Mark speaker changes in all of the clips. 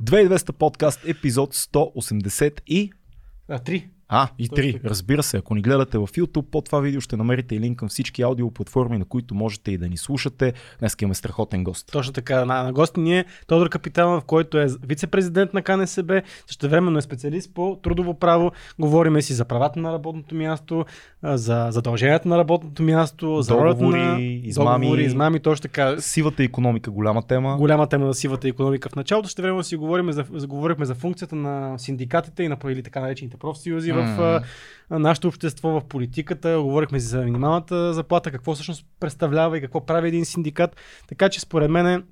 Speaker 1: 2200 подкаст, епизод 180 и...
Speaker 2: А, три.
Speaker 1: А, и три. Разбира се, ако ни гледате в YouTube, под това видео ще намерите и линк към всички аудиоплатформи, на които можете и да ни слушате. Днес имаме страхотен гост.
Speaker 2: Точно така. На, на гости ни е Тодор Капитанов, който е вице-президент на КНСБ, също времено е специалист по трудово право. Говориме си за правата на работното място, за задълженията на работното място, за
Speaker 1: Договори,
Speaker 2: на
Speaker 1: измами.
Speaker 2: договори, измами, точно така.
Speaker 1: Сивата економика, голяма тема.
Speaker 2: Голяма тема на сивата економика в началото. Ще време си говорим за, за, говорихме за функцията на синдикатите и на така наречените профсъюзи в нашето общество, в политиката. Говорихме си за минималната заплата, какво всъщност представлява и какво прави един синдикат. Така че според мен е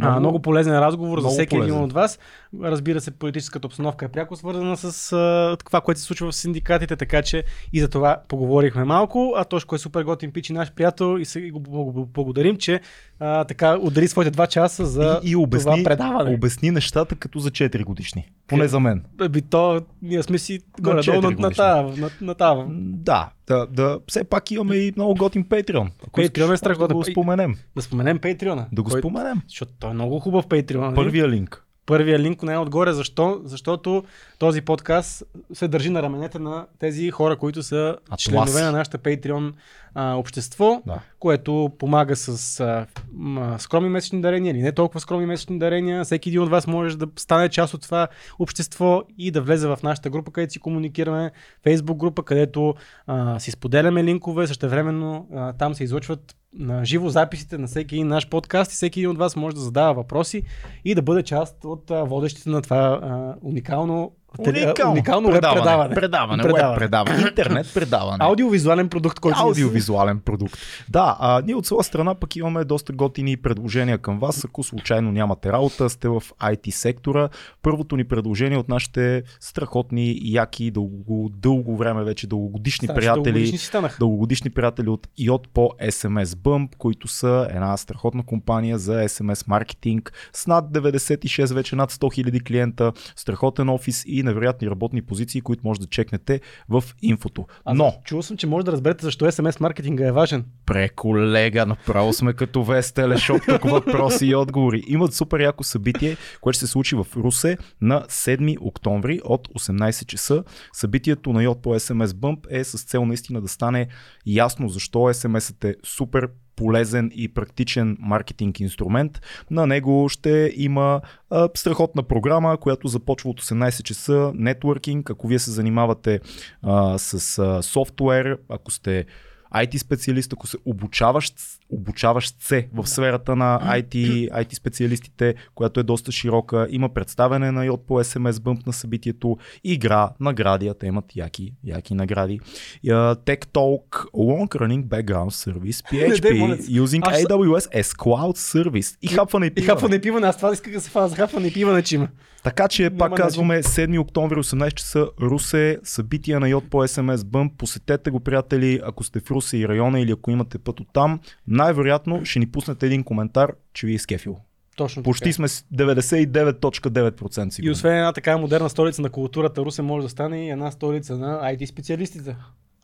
Speaker 2: много,
Speaker 1: Много-
Speaker 2: много полезен разговор за
Speaker 1: много
Speaker 2: всеки един
Speaker 1: полезен.
Speaker 2: от вас. Разбира се, политическата обстановка е пряко свързана с а, това, което се случва в синдикатите, така че и за това поговорихме малко. А Тошко е супер готин пич и наш приятел и се го бл- благодарим, че а, така отдели своите два часа за
Speaker 1: и, и обясни,
Speaker 2: това предаване.
Speaker 1: обясни нещата като за 4 годишни. Поне за мен.
Speaker 2: Би то, ние сме си горе-долу на, на, на, на тава.
Speaker 1: Да, да, да, все пак имаме и много готин Patreon. Ако
Speaker 2: Patreon е страхотен.
Speaker 1: Да го споменем.
Speaker 2: Да споменем Патреона.
Speaker 1: Да го споменем.
Speaker 2: Защото той е много хубав Patreon.
Speaker 1: Първия линк.
Speaker 2: Първия линк не е отгоре. Защо? Защото този подкаст се държи на раменете на тези хора, които са
Speaker 1: Атлас.
Speaker 2: членове на нашата Patreon а, общество,
Speaker 1: Да.
Speaker 2: което помага с а, м, скромни месечни дарения или не толкова скромни месечни дарения. Всеки един от вас може да стане част от това общество и да влезе в нашата група, където си комуникираме, Facebook група, където а, си споделяме линкове, същевременно а, там се излъчват на живо записите на всеки един наш подкаст и всеки един от вас може да задава въпроси и да бъде част от а, водещите на това а, уникално, уникално веб предаване.
Speaker 1: Предаване,
Speaker 2: Предаване.
Speaker 1: веб предаване, интернет предаване.
Speaker 2: Аудиовизуален продукт, който
Speaker 1: Аудиовизуален продукт. Да, а, ние от своя страна пък имаме доста готини предложения към вас, ако случайно нямате работа, сте в IT сектора. Първото ни предложение е от нашите страхотни, яки, дълго, дълго време вече дългогодишни
Speaker 2: Ставаше
Speaker 1: приятели,
Speaker 2: дългогодишни
Speaker 1: дългогодишни приятели от IOT по SMS Bump, които са една страхотна компания за SMS маркетинг с над 96, вече над 100 000 клиента, страхотен офис и невероятни работни позиции, които може да чекнете в инфото.
Speaker 2: Аз
Speaker 1: Но,
Speaker 2: чувал съм, че може да разберете защо SMS маркетинга е важен.
Speaker 1: Пре, колега, направо сме като Вест Телешоп, тук въпроси и отговори. Имат супер яко събитие, което ще се случи в Русе на 7 октомври от 18 часа. Събитието на Йод по SMS Bump е с цел наистина да стане ясно защо SMS е супер полезен и практичен маркетинг инструмент. На него ще има а, страхотна програма, която започва от 18 часа, нетворкинг, ако вие се занимавате а, с а, софтуер, ако сте IT специалист, ако се обучаваш, обучаваш се в сферата на IT, IT специалистите, която е доста широка. Има представяне на Йод по SMS Bump на събитието, игра, награди, а те имат яки, яки награди. И, а, Tech Talk, Long Running Background Service, PHP, using
Speaker 2: Аз-
Speaker 1: AWS as Cloud Service и хапване и
Speaker 2: И
Speaker 1: пиване.
Speaker 2: хапване и пиване, аз това исках да се фана за хапване и пиване, че има.
Speaker 1: Така че,
Speaker 2: Няма
Speaker 1: пак
Speaker 2: начин.
Speaker 1: казваме, 7 октомври, 18 часа, Русе, събития на Йод по SMS Bump. Посетете го, приятели, ако сте в Русе и района или ако имате път от там. Най-вероятно ще ни пуснете един коментар, че ви е скефил.
Speaker 2: Точно
Speaker 1: Почти
Speaker 2: така.
Speaker 1: сме с 99.9%
Speaker 2: И
Speaker 1: сигурни.
Speaker 2: освен една така модерна столица на културата, Русе може да стане и една столица на IT специалистите.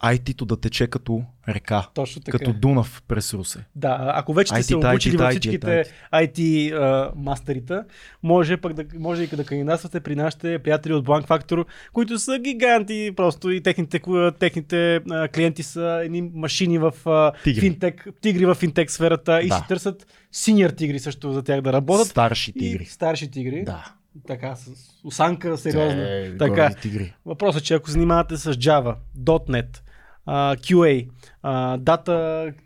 Speaker 1: IT-то да тече като река,
Speaker 2: Точно така.
Speaker 1: като Дунав през Русе.
Speaker 2: Да, ако вече сте се обучили във всичките
Speaker 1: IT-та.
Speaker 2: IT а, мастерита, може пък да, може и да кандидатствате при нашите приятели от Blank Factor, които са гиганти просто и техните, техните клиенти са едни машини в
Speaker 1: Тигри.
Speaker 2: финтек, тигри в финтек сферата и
Speaker 1: Да.
Speaker 2: си търсят синьор тигри също за тях да работят.
Speaker 1: Старши
Speaker 2: И
Speaker 1: тигри.
Speaker 2: старши тигри.
Speaker 1: Да.
Speaker 2: Така, с осанка сериозна.
Speaker 1: Е,
Speaker 2: така.
Speaker 1: тигри.
Speaker 2: Въпросът е, че ако занимавате с Java, .NET, а, QA, а, Data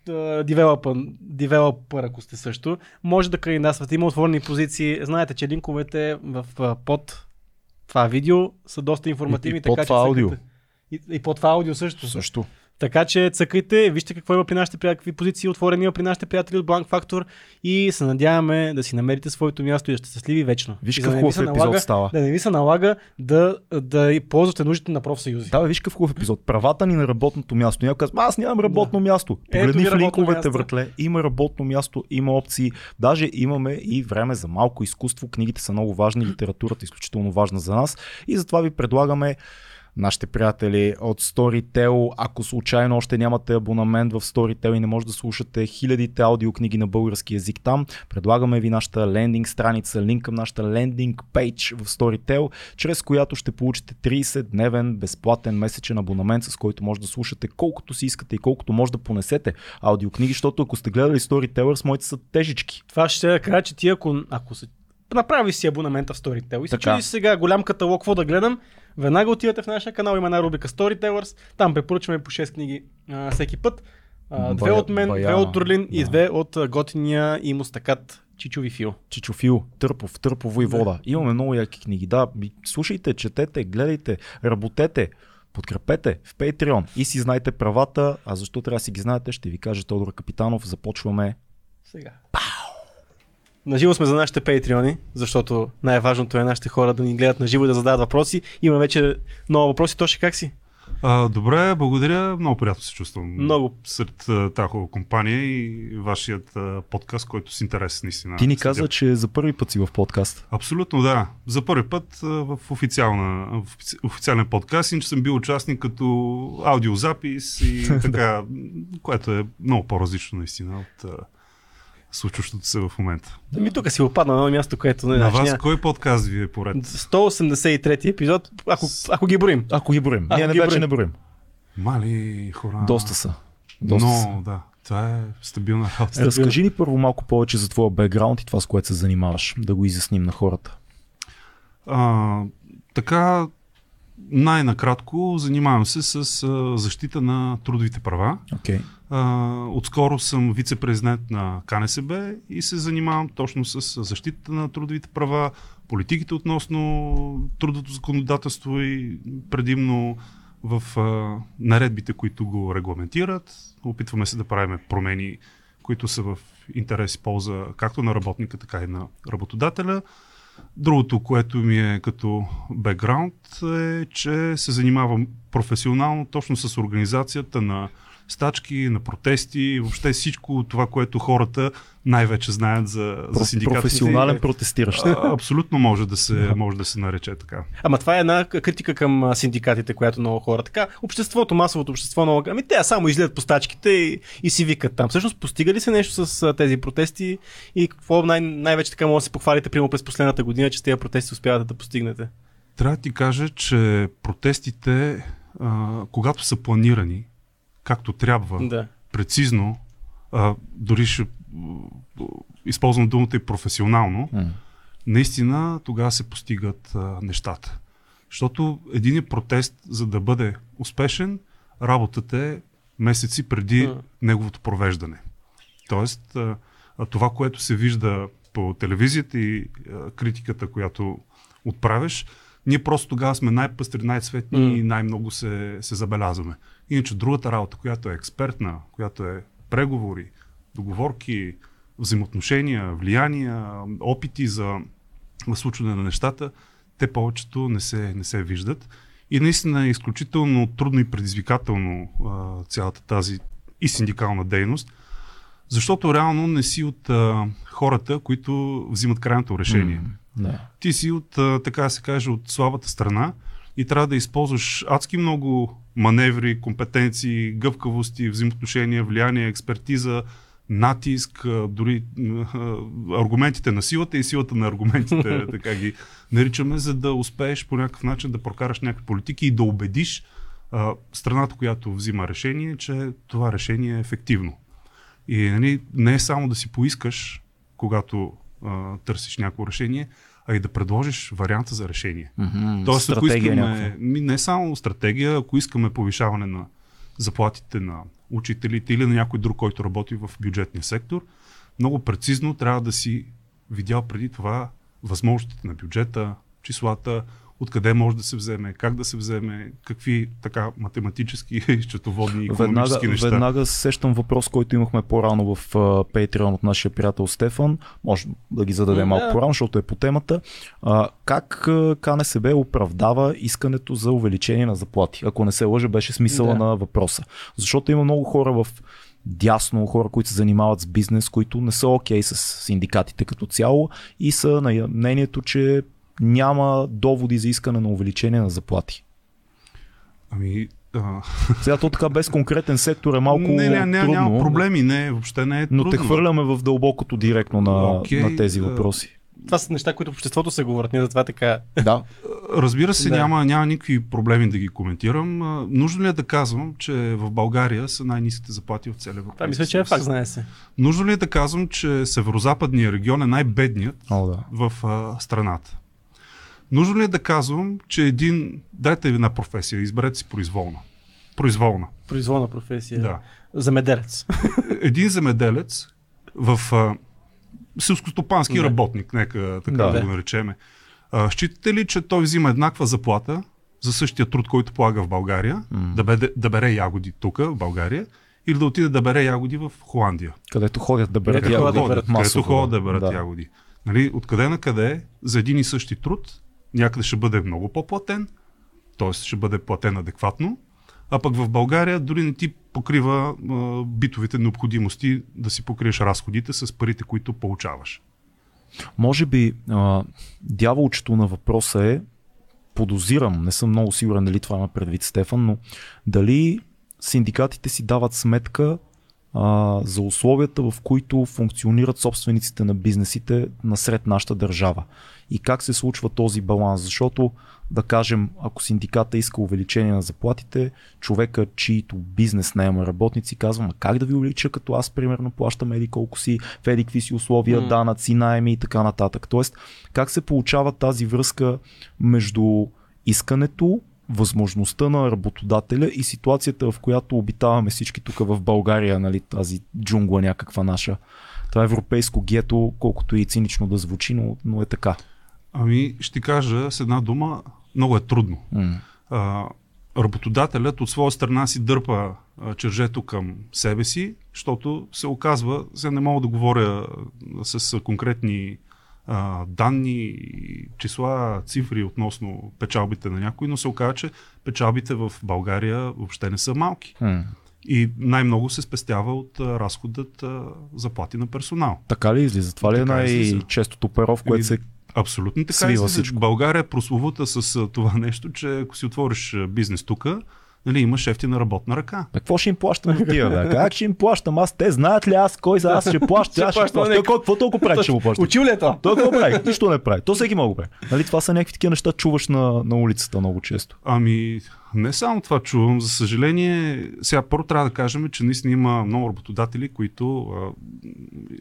Speaker 2: а, developer, developer, ако сте също, може да кандидатствате. Има отворени позиции. Знаете, че линковете в а, под това видео са доста информативни.
Speaker 1: И- и под
Speaker 2: така,
Speaker 1: това
Speaker 2: че
Speaker 1: аудио.
Speaker 2: И, и под това аудио също.
Speaker 1: Също.
Speaker 2: Така че цъкайте, вижте какво има при нашите приятели, какви позиции отворени има при нашите приятели от Blank Factor и се надяваме да си намерите своето място и да сте щастливи вечно.
Speaker 1: Виж какъв
Speaker 2: да
Speaker 1: хубав епизод
Speaker 2: налага,
Speaker 1: става.
Speaker 2: Да не ви се налага да, да и ползвате нуждите на профсъюзи.
Speaker 1: Да, бе, виж какъв хубав епизод. Правата ни на работното място. Някой казва, аз нямам работно място.
Speaker 2: Ето
Speaker 1: Погледни в линковете,
Speaker 2: място.
Speaker 1: вратле. Има работно място, има опции. Даже имаме и време за малко изкуство. Книгите са много важни, литературата е изключително важна за нас. И затова ви предлагаме нашите приятели от Storytel. Ако случайно още нямате абонамент в Storytel и не може да слушате хилядите аудиокниги на български язик там, предлагаме ви нашата лендинг страница, линк към нашата лендинг пейдж в Storytel, чрез която ще получите 30-дневен безплатен месечен абонамент, с който може да слушате колкото си искате и колкото може да понесете аудиокниги, защото ако сте гледали Storyteller, моите са тежички.
Speaker 2: Това ще кажа, че ти ако, ако се направи си абонамента в Storytel и се чудиш сега голям каталог, какво да гледам, веднага отивате в нашия канал, има една рубрика Storytellers, там препоръчваме по 6 книги а, всеки път. А, две
Speaker 1: Бая-
Speaker 2: от мен, две
Speaker 1: бая,
Speaker 2: от Турлин и
Speaker 1: да.
Speaker 2: две от готиния и мустакат Чичови Фил.
Speaker 1: Чичофил, Търпов, Търпово и вода. Имаме много яки книги. Да, слушайте, четете, гледайте, работете, подкрепете в Patreon и си знайте правата. А защо трябва да си ги знаете, ще ви каже Тодор Капитанов. Започваме.
Speaker 2: Сега. Наживо сме за нашите патреони, защото най-важното е нашите хора да ни гледат наживо и да задават въпроси. Има вече много въпроси. Тоше как си?
Speaker 3: А, добре, благодаря. Много приятно се чувствам.
Speaker 2: Много.
Speaker 3: Сред тази хубава компания и вашият а, подкаст, който с интерес наистина.
Speaker 1: Ти ни
Speaker 3: следя.
Speaker 1: каза, че за първи път си в подкаст.
Speaker 3: Абсолютно да. За първи път а, в, официална, в офици- официален подкаст, иначе съм бил участник като аудиозапис и така, което е много по-различно наистина от а, случващото се в момента.
Speaker 2: Ми тук си опадна на едно място, което не
Speaker 3: На
Speaker 2: знаеш.
Speaker 3: вас
Speaker 2: няма-
Speaker 3: кой подкаст ви е поред?
Speaker 2: 183 епизод, ако, ако ги броим.
Speaker 1: Ако ги броим.
Speaker 2: Ако
Speaker 1: Ние не
Speaker 2: ги броим.
Speaker 1: не броим.
Speaker 3: Мали хора.
Speaker 1: Доста са. Доста
Speaker 3: Но,
Speaker 1: са.
Speaker 3: да. Това е стабилна работа.
Speaker 1: Разкажи ни първо малко повече за твоя бекграунд и това, с което се занимаваш, да го изясним на хората.
Speaker 3: А, така, най-накратко занимавам се с защита на трудовите права.
Speaker 1: Okay.
Speaker 3: Отскоро съм вице-президент на КНСБ и се занимавам точно с защита на трудовите права, политиките относно трудовото законодателство и предимно в наредбите, които го регламентират. Опитваме се да правим промени, които са в интерес и полза както на работника, така и на работодателя. Другото, което ми е като бекграунд е, че се занимавам професионално точно с организацията на стачки, на протести въобще всичко това, което хората най-вече знаят за, за синдикатите.
Speaker 1: Професионален протестиращ.
Speaker 3: А, Абсолютно може да, се, може да се нарече така.
Speaker 2: Ама това е една критика към синдикатите, която много хора. Така, обществото, масовото общество, много. Ами те само излизат по стачките и, и си викат там. Всъщност, постига ли се нещо с тези протести и какво най- най-вече така може да се похвалите, примерно през последната година, че с тези протести успявате да постигнете?
Speaker 3: Трябва да ти кажа, че протестите, а, когато са планирани, както трябва,
Speaker 2: Да.
Speaker 3: прецизно, а, дори ще използвам думата и професионално,
Speaker 1: М.
Speaker 3: наистина тогава се постигат а, нещата. Защото един протест, за да бъде успешен, работата е месеци преди
Speaker 2: М.
Speaker 3: неговото провеждане. Тоест, а, а, това, което се вижда по телевизията и а, критиката, която отправяш, ние просто тогава сме най-пъстри, най-цветни
Speaker 2: М.
Speaker 3: и най-много се, се забелязваме. Иначе другата работа, която е експертна, която е преговори, договорки, взаимоотношения, влияния, опити за случване на нещата, те повечето не се, не се виждат. И наистина е изключително трудно и предизвикателно а, цялата тази и синдикална дейност, защото реално не си от а, хората, които взимат крайното решение.
Speaker 1: М, Да.
Speaker 3: Ти си от, а, така да се каже, от слабата страна и трябва да използваш адски много маневри, компетенции, гъвкавости, взаимоотношения, влияние, експертиза, натиск, дори аргументите на силата и силата на аргументите, така ги наричаме, за да успееш по някакъв начин да прокараш някакви политики и да убедиш а, страната, която взима решение, че това решение е ефективно. И нали, не е само да си поискаш, когато а, търсиш някакво решение, а и да предложиш варианта за решение.
Speaker 1: Мгм.
Speaker 3: Тоест, ако искаме, ми, не само стратегия, ако искаме повишаване на заплатите на учителите или на някой друг, който работи в бюджетния сектор, много прецизно трябва да си видял преди това възможностите на бюджета, числата, откъде може да се вземе, как да се вземе, какви така математически и счетоводни и
Speaker 1: Веднага,
Speaker 3: неща.
Speaker 1: веднага сещам въпрос, който имахме по-рано в uh, Patreon от нашия приятел Стефан. Може да ги зададем
Speaker 2: Да.
Speaker 1: малко по-рано, защото е по темата. А, как uh, КНСБ оправдава искането за увеличение на заплати? Ако не се лъжа, беше смисъла
Speaker 2: Да.
Speaker 1: на въпроса. Защото има много хора в дясно, хора, които се занимават с бизнес, които не са окей с синдикатите като цяло и са на мнението, че няма доводи за искане на увеличение на заплати.
Speaker 3: Ами, а,
Speaker 1: Сега то така без конкретен сектор е малко
Speaker 3: не, не, не,
Speaker 1: трудно.
Speaker 3: няма проблеми, не, въобще не е
Speaker 1: Но
Speaker 3: трудно.
Speaker 1: те хвърляме в дълбокото директно на,
Speaker 3: Окей,
Speaker 1: на тези въпроси.
Speaker 2: Това са неща, които в обществото се говорят. Ние затова така.
Speaker 1: Да.
Speaker 3: Разбира се,
Speaker 2: Да.
Speaker 3: няма, няма никакви проблеми да ги коментирам. Нужно ли е да казвам, че в България са най-низките заплати в целия Европейски
Speaker 2: Това мисля, че е факт, знае се.
Speaker 3: Нужно ли е да казвам, че северо-западният регион е най-бедният
Speaker 1: О, да.
Speaker 3: в а, страната? Нужно ли е да казвам, че един... Дайте една професия, изберете си произволна. Произволна,
Speaker 2: Произволна професия.
Speaker 3: да.
Speaker 2: Замеделец.
Speaker 3: Един земеделец в а, селскостопански
Speaker 2: Да.
Speaker 3: работник, нека така
Speaker 1: Да.
Speaker 3: да, го наречеме. А, считате ли, че той взима еднаква заплата за същия труд, който полага в България, да, беде, да бере ягоди тук, в България, или да отиде да бере ягоди в Холандия?
Speaker 1: Където ходят да берат
Speaker 2: да
Speaker 1: ягоди. масово,
Speaker 3: където ходят да берат ягоди. Нали, откъде на къде, за един и същи труд, някъде ще бъде много по-платен, т.е. ще бъде платен адекватно, а пък в България дори не ти покрива а, битовите необходимости да си покриеш разходите с парите, които получаваш.
Speaker 1: Може би а, дяволчето на въпроса е, подозирам, не съм много сигурен дали това има предвид Стефан, но дали синдикатите си дават сметка а, за условията, в които функционират собствениците на бизнесите насред нашата държава. И как се случва този баланс? Защото, да кажем, ако синдиката иска увеличение на заплатите, човека, чието бизнес наема работници, казва, ма как да ви увелича, като аз, примерно, плащам еди колко си, в еди какви си условия,
Speaker 2: М.
Speaker 1: данъци, найеми и така нататък. Тоест, как се получава тази връзка между искането, възможността на работодателя и ситуацията, в която обитаваме всички тук в България, нали, тази джунгла някаква наша. Това европейско гето, колкото и цинично да звучи, но, но е така.
Speaker 3: Ами, ще кажа с една дума, много е трудно.
Speaker 1: М.
Speaker 3: а, работодателят от своя страна си дърпа а, чержето към себе си, защото се оказва, сега не мога да говоря с конкретни а, данни, числа, цифри относно печалбите на някой, но се оказва, че печалбите в България въобще не са малки.
Speaker 1: М.
Speaker 3: И най-много се спестява от а, разходът а, заплати на персонал.
Speaker 1: Така ли излиза? Това ли е
Speaker 3: излиза.
Speaker 1: най-честото перо, в което се...
Speaker 3: Абсолютно така. излиза.
Speaker 1: всичко.
Speaker 3: България е прословута с това нещо, че ако си отвориш бизнес тук, нали, имаш ефтина работна ръка.
Speaker 1: Какво ще им плащам на тия, бе? Как ще им плащам? Аз те знаят ли аз кой за аз ще плаща?
Speaker 2: Ще
Speaker 1: Аз ще
Speaker 2: плаща
Speaker 1: плаща.
Speaker 2: на
Speaker 1: Той какво толкова прави, че му плаща?
Speaker 2: Учил ли е то?
Speaker 1: Той какво прави? Нищо не прави. То всеки мога прави. Нали, това са някакви такива неща, чуваш на, на улицата много често.
Speaker 3: Ами, не само това чувам. За съжаление, сега първо трябва да кажем, че наистина има много работодатели, които а,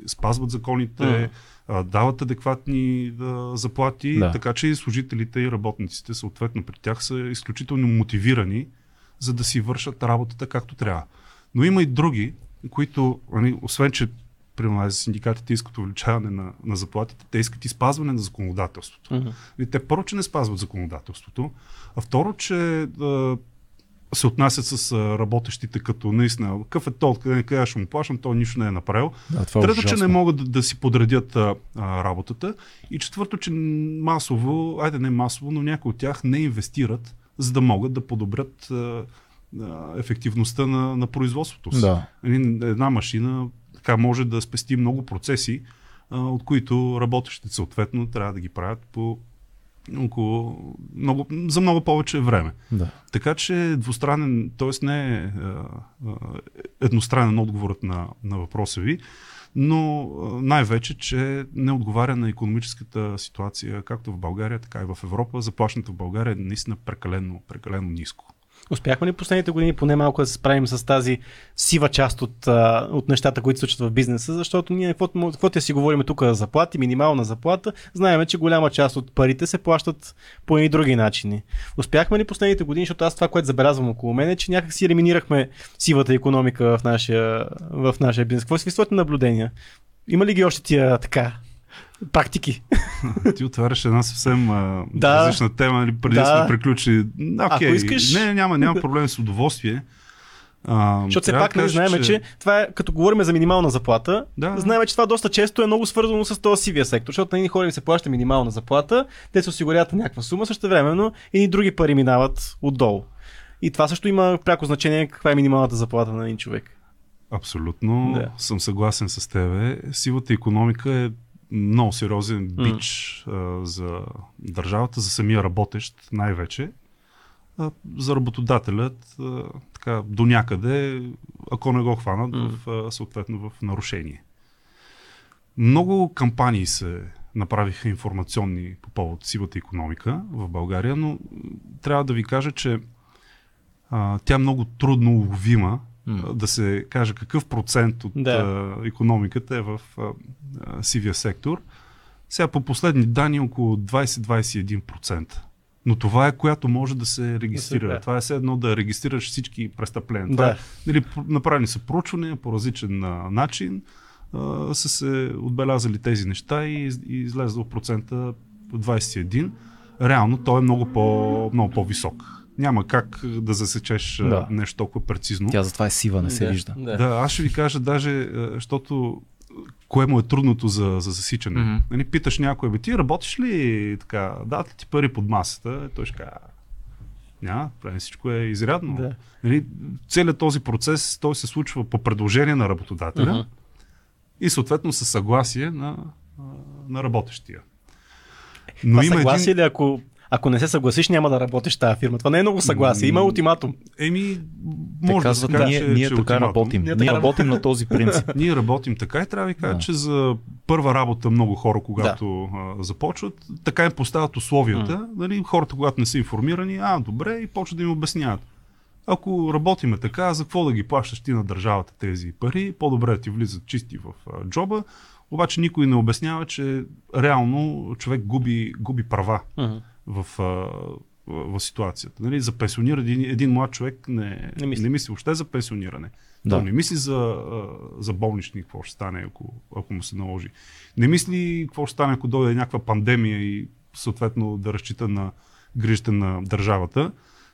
Speaker 3: спазват законите, а, дават адекватни а, заплати,
Speaker 1: Да.
Speaker 3: така че и служителите и работниците, съответно при тях са изключително мотивирани, за да си вършат работата както трябва. Но има и други, които, нали, освен че примерно синдикатите искат увеличаване на, на заплатите, те искат и спазване на законодателството. И те първо, че не спазват законодателството, а второ, че а, се отнасят с работещите като наистина, какъв е то, откъде не къде ще му плащам, той нищо не е направил.
Speaker 1: Да, това
Speaker 3: Трето, че не могат да, да си подредят а, а, работата. И четвърто, че масово, айде не масово, но някои от тях не инвестират, за да могат да подобрят ефективността на, на производството си.
Speaker 1: Да.
Speaker 3: Една машина така може да спести много процеси, от които работещите съответно трябва да ги правят по около много, за много повече време.
Speaker 1: Да.
Speaker 3: Така че двустранен, т.е. не е а, едностранен отговорът на, на въпроса ви, но най-вече, че не отговаря на економическата ситуация, както в България, така и в Европа. Заплащането в България е наистина прекалено, прекалено ниско.
Speaker 2: Успяхме ли последните години поне малко да се справим с тази сива част от, от нещата, които случват в бизнеса, защото ние, каквото, каквото си говорим тук за заплати, минимална заплата, знаем, че голяма част от парите се плащат по едни други начини. Успяхме ли последните години, защото аз това, което забелязвам около мен е, че някак си елиминирахме сивата економика в нашия, в нашия бизнес. Какво си своите наблюдения? Има ли ги още тия така практики?
Speaker 3: Ти отваряш една съвсем а,
Speaker 2: Да.
Speaker 3: различна тема, нали, преди да, сме приключили. Окей,
Speaker 2: Ако искаш.
Speaker 3: Не, няма, няма проблем с удоволствие. А,
Speaker 2: Защото все пак
Speaker 3: кажа,
Speaker 2: знаем, че... това е, като говорим за минимална заплата,
Speaker 3: Да.
Speaker 2: знаем, че това доста често е много свързано с този сивия сектор, защото на едни хора им се плаща минимална заплата, те се осигуряват на някаква сума, също времено и други пари минават отдолу. И това също има пряко значение каква е минималната заплата на един човек.
Speaker 3: Абсолютно
Speaker 2: Да.
Speaker 3: съм съгласен с тебе. Сивата економика е много сериозен бич а, за държавата, за самия работещ най-вече. а, за работодателят а, така, до някъде, ако не го хванат,
Speaker 2: М.
Speaker 3: в, а, съответно в нарушение. Много кампании се направиха информационни по повод сивата економика в България, но трябва да ви кажа, че а, тя е много трудно уловима А, да се каже какъв процент от
Speaker 2: Да.
Speaker 3: а, економиката е в а, а, сивия сектор. Сега по последни данни около 20-21%. Но това е която може да се регистрира.
Speaker 2: Да.
Speaker 3: Това е все едно да регистрираш всички престъпления. Това
Speaker 2: Да.
Speaker 3: е, нали, направени са проучвания по различен а, начин, а, са се отбелязали тези неща и, и излезло процента 21. Реално той е много, по, много по-висок. Няма как да засечеш
Speaker 1: Да.
Speaker 3: нещо толкова прецизно.
Speaker 1: Тя затова е сива, не се
Speaker 2: да,
Speaker 1: вижда.
Speaker 2: Да.
Speaker 3: Да, аз ще ви кажа даже, защото кое му е трудното за, за засичане. Mm-hmm. Нали, питаш някой, бе, ти работиш ли така, дадат ли ти пари под масата? Той ще каже, «А, няма, прави всичко е изрядно.
Speaker 2: Да.
Speaker 3: Нали, целият този процес, той се случва по предложение на работодателя
Speaker 2: Мгм.
Speaker 3: и съответно със съгласие на, на работещия.
Speaker 2: Но Това съгласие ли, ако, ако не се съгласиш, няма да работиш тази фирма? Това не е много съгласие. Има ултиматум.
Speaker 3: Еми,
Speaker 1: Те
Speaker 3: може да
Speaker 1: казват,
Speaker 3: се каже,
Speaker 1: ние,
Speaker 3: че,
Speaker 1: ние
Speaker 3: че
Speaker 1: така работим.
Speaker 2: Ние
Speaker 1: Ние работим на този принцип.
Speaker 3: Ние работим така и трябва да ви кажа,
Speaker 1: Да.
Speaker 3: че за първа работа много хора, когато а, започват, така им поставят условията. Нали, хората, когато не са информирани, а, добре, и почват да им обясняват. Ако работиме така, за какво да ги плащаш ти на държавата тези пари? По-добре да ти влизат чисти в а, джоба. Обаче никой не обяснява, че реално човек губи, губи права
Speaker 2: Мгм.
Speaker 3: В, в, в ситуацията. Нали? За пенсиониране един, един млад човек не,
Speaker 2: Не мисли.
Speaker 3: не мисли въобще за пенсиониране.
Speaker 1: Да.
Speaker 3: Той не мисли за, за болнични, какво ще стане, ако, ако му се наложи. Не мисли какво ще стане, ако дойде някаква пандемия и съответно да разчита на грижите на държавата.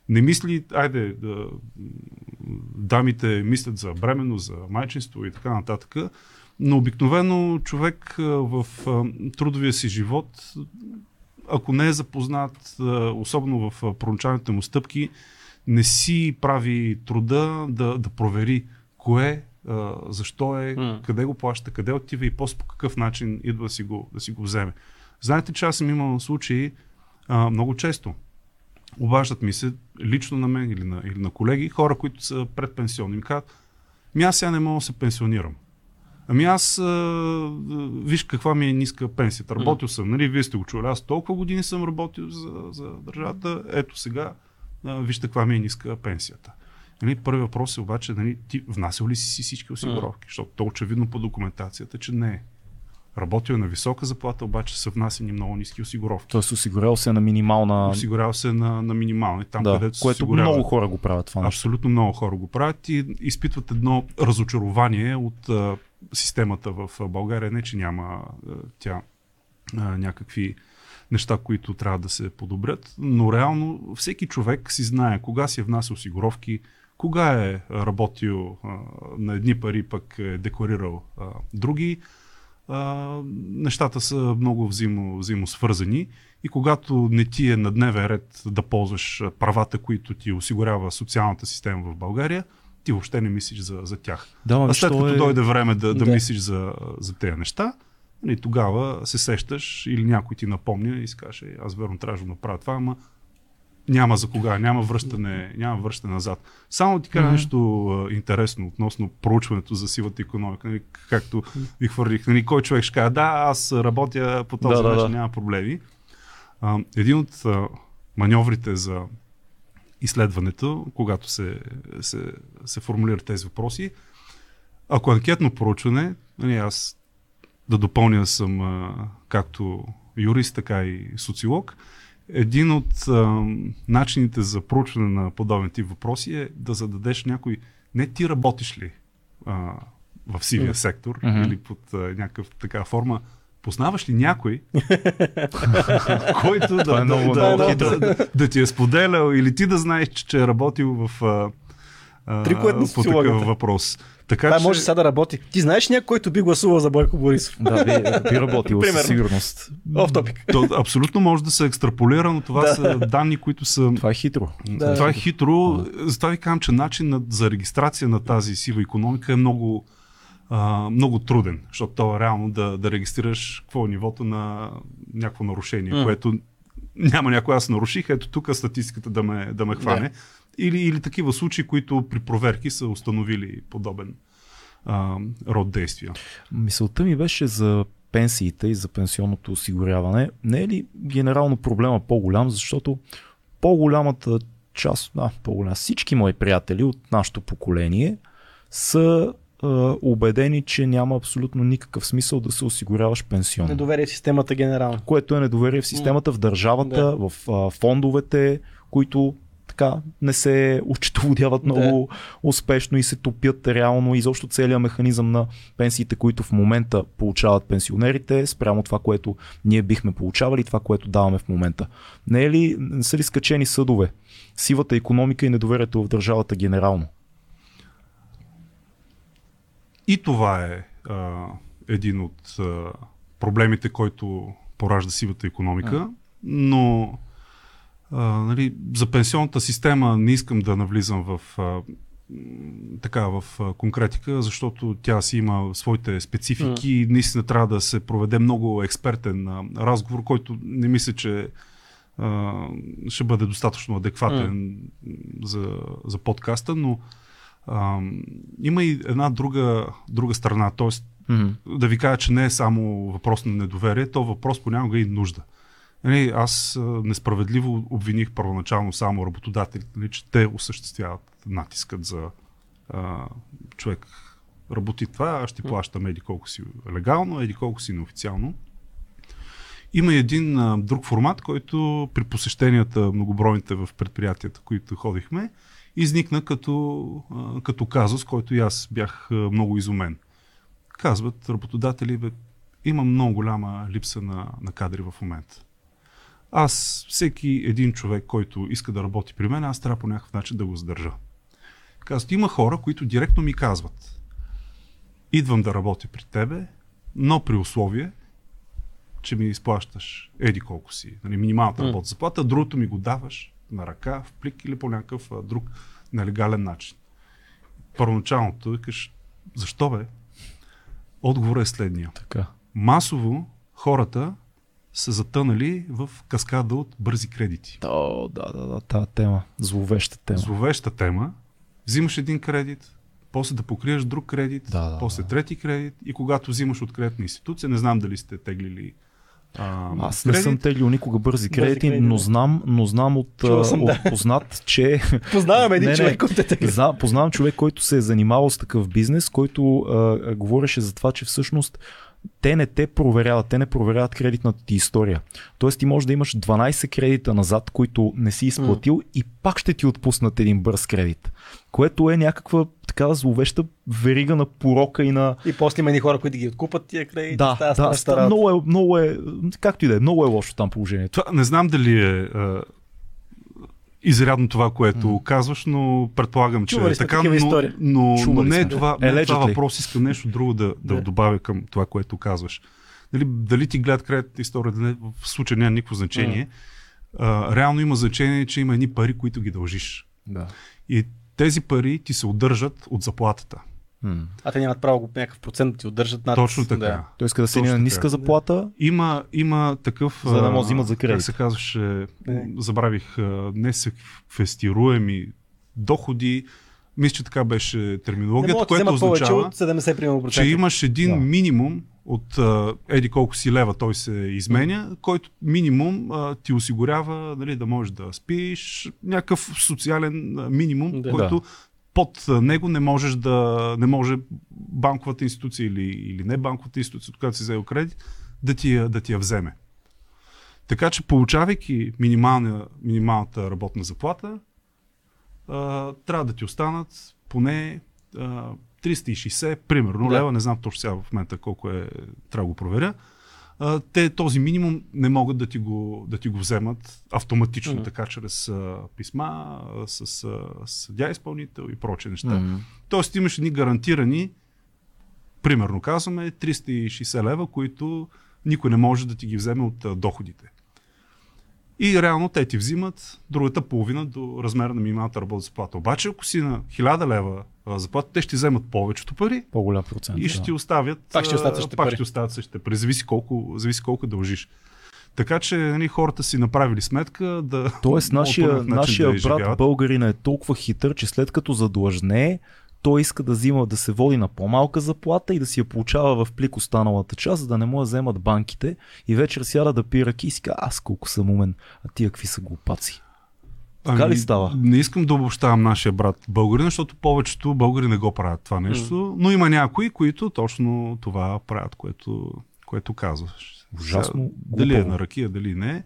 Speaker 3: Не мисли, айде, да, дамите мислят за бременно, за майчинство и така нататък, но обикновено човек в трудовия си живот ако не е запознат, особено в проначалните му стъпки, не си прави труда да, да провери кое, защо е, къде го плаща, къде отива и после по какъв начин идва да си го, да си го вземе. Знаете, че аз съм имал случаи а, много често. Обаждат ми се лично на мен или на, или на колеги, хора, които са предпенсионни. Ми казват, ми аз сега не мога да се пенсионирам. Ами аз, а, виж каква ми е ниска пенсията. Работил съм, нали, вие сте го чули, аз толкова години съм работил за, за държавата, ето сега, а, вижте каква ми е ниска пенсията. Нали, първи въпрос е обаче, нали, ти внасял ли си си всички осигуровки? Защото то очевидно по документацията, че не е. Работил е на висока заплата, обаче са внасени много ниски осигуровки.
Speaker 1: Тоест осигурял се на минимална...
Speaker 3: Осигурява се на, на минимални, там
Speaker 1: да,
Speaker 3: където
Speaker 1: което
Speaker 3: осигурява.
Speaker 1: много хора го правят това нещо.
Speaker 3: Абсолютно много хора го правят и изпитват едно разочарование от системата в България. Не, че няма а, тя а, някакви неща, които трябва да се подобрят, но реално всеки човек си знае кога си е внася осигуровки, кога е работил а, на едни пари, пък е декларирал а, други. А, нещата са много взаимо, взаимосвързани и когато не ти е на дневен ред да ползваш правата, които ти осигурява социалната система в България, ти въобще не мислиш за, за тях.
Speaker 1: Да, ма,
Speaker 3: А след
Speaker 1: то
Speaker 3: като
Speaker 1: е...
Speaker 3: дойде време да, да,
Speaker 2: Да.
Speaker 3: мислиш за, за тези неща, нали, тогава се сещаш или някой ти напомня и си каже, «Е, аз верно трябваше да направя това, ама няма за кога, няма връщане, няма връщане назад. Само ти кажа нещо а, интересно относно проучването за сивата економика. Нали, както ви хвърлих, нали, кой човек ще каже, да, аз работя по този
Speaker 1: Да, да,
Speaker 3: начин,
Speaker 1: да.
Speaker 3: няма проблеми. А, един от а, маньоврите за изследването, когато се, се, се формулират тези въпроси, ако е анкетно проучване, нали, аз да допълня съм а, както юрист, така и социолог, един от а, начините за проучване на подобен тип въпроси е да зададеш някой, не ти работиш ли а, в сивия сектор
Speaker 1: Мгм.
Speaker 3: или под а, някакъв така форма, познаваш ли някой, който да,
Speaker 1: е
Speaker 3: да,
Speaker 1: много-
Speaker 3: да,
Speaker 2: много
Speaker 3: да, да, да, да ти е споделял или ти да знаеш, че, е работил в а,
Speaker 2: на
Speaker 3: по такъв въпрос. Така,
Speaker 2: Това
Speaker 3: че,
Speaker 2: може сега да работи. Ти знаеш някой, който би гласувал за Бойко Борисов?
Speaker 1: Да, би, би работило със
Speaker 2: Примерно.
Speaker 1: сигурност.
Speaker 2: Оф топик.
Speaker 3: то, абсолютно може да се екстраполира, но това
Speaker 2: Да.
Speaker 3: са данни, които са
Speaker 1: Това е хитро.
Speaker 2: Да.
Speaker 3: Това е хитро. Затова ви казвам, че начинът за регистрация на тази сива економика е много, а, много труден, защото то е реално да, да регистрираш какво е нивото на някакво нарушение,
Speaker 2: М.
Speaker 3: което няма някой аз наруших, ето тук статистиката да ме, да ме хване. Или, или такива случаи, които при проверки са установили подобен а, род действия.
Speaker 1: Мисълта ми беше за пенсиите и за пенсионното осигуряване. Не е ли генерално проблема по-голям, защото по-голямата част, а, по-голям, всички мои приятели от нашето поколение са убедени, че няма абсолютно никакъв смисъл да се осигуряваш пенсионно.
Speaker 2: Недоверие в системата генерално.
Speaker 1: Което е недоверие в системата, в държавата, да. в а, фондовете, които така не се учетоводяват много да. успешно и се топят реално изобщо целият механизъм на пенсиите, които в момента получават пенсионерите, спрямо това, което ние бихме получавали, това, което даваме в момента. Не, е ли, не са ли скачени съдове? Сивата економика и недоверието в държавата генерално.
Speaker 3: И това е а, един от а, проблемите, който поражда сивата економика, но а, нали, за пенсионната система не искам да навлизам в а, така в конкретика, защото тя си има своите специфики. И наистина трябва да се проведе много експертен а, разговор, който не мисля, че а, ще бъде достатъчно адекватен mm. за, за подкаста, но а, има и една друга, друга страна, т.е. Mm-hmm. да ви кажа, че не е само въпрос на недоверие, то въпрос понякога и нужда. Нали, аз несправедливо обвиних първоначално само работодателите, нали, че те осъществяват натискът за а, човек работи това, аз ще плащам еди колко си легално, еди колко си неофициално. Има един а, друг формат, който при посещенията многобройните в предприятията, които ходихме, изникна като, а, като казус, който и аз бях а, много изумен. Казват работодатели, бе, има много голяма липса на, на кадри в момента. Аз, всеки един човек, който иска да работи при мен, аз трябва по някакъв начин да го задържа. Казват, има хора, които директно ми казват, идвам да работя при тебе, но при условие, че ми изплащаш еди колко си, нали, минималната работа заплата, другото ми го даваш на ръка, в плик или по някакъв друг нелегален начин. Първоначалното викаш, защо бе? Отговорът е следния.
Speaker 1: Така.
Speaker 3: Масово хората са затънали в каскада от бързи кредити.
Speaker 1: О, да, да, да, тази тема. Зловеща тема.
Speaker 3: Зловеща тема. Взимаш един кредит, после да покриеш друг кредит,
Speaker 1: да, да,
Speaker 3: после
Speaker 1: да.
Speaker 3: трети кредит и когато взимаш от кредитна институция, не знам дали сте теглили
Speaker 1: а, Аз не съм теглил никога бързи кредити, кредити, но знам, но знам от,
Speaker 2: съм,
Speaker 1: от
Speaker 2: да.
Speaker 1: познат, че...
Speaker 2: Познавам един
Speaker 1: Не,
Speaker 2: човек, който е.
Speaker 1: Зна, познавам човек, който се е занимавал с такъв бизнес, който а, говореше за това, че всъщност те не те проверяват, те не проверяват кредитната ти история. Тоест ти можеш да имаш 12 кредита назад, които не си изплатил mm. и пак ще ти отпуснат един бърз кредит. Което е някаква така зловеща верига на порока и на...
Speaker 2: И после има едни хора, които ги откупат тия кредити.
Speaker 1: Да, да,
Speaker 2: страшна
Speaker 1: ста,
Speaker 2: работа.
Speaker 1: много, е, много е, както и да е, много е лошо там положението.
Speaker 3: Това, не знам дали е а, изрядно това, което mm. казваш, но предполагам, че
Speaker 2: Чували
Speaker 3: е
Speaker 2: сме
Speaker 3: така, но, но, но не е това, не е това въпрос, искам нещо друго да, да
Speaker 2: Да.
Speaker 3: добавя към това, което казваш. Дали, дали ти гледат кредитната история, дали в случая няма никакво значение. А, реално има значение, че има едни пари, които ги дължиш.
Speaker 1: Да.
Speaker 3: И тези пари ти се удържат от заплатата.
Speaker 2: А те нямат право някакъв процент да ти удържат над...
Speaker 3: Точно така.
Speaker 2: Да.
Speaker 1: Той иска да се на
Speaker 3: така.
Speaker 1: ниска заплата,
Speaker 3: Има, има такъв.
Speaker 1: За да може да взимат за кредит.
Speaker 3: Как се казваше,
Speaker 2: Не.
Speaker 3: забравих, а, несеквестируеми доходи. Мисля, че така беше
Speaker 2: Не
Speaker 3: терминологията,
Speaker 2: да
Speaker 3: което означава,
Speaker 2: от 70 примерно
Speaker 3: че имаш един
Speaker 1: Да.
Speaker 3: минимум от а, еди колко си лева той се изменя, който минимум а, ти осигурява нали, да можеш да спиш, някакъв социален а, минимум,
Speaker 2: Да.
Speaker 3: който под него не можеш да не може банковата институция или, или не банковата институция, от която си взел кредит, да ти, я- да ти я вземе. Така че получавайки минимална, минималната работна заплата, а, трябва да ти останат поне а, 360, примерно,
Speaker 2: Да.
Speaker 3: лева, не знам точно сега в момента колко е, трябва да го проверя. А, те този минимум не могат да ти го, да ти го вземат автоматично,
Speaker 2: Мгм.
Speaker 3: така чрез а, писма, а, с а, съдя изпълнител и проче неща.
Speaker 1: М.
Speaker 3: Тоест имаш едни гарантирани, примерно казваме, 360 лева, които никой не може да ти ги вземе от а, доходите. И реално те ти взимат другата половина до размера на минималната работна заплата. Обаче, ако си на 1000 лева заплата, те ще ти вземат повечето пари
Speaker 1: по-голям процент.
Speaker 3: и ще
Speaker 1: да.
Speaker 3: ти оставят.
Speaker 2: Пак ще остават същите
Speaker 3: пак
Speaker 2: пари.
Speaker 3: ще оставят същите пари. Зависи колко, зависи колко дължиш. Така че нали, хората си направили сметка да.
Speaker 1: Тоест, нашия, нашия
Speaker 3: да
Speaker 1: брат
Speaker 3: изживяват.
Speaker 1: българин е толкова хитър, че след като задлъжне, той иска да взима да се води на по-малка заплата и да си я получава в плик останалата част, за да не му я вземат банките и вечер сяда да пие ръки и си аз колко съм умен, а тия какви са глупаци. Така ли става?
Speaker 3: Ами, Не искам да обобщавам нашия брат българин, защото повечето българи не го правят това нещо, но има някои, които точно това правят, което, което казваш.
Speaker 1: Ужасно
Speaker 3: Сега, Дали е на ракия, дали не.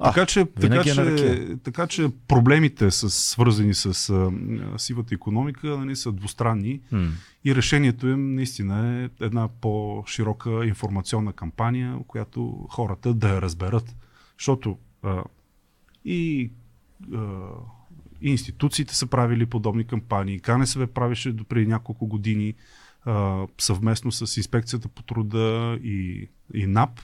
Speaker 1: А,
Speaker 3: така, че, така,
Speaker 1: е
Speaker 3: че, така че проблемите с, свързани с а, сивата економика нали, са двустранни
Speaker 1: М.
Speaker 3: и решението им наистина е една по-широка информационна кампания, която хората да я разберат. Защото а, и, а, и институциите са правили подобни кампании. КНСБ правеше до преди няколко години а, съвместно с Инспекцията по труда и, и НАП.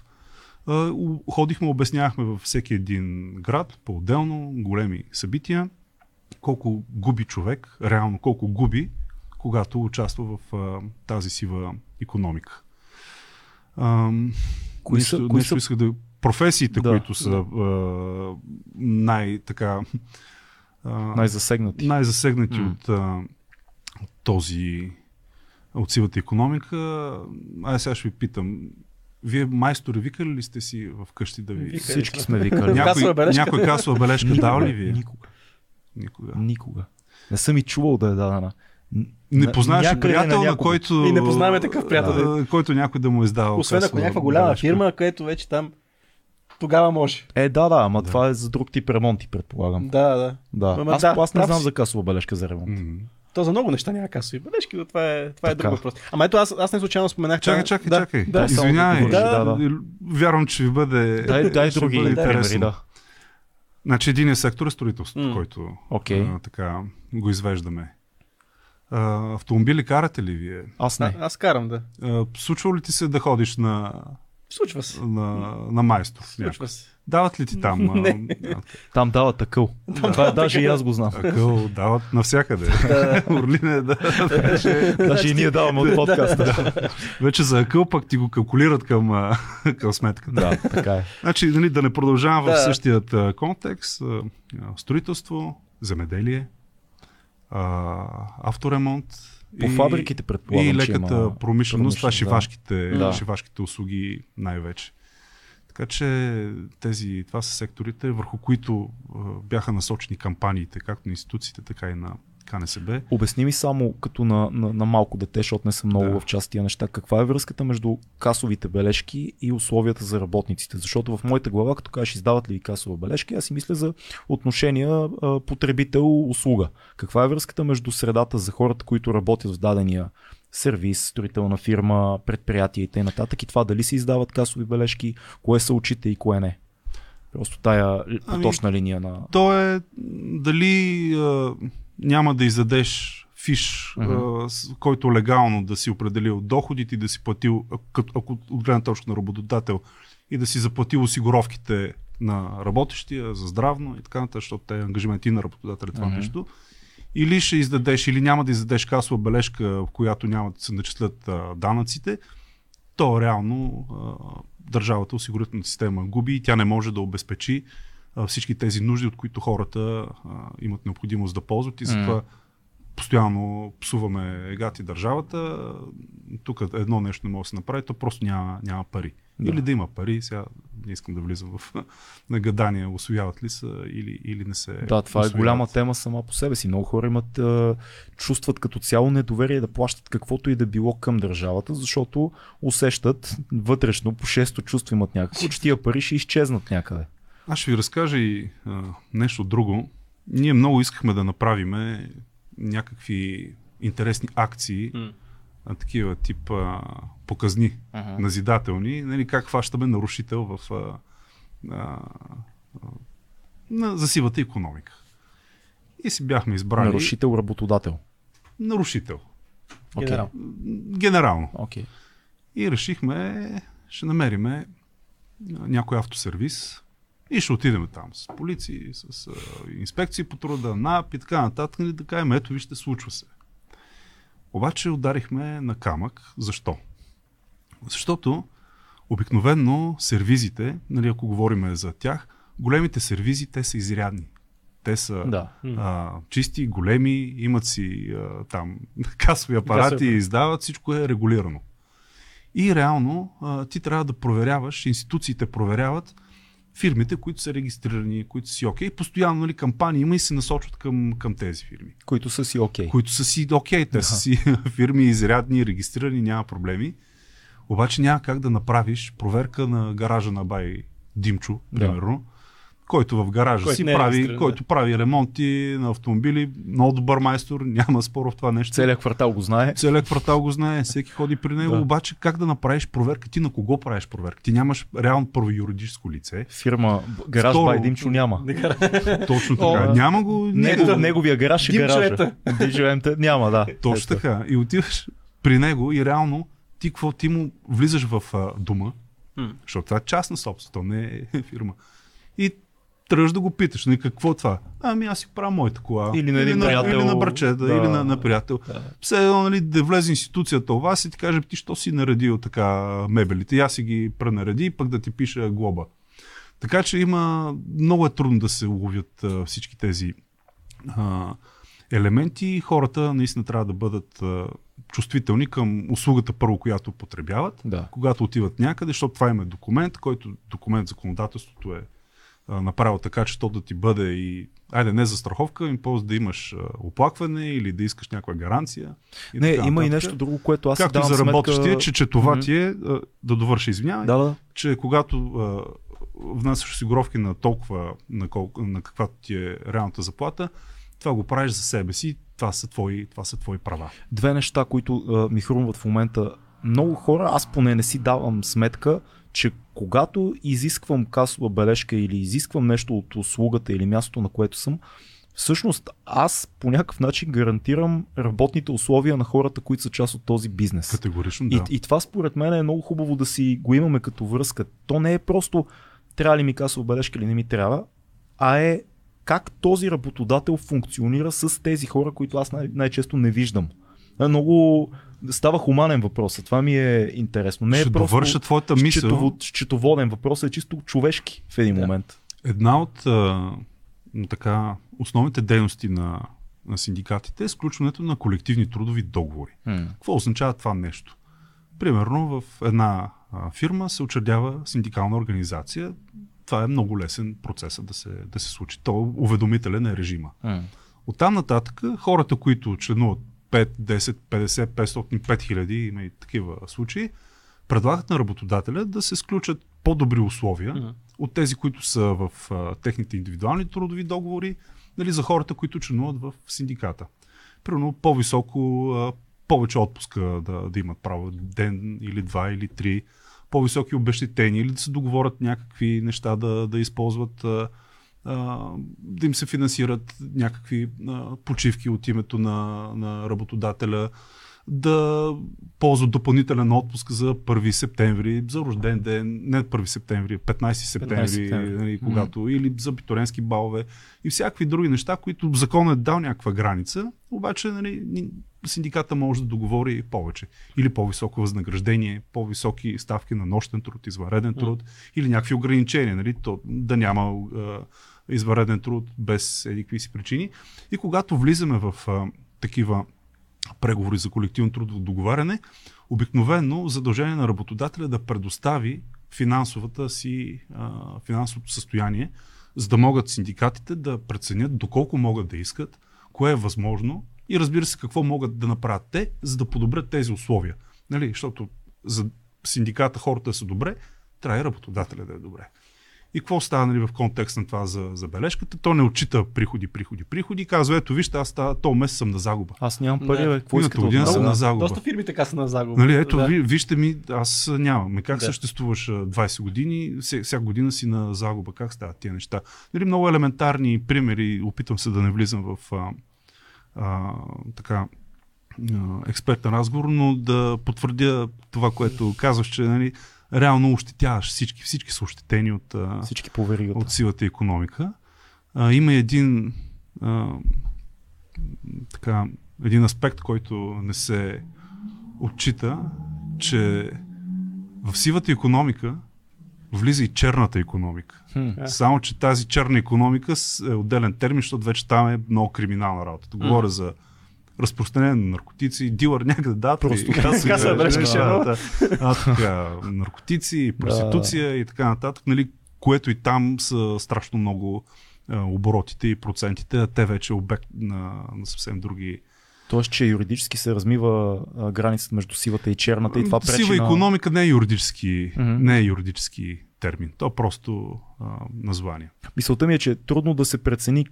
Speaker 3: А, ходихме, обяснявахме във всеки един град, по-отделно, големи събития, колко губи човек, реално колко губи, когато участва в а, тази сива економика. Ам,
Speaker 1: Кои
Speaker 3: нещо,
Speaker 1: са- кои
Speaker 3: нещо
Speaker 1: са-
Speaker 3: исках да... Професиите,
Speaker 1: Да,
Speaker 3: които са а, най-така а,
Speaker 1: Най-засегнати.
Speaker 3: най-засегнати
Speaker 1: М.
Speaker 3: от, а, от този от сивата економика. Ай сега ще ви питам. Вие майстори викали ли сте си в къщи да ви...
Speaker 2: Викали
Speaker 1: Всички
Speaker 2: сме.
Speaker 1: викали.
Speaker 2: Ня-
Speaker 3: Някой,
Speaker 2: Касова бележка?
Speaker 3: някой касова бележка дал ли ви? е?
Speaker 1: Никога.
Speaker 3: Никога.
Speaker 1: Никога. Не съм и чувал да е дадена.
Speaker 3: Не
Speaker 1: на-
Speaker 3: познаваш
Speaker 1: някъде
Speaker 3: приятел, на
Speaker 1: някого.
Speaker 3: който...
Speaker 2: И не познаваме такъв приятел,
Speaker 3: а, който някой да му е издава.
Speaker 2: Освен ако някаква голяма
Speaker 3: бележка.
Speaker 2: фирма, където вече там тогава може.
Speaker 1: Е, да, да, ама
Speaker 3: Да.
Speaker 1: това е за друг тип ремонти, предполагам.
Speaker 2: Да, да.
Speaker 1: Да.
Speaker 2: Ама
Speaker 1: Аз,
Speaker 2: да,
Speaker 1: аз не знам
Speaker 2: си.
Speaker 1: за касова бележка за ремонт.
Speaker 3: М.
Speaker 2: То за много неща няма касови бележки, но това е, това е друг въпрос. Ама ето аз, аз не случайно споменах.
Speaker 3: Чакай, чакай,
Speaker 2: да,
Speaker 3: чакай.
Speaker 2: Да,
Speaker 3: Извинявай.
Speaker 1: да да, да.
Speaker 3: Вярвам, че ви бъде.
Speaker 1: Дай, дай други
Speaker 3: бъде
Speaker 1: примери, да.
Speaker 3: Значи един сектор е строителството,
Speaker 2: М.
Speaker 3: който
Speaker 1: Окей.
Speaker 3: а, така го извеждаме. А, автомобили карате ли вие?
Speaker 1: Аз
Speaker 2: А,
Speaker 1: не.
Speaker 2: аз карам, да.
Speaker 3: А, случва ли ти се да ходиш на,
Speaker 2: Случва се.
Speaker 3: на, на майстор?
Speaker 2: Случва се.
Speaker 3: Дават ли ти там?
Speaker 2: Не.
Speaker 3: а,
Speaker 1: Там дава такъл. Това е даже и аз го знам.
Speaker 3: Акъл дават навсякъде. Орлине, да.
Speaker 1: Даже и ние даваме от подкаста.
Speaker 3: вече за акъл пък ти го калкулират към, към сметката.
Speaker 1: Да, така е.
Speaker 3: Значи, нали, да не продължавам в същият контекст. Строителство, земеделие, авторемонт.
Speaker 1: По
Speaker 3: и,
Speaker 1: фабриките предполагам,
Speaker 3: и леката
Speaker 1: има
Speaker 3: промишленост, това
Speaker 1: да.
Speaker 3: шивашките,
Speaker 1: Да.
Speaker 3: шивашките услуги най-вече. Така че тези, това са секторите, върху които бяха насочени кампаниите, както на институциите, така и на КНСБ.
Speaker 1: Обясни ми само като на, на, на малко дете, защото не съм много
Speaker 3: Да.
Speaker 1: в част тия неща. Каква е връзката между касовите бележки и условията за работниците? Защото в моята глава, като кажеш издават ли ви касова бележка, аз си мисля за отношения потребител-услуга. Каква е връзката между средата за хората, които работят в дадения сервис, строителна фирма, предприятие и т.н. И това дали се издават касови бележки, кое са очите и кое не? Просто тая
Speaker 3: Ами,
Speaker 1: точна линия на...
Speaker 3: То е дали а, няма да издадеш фиш,
Speaker 1: Мгм.
Speaker 3: а, с който легално да си определил доходите и да си платил, ако от гледна точка на работодател, и да си заплатил осигуровките на работещия за здравно и така нататък, защото те е ангажимент и на работодателя това
Speaker 1: Мгм.
Speaker 3: нещо. Или ще издадеш, или няма да издадеш касова бележка, в която няма да се начислят а, данъците, то реално а, държавата, осигурителната система губи и тя не може да обезпечи а, всички тези нужди, от които хората а, имат необходимост да ползват и затова постоянно псуваме гати държавата. Тук едно нещо не може да се направи, то просто няма, няма пари.
Speaker 1: Да.
Speaker 3: Или да има пари, сега не искам да влизам в нагадания, освояват ли са или, или не се
Speaker 1: Да, това е
Speaker 3: усвояват.
Speaker 1: голяма тема сама по себе си. Много хора имат, а, чувстват като цяло недоверие да плащат каквото и да било към държавата, защото усещат вътрешно, по шесто чувство имат някакво, че тия пари ще изчезнат някъде.
Speaker 3: Аз ще ви разкажа и а, нещо друго. Ние много искахме да направиме някакви интересни акции,
Speaker 2: М.
Speaker 3: а, такива тип а, показни,
Speaker 1: Ага.
Speaker 3: назидателни, нали, как хващаме нарушител в, а, а, а, на, за сивата економика. И си бяхме избрали
Speaker 1: Нарушител, работодател.
Speaker 3: нарушител.
Speaker 1: Окей.
Speaker 2: Генерал.
Speaker 3: Генерално.
Speaker 1: Окей.
Speaker 3: И решихме, ще намериме някой автосервис и ще отидем там с полиции, с а, инспекции по труда, НАП и така нататък. И да кажем, ето вижте, случва се. Обаче ударихме на камък. Защо? Защото Обикновенно сервизите, нали, ако говорим за тях, големите сервизи, те са изрядни. Те са
Speaker 1: Да.
Speaker 3: а, чисти, големи, имат си а, там касови апарати,
Speaker 2: Касови.
Speaker 3: издават, всичко е регулирано. И реално а, ти трябва да проверяваш, институциите проверяват фирмите, които са регистрирани, които си окей. Постоянно нали, кампании има и се насочват към, към тези фирми,
Speaker 1: Които са си окей.
Speaker 3: които са си окей. Те са си фирми изрядни, регистрирани, няма проблеми. Обаче няма как да направиш проверка на гаража на бай Димчо,
Speaker 1: Да.
Speaker 3: Който в гаража
Speaker 2: Който
Speaker 3: си
Speaker 2: е
Speaker 3: прави,
Speaker 2: регистриран,
Speaker 3: който прави ремонти на автомобили, много добър майстор, няма спор в това нещо.
Speaker 1: Целият квартал го знае.
Speaker 3: Целият квартал го знае, всеки ходи при него,
Speaker 1: Да.
Speaker 3: обаче как да направиш проверка? Ти на кого правиш проверка? Ти нямаш реално първо юридическо лице.
Speaker 1: Фирма Гараж
Speaker 3: Второ,
Speaker 1: Бай Димчо няма.
Speaker 3: Точно
Speaker 2: О,
Speaker 3: така.
Speaker 2: да.
Speaker 3: Няма го.
Speaker 1: Него,
Speaker 3: няма-
Speaker 1: неговия гараж е гаража.
Speaker 2: Димчоета.
Speaker 1: Димчоета няма, да.
Speaker 3: Точно така. И отиваш при него и реално ти какво ти му влизаш в а, дома, защото това е частна собственост, то не е фирма. И тръгваш да го питаш, нали, какво е това? Ами аз си правя моята кола.
Speaker 1: Или на един приятел.
Speaker 3: Или на брачета,
Speaker 1: Да.
Speaker 3: или на, на приятел.
Speaker 1: Да.
Speaker 3: Все едно, нали, да влезе институцията у вас и ти каже, ти що си наредил така мебелите? И аз си ги пренареди, пък да ти пиша глоба. Така че има, много е трудно да се уловят а, всички тези а, елементи. Хората наистина трябва да бъдат а, чувствителни към услугата първо, която потребяват,
Speaker 1: Да.
Speaker 3: когато отиват някъде, защото това им е документ, който документ законодателството е а, направил така, че то да ти бъде и, айде не за страховка, им полза да имаш оплакване или да искаш някаква гаранция. И
Speaker 1: Не,
Speaker 3: така
Speaker 1: има и
Speaker 3: нататък.
Speaker 1: нещо друго, което аз
Speaker 3: Както и
Speaker 1: давам
Speaker 3: за работещия,
Speaker 1: сметка...
Speaker 3: че, че това
Speaker 1: Мгм.
Speaker 3: ти е, да довърша, извинявай,
Speaker 1: Да, да.
Speaker 3: че когато а, внасяш осигуровки на толкова, на, колко, на каквато ти е реалната заплата, това го правиш за себе си, това са твои, това са твои права.
Speaker 1: Две неща, които а, ми хрумват в момента. Много хора, аз поне не си давам сметка, че когато изисквам касова бележка или изисквам нещо от услугата или мястото, на което съм, всъщност аз по някакъв начин гарантирам работните условия на хората, които са част от този бизнес.
Speaker 3: Категорично,
Speaker 1: И,
Speaker 3: да.
Speaker 1: и това според мен е много хубаво да си го имаме като връзка. То не е просто трябва ли ми касова бележка или не ми трябва, а е как този работодател функционира с тези хора, които аз най- най-често не виждам. Е много става хуманен въпрос. Това ми е интересно. Не е
Speaker 3: Ще
Speaker 1: просто
Speaker 3: довърша твоята мисъл.
Speaker 1: счетово, счетоводен въпрос, е чисто човешки в един
Speaker 2: Да.
Speaker 1: момент.
Speaker 3: Една от а, така, основните дейности на, на синдикатите е сключването на колективни трудови договори. Какво означава това нещо? Примерно в една а, фирма се учредява синдикална организация. Това е много лесен процес да се, да се случи. То е уведомителен е режима. От там нататък хората, които членуват 5, 10, 50, 500, 5000, има и такива случаи, предлагат на работодателя да се сключат по-добри условия от тези, които са в а, техните индивидуални трудови договори, нали, за хората, които членуват в синдиката. Примерно по-високо, а, повече отпуска да, да имат право, ден или два или три, по-високи обещетения или да се договорят някакви неща да, да използват, а, да им се финансират някакви почивки от името на, на работодателя, да ползват допълнителен отпуск за 1 септември, за рожден ден, не 1 септември, 15 септември,
Speaker 2: септември.
Speaker 3: нали, когато, или за битуренски балове и всякакви други неща, които законът е дал някаква граница, обаче нали, синдиката може да договори повече. Или по-високо възнаграждение, по-високи ставки на нощен труд, извънреден труд, или някакви ограничения, нали, то, да няма а, извънреден труд без едикви си причини. И когато влизаме в а, такива преговори за колективно трудово договаряне, обикновено задължение на работодателя е да предостави финансовата си, а, финансовото състояние, за да могат синдикатите да преценят доколко могат да искат, кое е възможно и разбира се какво могат да направят те, за да подобрят тези условия. Нали? Защото за синдиката хората са добре, трябва и работодателя да е добре. И какво става нали, в контекст на това за, за бележката? То не отчита приходи, приходи, приходи. Казва, ето вижте, аз то месец съм на загуба.
Speaker 1: Аз нямам пари, бе. Какво искате
Speaker 3: година съм
Speaker 1: сега?
Speaker 3: на загуба.
Speaker 2: Доста фирми така са на загуба.
Speaker 3: Нали, ето,
Speaker 2: да.
Speaker 3: ви, вижте ми, аз нямам. Как
Speaker 2: Да.
Speaker 3: съществуваш а, 20 години, вся- всяка година си на загуба, как стават тия неща? Нали, много елементарни примери, опитвам се да не влизам в а, а, така а, експертен разговор, но да потвърдя това, което казваш, че нали, реално ощетяваш всички, всички са ощетени от,
Speaker 1: Всички
Speaker 3: от силата економика. А, има един а, така, един аспект, който не се отчита, че В сивата економика влиза и черната економика.
Speaker 1: Хм.
Speaker 2: Да.
Speaker 3: Само, че тази черна економика с- е отделен термин, защото вече там е много криминална работа. Говоря за разпространение на наркотици, дилър някъде да,
Speaker 1: Просто
Speaker 2: каса
Speaker 3: да,
Speaker 2: бележка
Speaker 3: да, да, така, наркотици, проституция и така нататък, нали, което и там са страшно много а, оборотите и процентите, а те вече е обект на, на съвсем други.
Speaker 1: Тоест, че юридически се размива а, границата между сивата и черната и това пречи
Speaker 3: Сива
Speaker 1: на...
Speaker 3: економика не е юридически,
Speaker 1: Мгм.
Speaker 3: не е юридически термин. То е просто а, название.
Speaker 1: Мисълта ми е, че е трудно да се прецени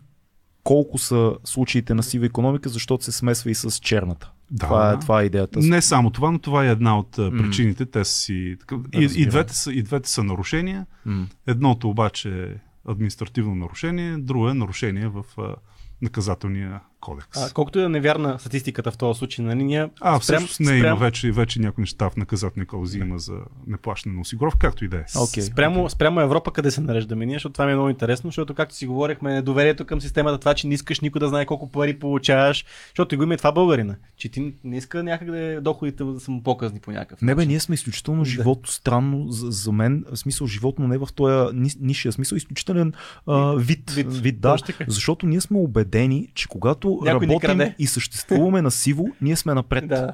Speaker 1: колко са случаите на сива економика, защото се смесва и с черната.
Speaker 3: Да.
Speaker 1: Това, е, това е идеята.
Speaker 3: Не само това, но това е една от причините. Те си. така- И, и,
Speaker 1: Разбирам.
Speaker 3: двете са, и двете са нарушения.
Speaker 1: М.
Speaker 3: Едното обаче е административно нарушение, друго е нарушение в а, наказателния кодекс.
Speaker 2: А, колкото и да е невярна статистиката в този случай, нали, ние
Speaker 3: А,
Speaker 2: спрям-
Speaker 3: всъщност не
Speaker 2: спрям-
Speaker 3: има вече, вече някои неща в наказателния кодекс има за неплащане на осигуров, както и да е.
Speaker 1: Окей.
Speaker 2: Спрямо, спрямо Европа къде се нареждаме ние, защото това ми е много интересно, защото както си говорихме, недоверието към системата, това, че не искаш никой да знае колко пари получаваш, защото и го има и това българина, че ти не иска някак да е доходите да са му показни по някакъв
Speaker 1: Не бе, ние сме изключително живото странно за, за мен, в смисъл животно не в този ни- нишия смисъл, изключителен а, вид,
Speaker 2: Вид.
Speaker 1: вид, да, защото ние сме убедени, че когато
Speaker 2: Някой
Speaker 1: работим и съществуваме на сиво, ние сме напред.
Speaker 2: Да.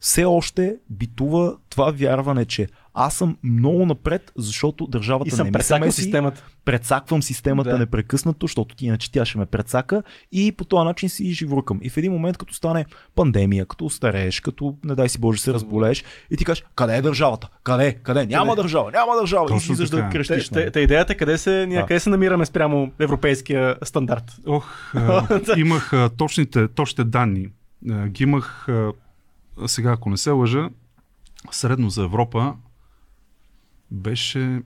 Speaker 1: Все още битува това вярване, че аз съм много напред, защото държавата
Speaker 2: И
Speaker 1: не
Speaker 2: съм
Speaker 1: ми се
Speaker 2: пресакал
Speaker 1: меси,
Speaker 2: системата.
Speaker 1: прецаквам системата
Speaker 2: Да.
Speaker 1: непрекъснато, защото ти иначе тя ще ме прецака и по този начин си живуркам. И в един момент, като стане пандемия, като остарееш, като не дай си Боже се разболееш и ти кажеш, къде е държавата? Къде? Къде? Няма
Speaker 2: Къде?
Speaker 1: държава, няма държава. и
Speaker 3: Точно
Speaker 1: излизаш да
Speaker 3: така.
Speaker 1: крещиш.
Speaker 2: Та,
Speaker 1: нали?
Speaker 2: та, та идеята е къде се, ние,
Speaker 1: Да.
Speaker 2: къде се намираме спрямо европейския стандарт.
Speaker 3: Ох, имах точните, точните данни. Ги имах сега, ако не се лъжа, средно за Европа беше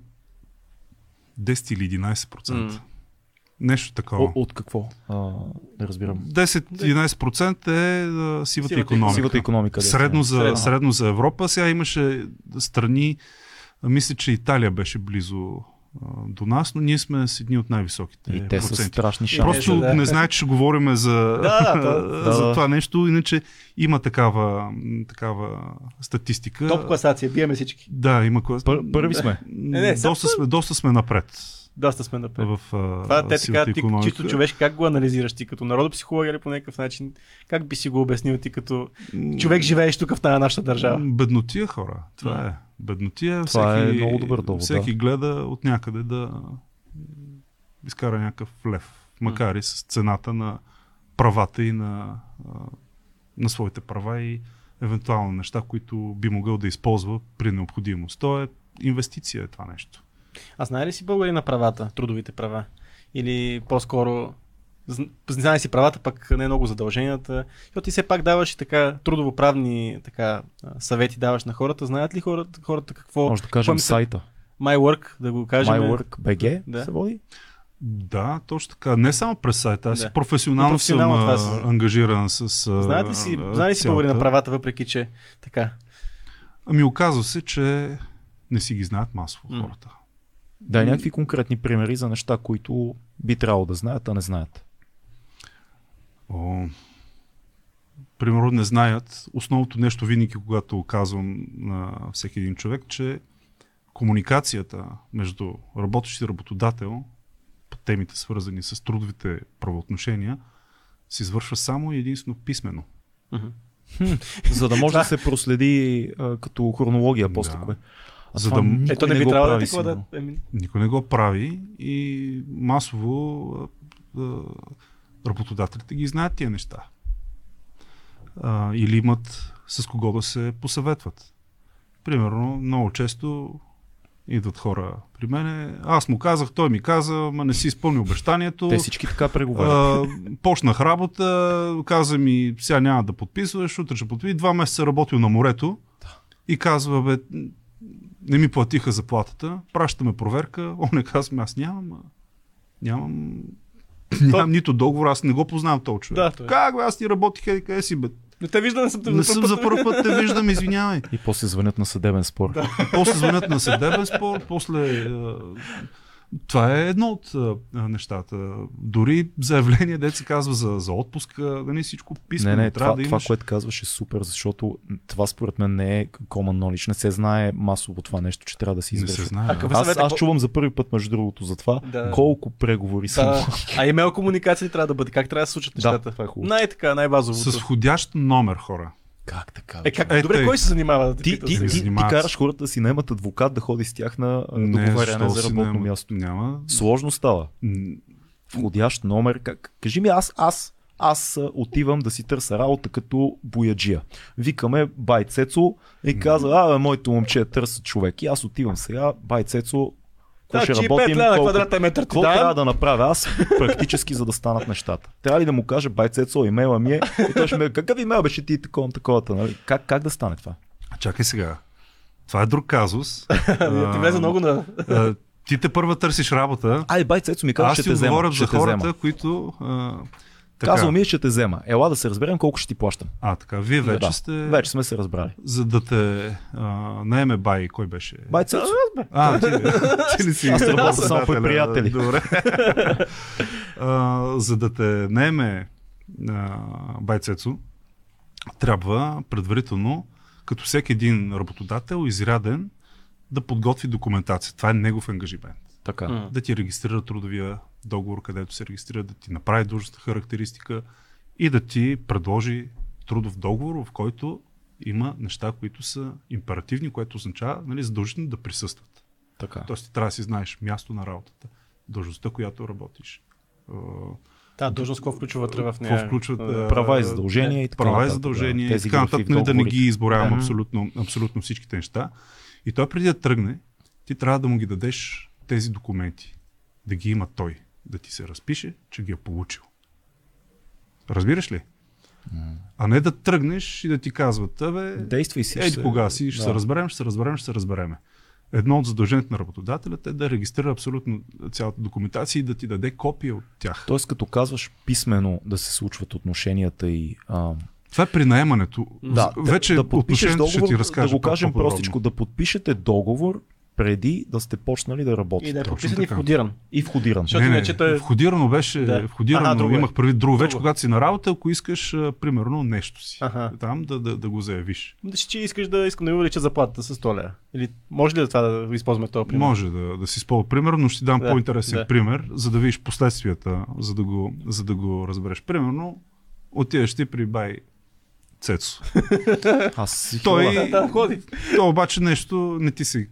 Speaker 3: 10 или 11%.
Speaker 2: М.
Speaker 3: Нещо такова.
Speaker 1: О, от какво? А, не разбирам.
Speaker 3: 10-11% е а, сивата,
Speaker 2: Сивата
Speaker 3: економика.
Speaker 1: Сивата економика. да,
Speaker 3: Средно за,
Speaker 2: Средно.
Speaker 3: средно за Европа. Сега имаше страни, мисля, че Италия беше близо до нас, но ние сме с едни от най-високите
Speaker 1: И те са
Speaker 3: проценти.
Speaker 1: страшни
Speaker 2: Просто-
Speaker 1: шанси.
Speaker 3: Просто
Speaker 2: да.
Speaker 3: не знаете, че ще говорим за,
Speaker 2: Да, да,
Speaker 3: за
Speaker 1: да.
Speaker 3: това нещо, иначе има такава, такава статистика.
Speaker 2: Топ класация, биеме всички.
Speaker 3: Да, има клас...
Speaker 1: Пър- първи сме.
Speaker 3: Не,
Speaker 2: не,
Speaker 3: доста, сме, доста сме напред
Speaker 2: Доста сме напред.
Speaker 3: в
Speaker 2: Това те
Speaker 3: сивата
Speaker 2: така, ти чисто човешки, как го анализираш ти като народопсихолог или по някакъв начин? Как би си го обяснил ти като човек живееш тук в тази нашата държава?
Speaker 3: Беднотия хора. Това е. Беднотия.
Speaker 1: Това е
Speaker 3: всеки,
Speaker 1: много добър довод,
Speaker 3: Всеки гледа от някъде да изкара някакъв лев. Макар и с цената на правата и на, на своите права и евентуално неща, които би могъл да използва при необходимост. То е инвестиция е това нещо.
Speaker 2: А знае ли си българи на правата, трудовите права? Или по-скоро знае си правата, пък не много задълженията, защото ти все пак даваш и така трудовоправни така, съвети даваш на хората. Знаят ли хората, хората какво?
Speaker 1: Може да
Speaker 2: какво
Speaker 1: кажем
Speaker 2: мислят?
Speaker 1: сайта.
Speaker 2: My Work, да го кажем.
Speaker 1: MyWork.bg
Speaker 2: Да.
Speaker 1: се води.
Speaker 3: Да, точно така. Не само през сайта, аз
Speaker 2: Да.
Speaker 3: професионално,
Speaker 2: Професионално това
Speaker 3: съм
Speaker 2: си.
Speaker 3: а, ангажиран с. а,
Speaker 2: Знаят ли си,
Speaker 3: а,
Speaker 2: знаят ли си българи на правата, въпреки че така?
Speaker 3: Ами оказва се, че не си ги знаят масово хората.
Speaker 1: Да, някакви конкретни примери за неща, които би трябвало да знаят, а не знаят.
Speaker 3: О, примерно не знаят. Основното нещо винаги, когато казвам на всеки един човек, че комуникацията между работещ и работодател по темите свързани с трудовите правоотношения се извършва само и единствено писменно.
Speaker 1: За да може да се проследи а, като хронология после.
Speaker 3: Да.
Speaker 1: А
Speaker 3: За да-
Speaker 2: Ето не би
Speaker 1: го
Speaker 2: трябвало да
Speaker 1: прави,
Speaker 2: такова да...
Speaker 3: Никой не го прави и масово а, а, работодателите ги знаят тия неща. А, или имат с кого да се посъветват. Примерно, много често идват хора при мене. Аз му казах, той ми каза, ма не си изпълни обещанието.
Speaker 1: Те всички така преговарят.
Speaker 3: Почнах работа, каза ми, сега няма да подписваш, утре ще подписи. Два месеца работил на морето и казва, бе, не ми платиха заплатата, пращаме проверка. Он не казва, аз нямам, нямам, нямам нито договор, аз не го познавам този човек.
Speaker 2: Да, той е.
Speaker 3: как бе, аз ти работих, еди къде си, бе?
Speaker 2: Не те вижда, не съм те
Speaker 3: Не съм за първ път те виждам, извинявай.
Speaker 1: И после звънят на съдебен спор.
Speaker 3: После звънят на съдебен спор, после е, Това е едно от а, нещата. Дори заявление, де се казва за, за отпуск, да не всичко писмено.
Speaker 1: Не, не,
Speaker 3: трябва
Speaker 1: това,
Speaker 3: да
Speaker 1: това,
Speaker 3: имаш...
Speaker 1: което казваш е супер, защото това според мен не е common knowledge. Не се знае масово това нещо, че трябва да се
Speaker 3: не
Speaker 1: извършва.
Speaker 3: се знае.
Speaker 2: А
Speaker 3: да.
Speaker 2: какъв
Speaker 1: Аз, аз
Speaker 2: по-
Speaker 1: чувам за първи път, между другото, за това
Speaker 2: Да.
Speaker 1: колко преговори са.
Speaker 2: Да. А имейл комуникация ли трябва да бъде? Как трябва да се случат
Speaker 1: Да,
Speaker 2: нещата?
Speaker 1: това е хубаво.
Speaker 2: Най-така, най-базовото.
Speaker 3: С входящ номер, хора.
Speaker 1: Как така?
Speaker 2: Е, как?
Speaker 3: Е,
Speaker 2: Добре,
Speaker 3: тъй.
Speaker 2: кой се занимава да
Speaker 1: Ти, ти, ти, ти,
Speaker 3: занимават.
Speaker 1: караш хората да си наемат адвокат да ходи с тях на договаряне за работно
Speaker 3: няма-
Speaker 1: място.
Speaker 3: Няма.
Speaker 1: Сложно става. Входящ номер. Как? Кажи ми, аз, аз, аз отивам да си търся работа като бояджия. Викаме бай Цецо и казва, а, моето момче търси човек. И аз отивам сега, бай Какво
Speaker 2: Да,
Speaker 1: ще
Speaker 2: че и
Speaker 1: работим,
Speaker 2: 5 лева на
Speaker 1: колко-
Speaker 2: квадратен метър
Speaker 1: Какво трябва
Speaker 2: давам?
Speaker 1: да направя аз практически, за да станат нещата? Трябва ли да му кажа, бай Цецо, имейла ми е, и той ще ме какъв имейл беше ти такова, таковата, нали? Как, как да стане това?
Speaker 3: Чакай сега. Това е друг казус.
Speaker 2: Ти влезе много на...
Speaker 3: А, Ти те първа търсиш работа.
Speaker 1: Ай, бай Цецо ми казва,
Speaker 3: Аз
Speaker 1: ще
Speaker 3: ти
Speaker 1: те ще
Speaker 3: за хората, които... Така.
Speaker 1: Казва ми, е, ще те взема. Ела да се разберем колко ще ти плащам.
Speaker 3: А, така. Вие вече
Speaker 1: да.
Speaker 3: сте...
Speaker 1: Вече сме се разбрали.
Speaker 3: За да те а, наеме бай, кой беше?
Speaker 1: Бай Цецо.
Speaker 3: А, ти, ти ли си?
Speaker 1: Аз работя само при приятели.
Speaker 3: Добре. а, за да те наеме а, байцецо, трябва предварително, като всеки един работодател, изряден, да подготви документация. Това е негов ангажимент.
Speaker 1: Така.
Speaker 3: Да ти регистрира трудовия договор, където се регистрира, да ти направи длъжностна характеристика и да ти предложи трудов договор, в който има неща, които са императивни, което означава нали, задължително да присъстват.
Speaker 1: така.
Speaker 3: Тоест ти трябва да си знаеш място на работата, длъжността, която работиш. а,
Speaker 2: Та, длъжност какво включва вътре в нея?
Speaker 3: Включват
Speaker 2: Да.
Speaker 1: Права и задължения и така
Speaker 3: Права и задължения
Speaker 1: да.
Speaker 3: и така нататък, нали, да не ги изборявам
Speaker 2: Да.
Speaker 3: абсолютно, абсолютно всичките неща. И той преди да тръгне, ти трябва да му ги дадеш тези документи, да ги има той, да ти се разпише, че ги е получил. Разбираш ли? А не да тръгнеш и да ти казват, абе,
Speaker 1: Действай си. ще-
Speaker 3: кога си, ще
Speaker 1: да.
Speaker 3: се разберем, ще се разберем, ще се разбереме. Едно от задълженията на работодателя е да регистрира абсолютно цялата документация и да ти даде копия от тях.
Speaker 1: Тоест, като казваш писмено да се случват отношенията и а,
Speaker 3: Това е при наемането.
Speaker 1: да,
Speaker 3: Вече
Speaker 1: да, да подпишеш
Speaker 3: отношението ще
Speaker 1: договор,
Speaker 3: ти разкажа
Speaker 1: да го кажем простичко, да подпишете договор преди да сте почнали да работите.
Speaker 2: И да е подписан и входиран.
Speaker 1: И входиран.
Speaker 2: Защото
Speaker 3: не, не,
Speaker 2: иначе той-
Speaker 3: Входирано беше,
Speaker 2: Да.
Speaker 3: да. входирано,
Speaker 2: друго е.
Speaker 3: имах преди друго. Вече когато си на работа, ако искаш, а, примерно, нещо си.
Speaker 2: Аха.
Speaker 3: Там да, да, да го заявиш.
Speaker 2: Да си, че искаш да искам да увелича заплатата с 100 лева. Или може ли да това да използваме този пример?
Speaker 3: Може да, да си използва пример, но ще ти дам
Speaker 2: Да,
Speaker 3: по-интересен
Speaker 2: да.
Speaker 3: пример, за да видиш последствията, за да го, за да го разбереш. Примерно, отиваш ти при бай Цецо.
Speaker 1: Аз си
Speaker 3: Той-
Speaker 1: хора.
Speaker 2: Да, ходи.
Speaker 3: То обаче нещо не ти се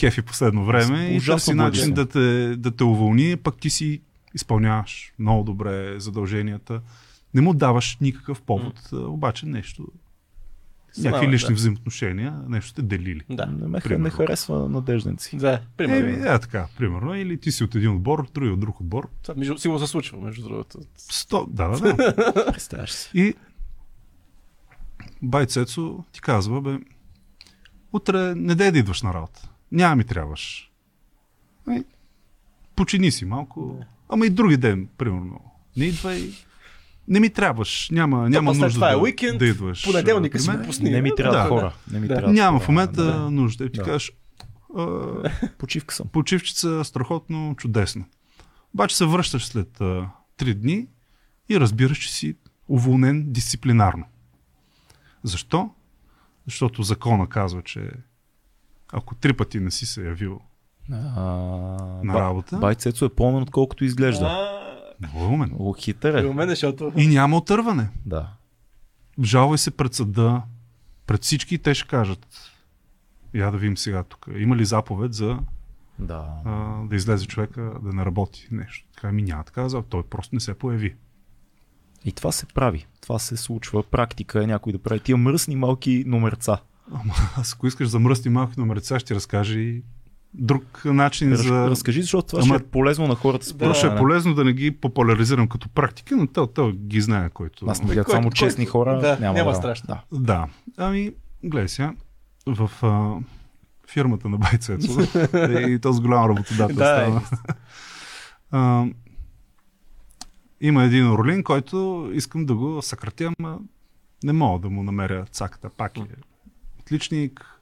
Speaker 3: кефи последно време и търси начин да те, да те уволни, пък ти си изпълняваш много добре задълженията. Не му даваш никакъв повод, а, обаче нещо, някакви
Speaker 2: Става,
Speaker 3: лични
Speaker 2: да.
Speaker 3: взаимоотношения, нещо те делили.
Speaker 2: Да.
Speaker 1: Не, ме,
Speaker 3: Примерно.
Speaker 1: не харесва надежденци.
Speaker 2: Да, примерно.
Speaker 3: Еми, е така, примерно. Или ти си от един отбор, други от друг отбор.
Speaker 2: Това между, сигурно се случва, между другото.
Speaker 3: Сто... Да, да, да.
Speaker 1: Представяш си.
Speaker 3: И бай Цецо ти казва, бе, утре не дай да идваш на работа. Няма ми трябваш. Ай, почини си малко. Ама и други ден, примерно. Не идвай. Не ми трябваш. Няма, няма
Speaker 2: пък след
Speaker 3: нужда
Speaker 2: това е
Speaker 3: да,
Speaker 2: уикенд,
Speaker 3: да идваш.
Speaker 2: понеделника
Speaker 3: при
Speaker 2: си пусни.
Speaker 1: Не ми трябва
Speaker 3: Да.
Speaker 1: хора. Не ми
Speaker 2: Да.
Speaker 1: трябва
Speaker 3: Няма в
Speaker 1: хора.
Speaker 3: момента
Speaker 1: Да.
Speaker 3: нужда. И ти
Speaker 1: Да.
Speaker 3: кажеш, а,
Speaker 1: Почивка съм.
Speaker 3: почивчица страхотно, чудесно. Обаче се връщаш след а, 3 дни и разбираш, че си уволнен дисциплинарно. Защо? Защото закона казва, че ако три пъти не си се явил
Speaker 1: А,
Speaker 3: на
Speaker 1: ба-
Speaker 3: работа,
Speaker 1: Бай Цецо е по-умен, отколкото изглежда.
Speaker 2: А,
Speaker 3: много е умен.
Speaker 1: О, хитър
Speaker 2: При
Speaker 1: е.
Speaker 2: мен, защото...
Speaker 3: И няма отърване.
Speaker 1: Да.
Speaker 3: Жалвай се пред съда, пред всички и те ще кажат. Я да видим сега тук. Има ли заповед за
Speaker 1: Да.
Speaker 3: а, да излезе човека да не работи нещо? Така ми няма така заповед. Той просто не се появи.
Speaker 1: И това се прави. Това се случва. Практика е някой да прави тия мръсни малки номерца.
Speaker 3: Ама аз ако искаш за мръсни малки номереца, ще ти разкажа и друг начин
Speaker 1: Раз,
Speaker 3: за...
Speaker 1: Разкажи, защото това
Speaker 3: Ама-
Speaker 1: ще е полезно на хората. с
Speaker 3: То ще е полезно да не ги популяризирам като практика, но то, то ги знае, който...
Speaker 1: Аз не само
Speaker 2: кой-
Speaker 1: честни хора.
Speaker 2: да,
Speaker 1: няма,
Speaker 2: няма
Speaker 1: да.
Speaker 2: страшно.
Speaker 1: Да.
Speaker 3: Да. Ами, гледай сега, в а, фирмата на Байцецо и този голям работодател
Speaker 2: Да, е.
Speaker 3: стана. а, има един орлин, който искам да го съкратя, ама не мога да му намеря цаката. Пак е отличник,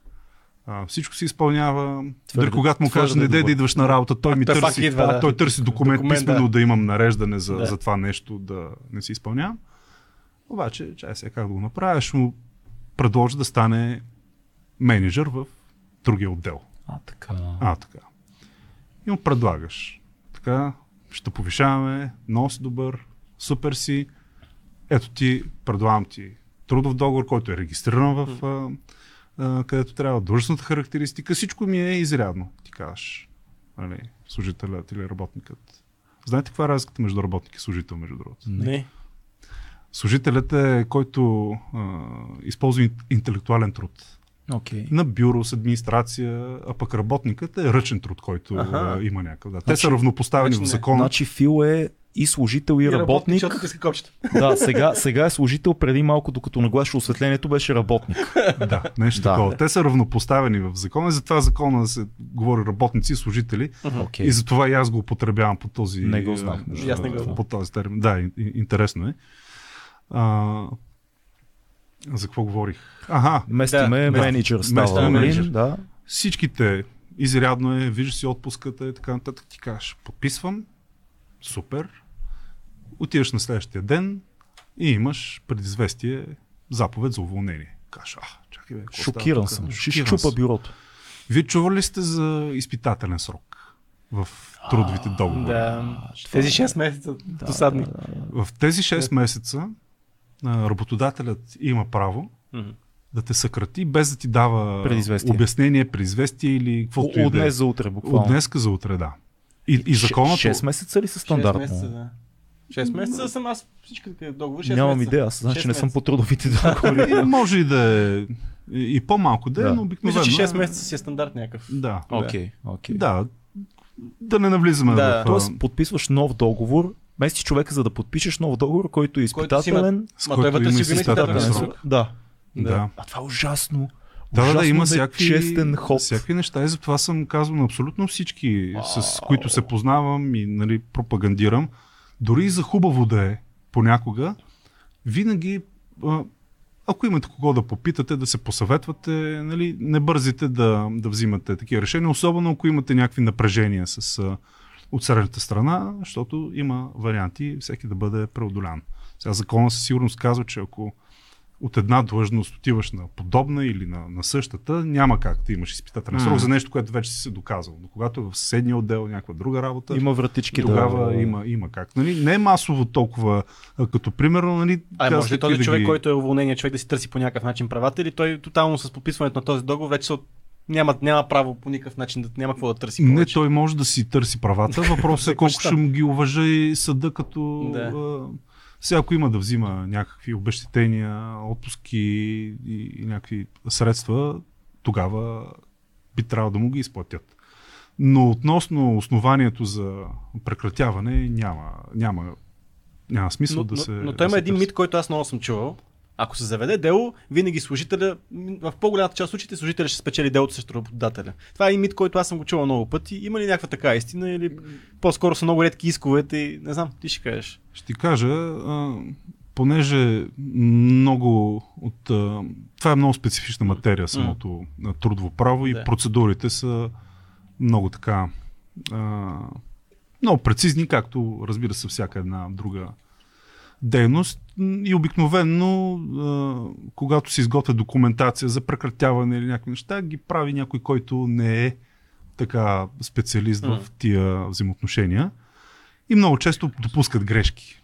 Speaker 3: А, всичко се изпълнява.
Speaker 1: Твърде-
Speaker 3: Дори когато му кажа,
Speaker 1: твърде
Speaker 3: не дай да идваш на работа, той ми
Speaker 2: той пак
Speaker 3: търси,
Speaker 2: идва, да.
Speaker 3: той търси документ,
Speaker 2: Документ,
Speaker 3: писменно
Speaker 2: да.
Speaker 3: да. имам нареждане за,
Speaker 2: Да.
Speaker 3: за това нещо да не си изпълнявам. Обаче, чай сега как да го направя, ще му предложа да стане менеджер в другия отдел.
Speaker 1: А, така.
Speaker 3: А, така. И му предлагаш. Така, ще повишаваме, много си добър, супер си. Ето ти, предлагам ти трудов договор, който е регистриран в а, а, където трябва, длъжностната характеристика, всичко ми е изрядно, ти кажеш. Нали, служителят или работникът. Знаете каква е разликата между работник и служител, между другото?
Speaker 2: Не.
Speaker 3: Служителят е който а, използва ин- интелектуален труд.
Speaker 1: Окей.
Speaker 3: на бюро с администрация, а пък работникът е ръчен труд, който
Speaker 2: Аха.
Speaker 3: а, има някакъв. Да. Те
Speaker 1: Значи-
Speaker 3: са равнопоставени
Speaker 2: значи
Speaker 3: в закона.
Speaker 1: Значи Фил е и служител, и, работник.
Speaker 2: защото иска копчета.
Speaker 1: да, сега, сега е служител, преди малко, докато наглаше осветлението, беше работник.
Speaker 3: Да, нещо
Speaker 1: Да.
Speaker 3: такова. Те са равнопоставени в закона и затова закона се говори работници и служители.
Speaker 1: Окей.
Speaker 3: И затова и аз го употребявам по този,
Speaker 1: Не го
Speaker 2: Аз не знам.
Speaker 3: по този термин. Да, ин- ин- интересно е. А, за какво говорих? Ага,
Speaker 1: Местиме
Speaker 2: Да,
Speaker 1: менеджер става.
Speaker 3: Местиме менеджер.
Speaker 1: Да.
Speaker 3: всичките изрядно е, виждаш си отпуската и така нататък, ти кажеш, подписвам, супер, отиваш на следващия ден и имаш предизвестие, заповед за уволнение. Кажеш, а, чакай бе,
Speaker 1: Шокиран съм. Ще щупа бюрото.
Speaker 3: Вие чували ли сте за изпитателен срок в трудовите договори?
Speaker 2: Да. Тези 6 месеца досадни.
Speaker 3: В тези 6 месеца работодателят има право
Speaker 2: Мгм.
Speaker 3: да те съкрати, без да ти дава
Speaker 1: Предизвестие.
Speaker 3: обяснение, предизвестие или каквото и
Speaker 1: От
Speaker 3: да е.
Speaker 1: днес за утре, буквално.
Speaker 3: От днеска за утре, да. И, и законът...
Speaker 1: 6 месеца ли са стандартно?
Speaker 2: месеца, да. 6 месеца съм аз всички такива договори. 6
Speaker 1: Нямам
Speaker 2: месеца.
Speaker 1: идея, аз значи не съм по трудовите договори.
Speaker 3: И може и да е и, по-малко да е,
Speaker 1: Да.
Speaker 3: но обикновено...
Speaker 2: Мисля, че
Speaker 3: е-
Speaker 2: 6 месеца си е стандарт някакъв.
Speaker 3: Да.
Speaker 1: Окей, окей.
Speaker 3: Да. Да не навлизаме
Speaker 2: Да.
Speaker 3: в...
Speaker 1: Тоест, подписваш нов договор, местиш човека за да подпишеш нов договор, който е
Speaker 2: Който си има-
Speaker 1: изпитателен.
Speaker 3: с
Speaker 2: Ма
Speaker 3: който
Speaker 2: той вътре
Speaker 3: има
Speaker 2: си
Speaker 3: изпитателен
Speaker 2: изпитателен
Speaker 3: срок.
Speaker 1: Да.
Speaker 3: Да.
Speaker 1: А това е ужасно.
Speaker 3: Да, да, да,
Speaker 1: Ужасно
Speaker 3: има всякакви,
Speaker 1: честен ход.
Speaker 3: всякакви неща и затова съм казвал на абсолютно всички, с които се познавам и нали, пропагандирам. Дори и за хубаво да е понякога, винаги, ако имате кого да попитате, да се посъветвате, нали, не бързите да, да взимате такива решения, особено ако имате някакви напрежения с, от средната страна, защото има варианти всеки да бъде преодолян. Сега закона със сигурност казва, че ако от една длъжност отиваш на подобна или на, на същата, няма как да имаш изпитателен срок
Speaker 1: Мгм.
Speaker 3: за нещо, което вече си се доказал. Но когато е в съседния отдел, някаква друга работа,
Speaker 1: Има вратички
Speaker 3: тогава
Speaker 1: да...
Speaker 3: има, има как. Нали? Не е масово толкова, а, като примерно, нали,
Speaker 2: А може ли този
Speaker 3: да
Speaker 2: човек,
Speaker 3: ги-
Speaker 2: който е уволнение, човек да си търси по някакъв начин правата или той тотално с подписването на този договор вече се от... няма, няма право по никакъв начин, да, няма какво да търси
Speaker 3: Не,
Speaker 2: повече.
Speaker 3: той може да си търси правата. Въпросът е колко
Speaker 2: ще
Speaker 3: му ги уважа и съда като...
Speaker 2: Да.
Speaker 3: Сега, ако има да взима някакви обещетения, отпуски и, и някакви средства, тогава би трябвало да му ги изплатят. Но относно основанието за прекратяване няма, няма, няма смисъл
Speaker 2: но,
Speaker 3: да се.
Speaker 2: но, но
Speaker 3: да
Speaker 2: той има
Speaker 3: се
Speaker 2: един
Speaker 3: търси.
Speaker 2: мит, който аз много съм чувал. Ако се заведе дело, винаги служителя, в по-голямата част от случаите, служителя ще спечели делото срещу работодателя. Това е и мит, който аз съм го чувал много пъти. Има ли някаква така истина или по-скоро са много редки исковете и не знам, ти ще кажеш.
Speaker 3: Ще ти кажа, а, понеже много от... А, това е много специфична материя, самото а, трудово право и
Speaker 2: Да.
Speaker 3: процедурите са много така... А, много прецизни, както разбира се всяка една друга дейност. И обикновенно, когато се изготвя документация за прекратяване или някакви неща, ги прави някой, който не е така специалист
Speaker 2: М.
Speaker 3: в тия взаимоотношения. И много често допускат грешки.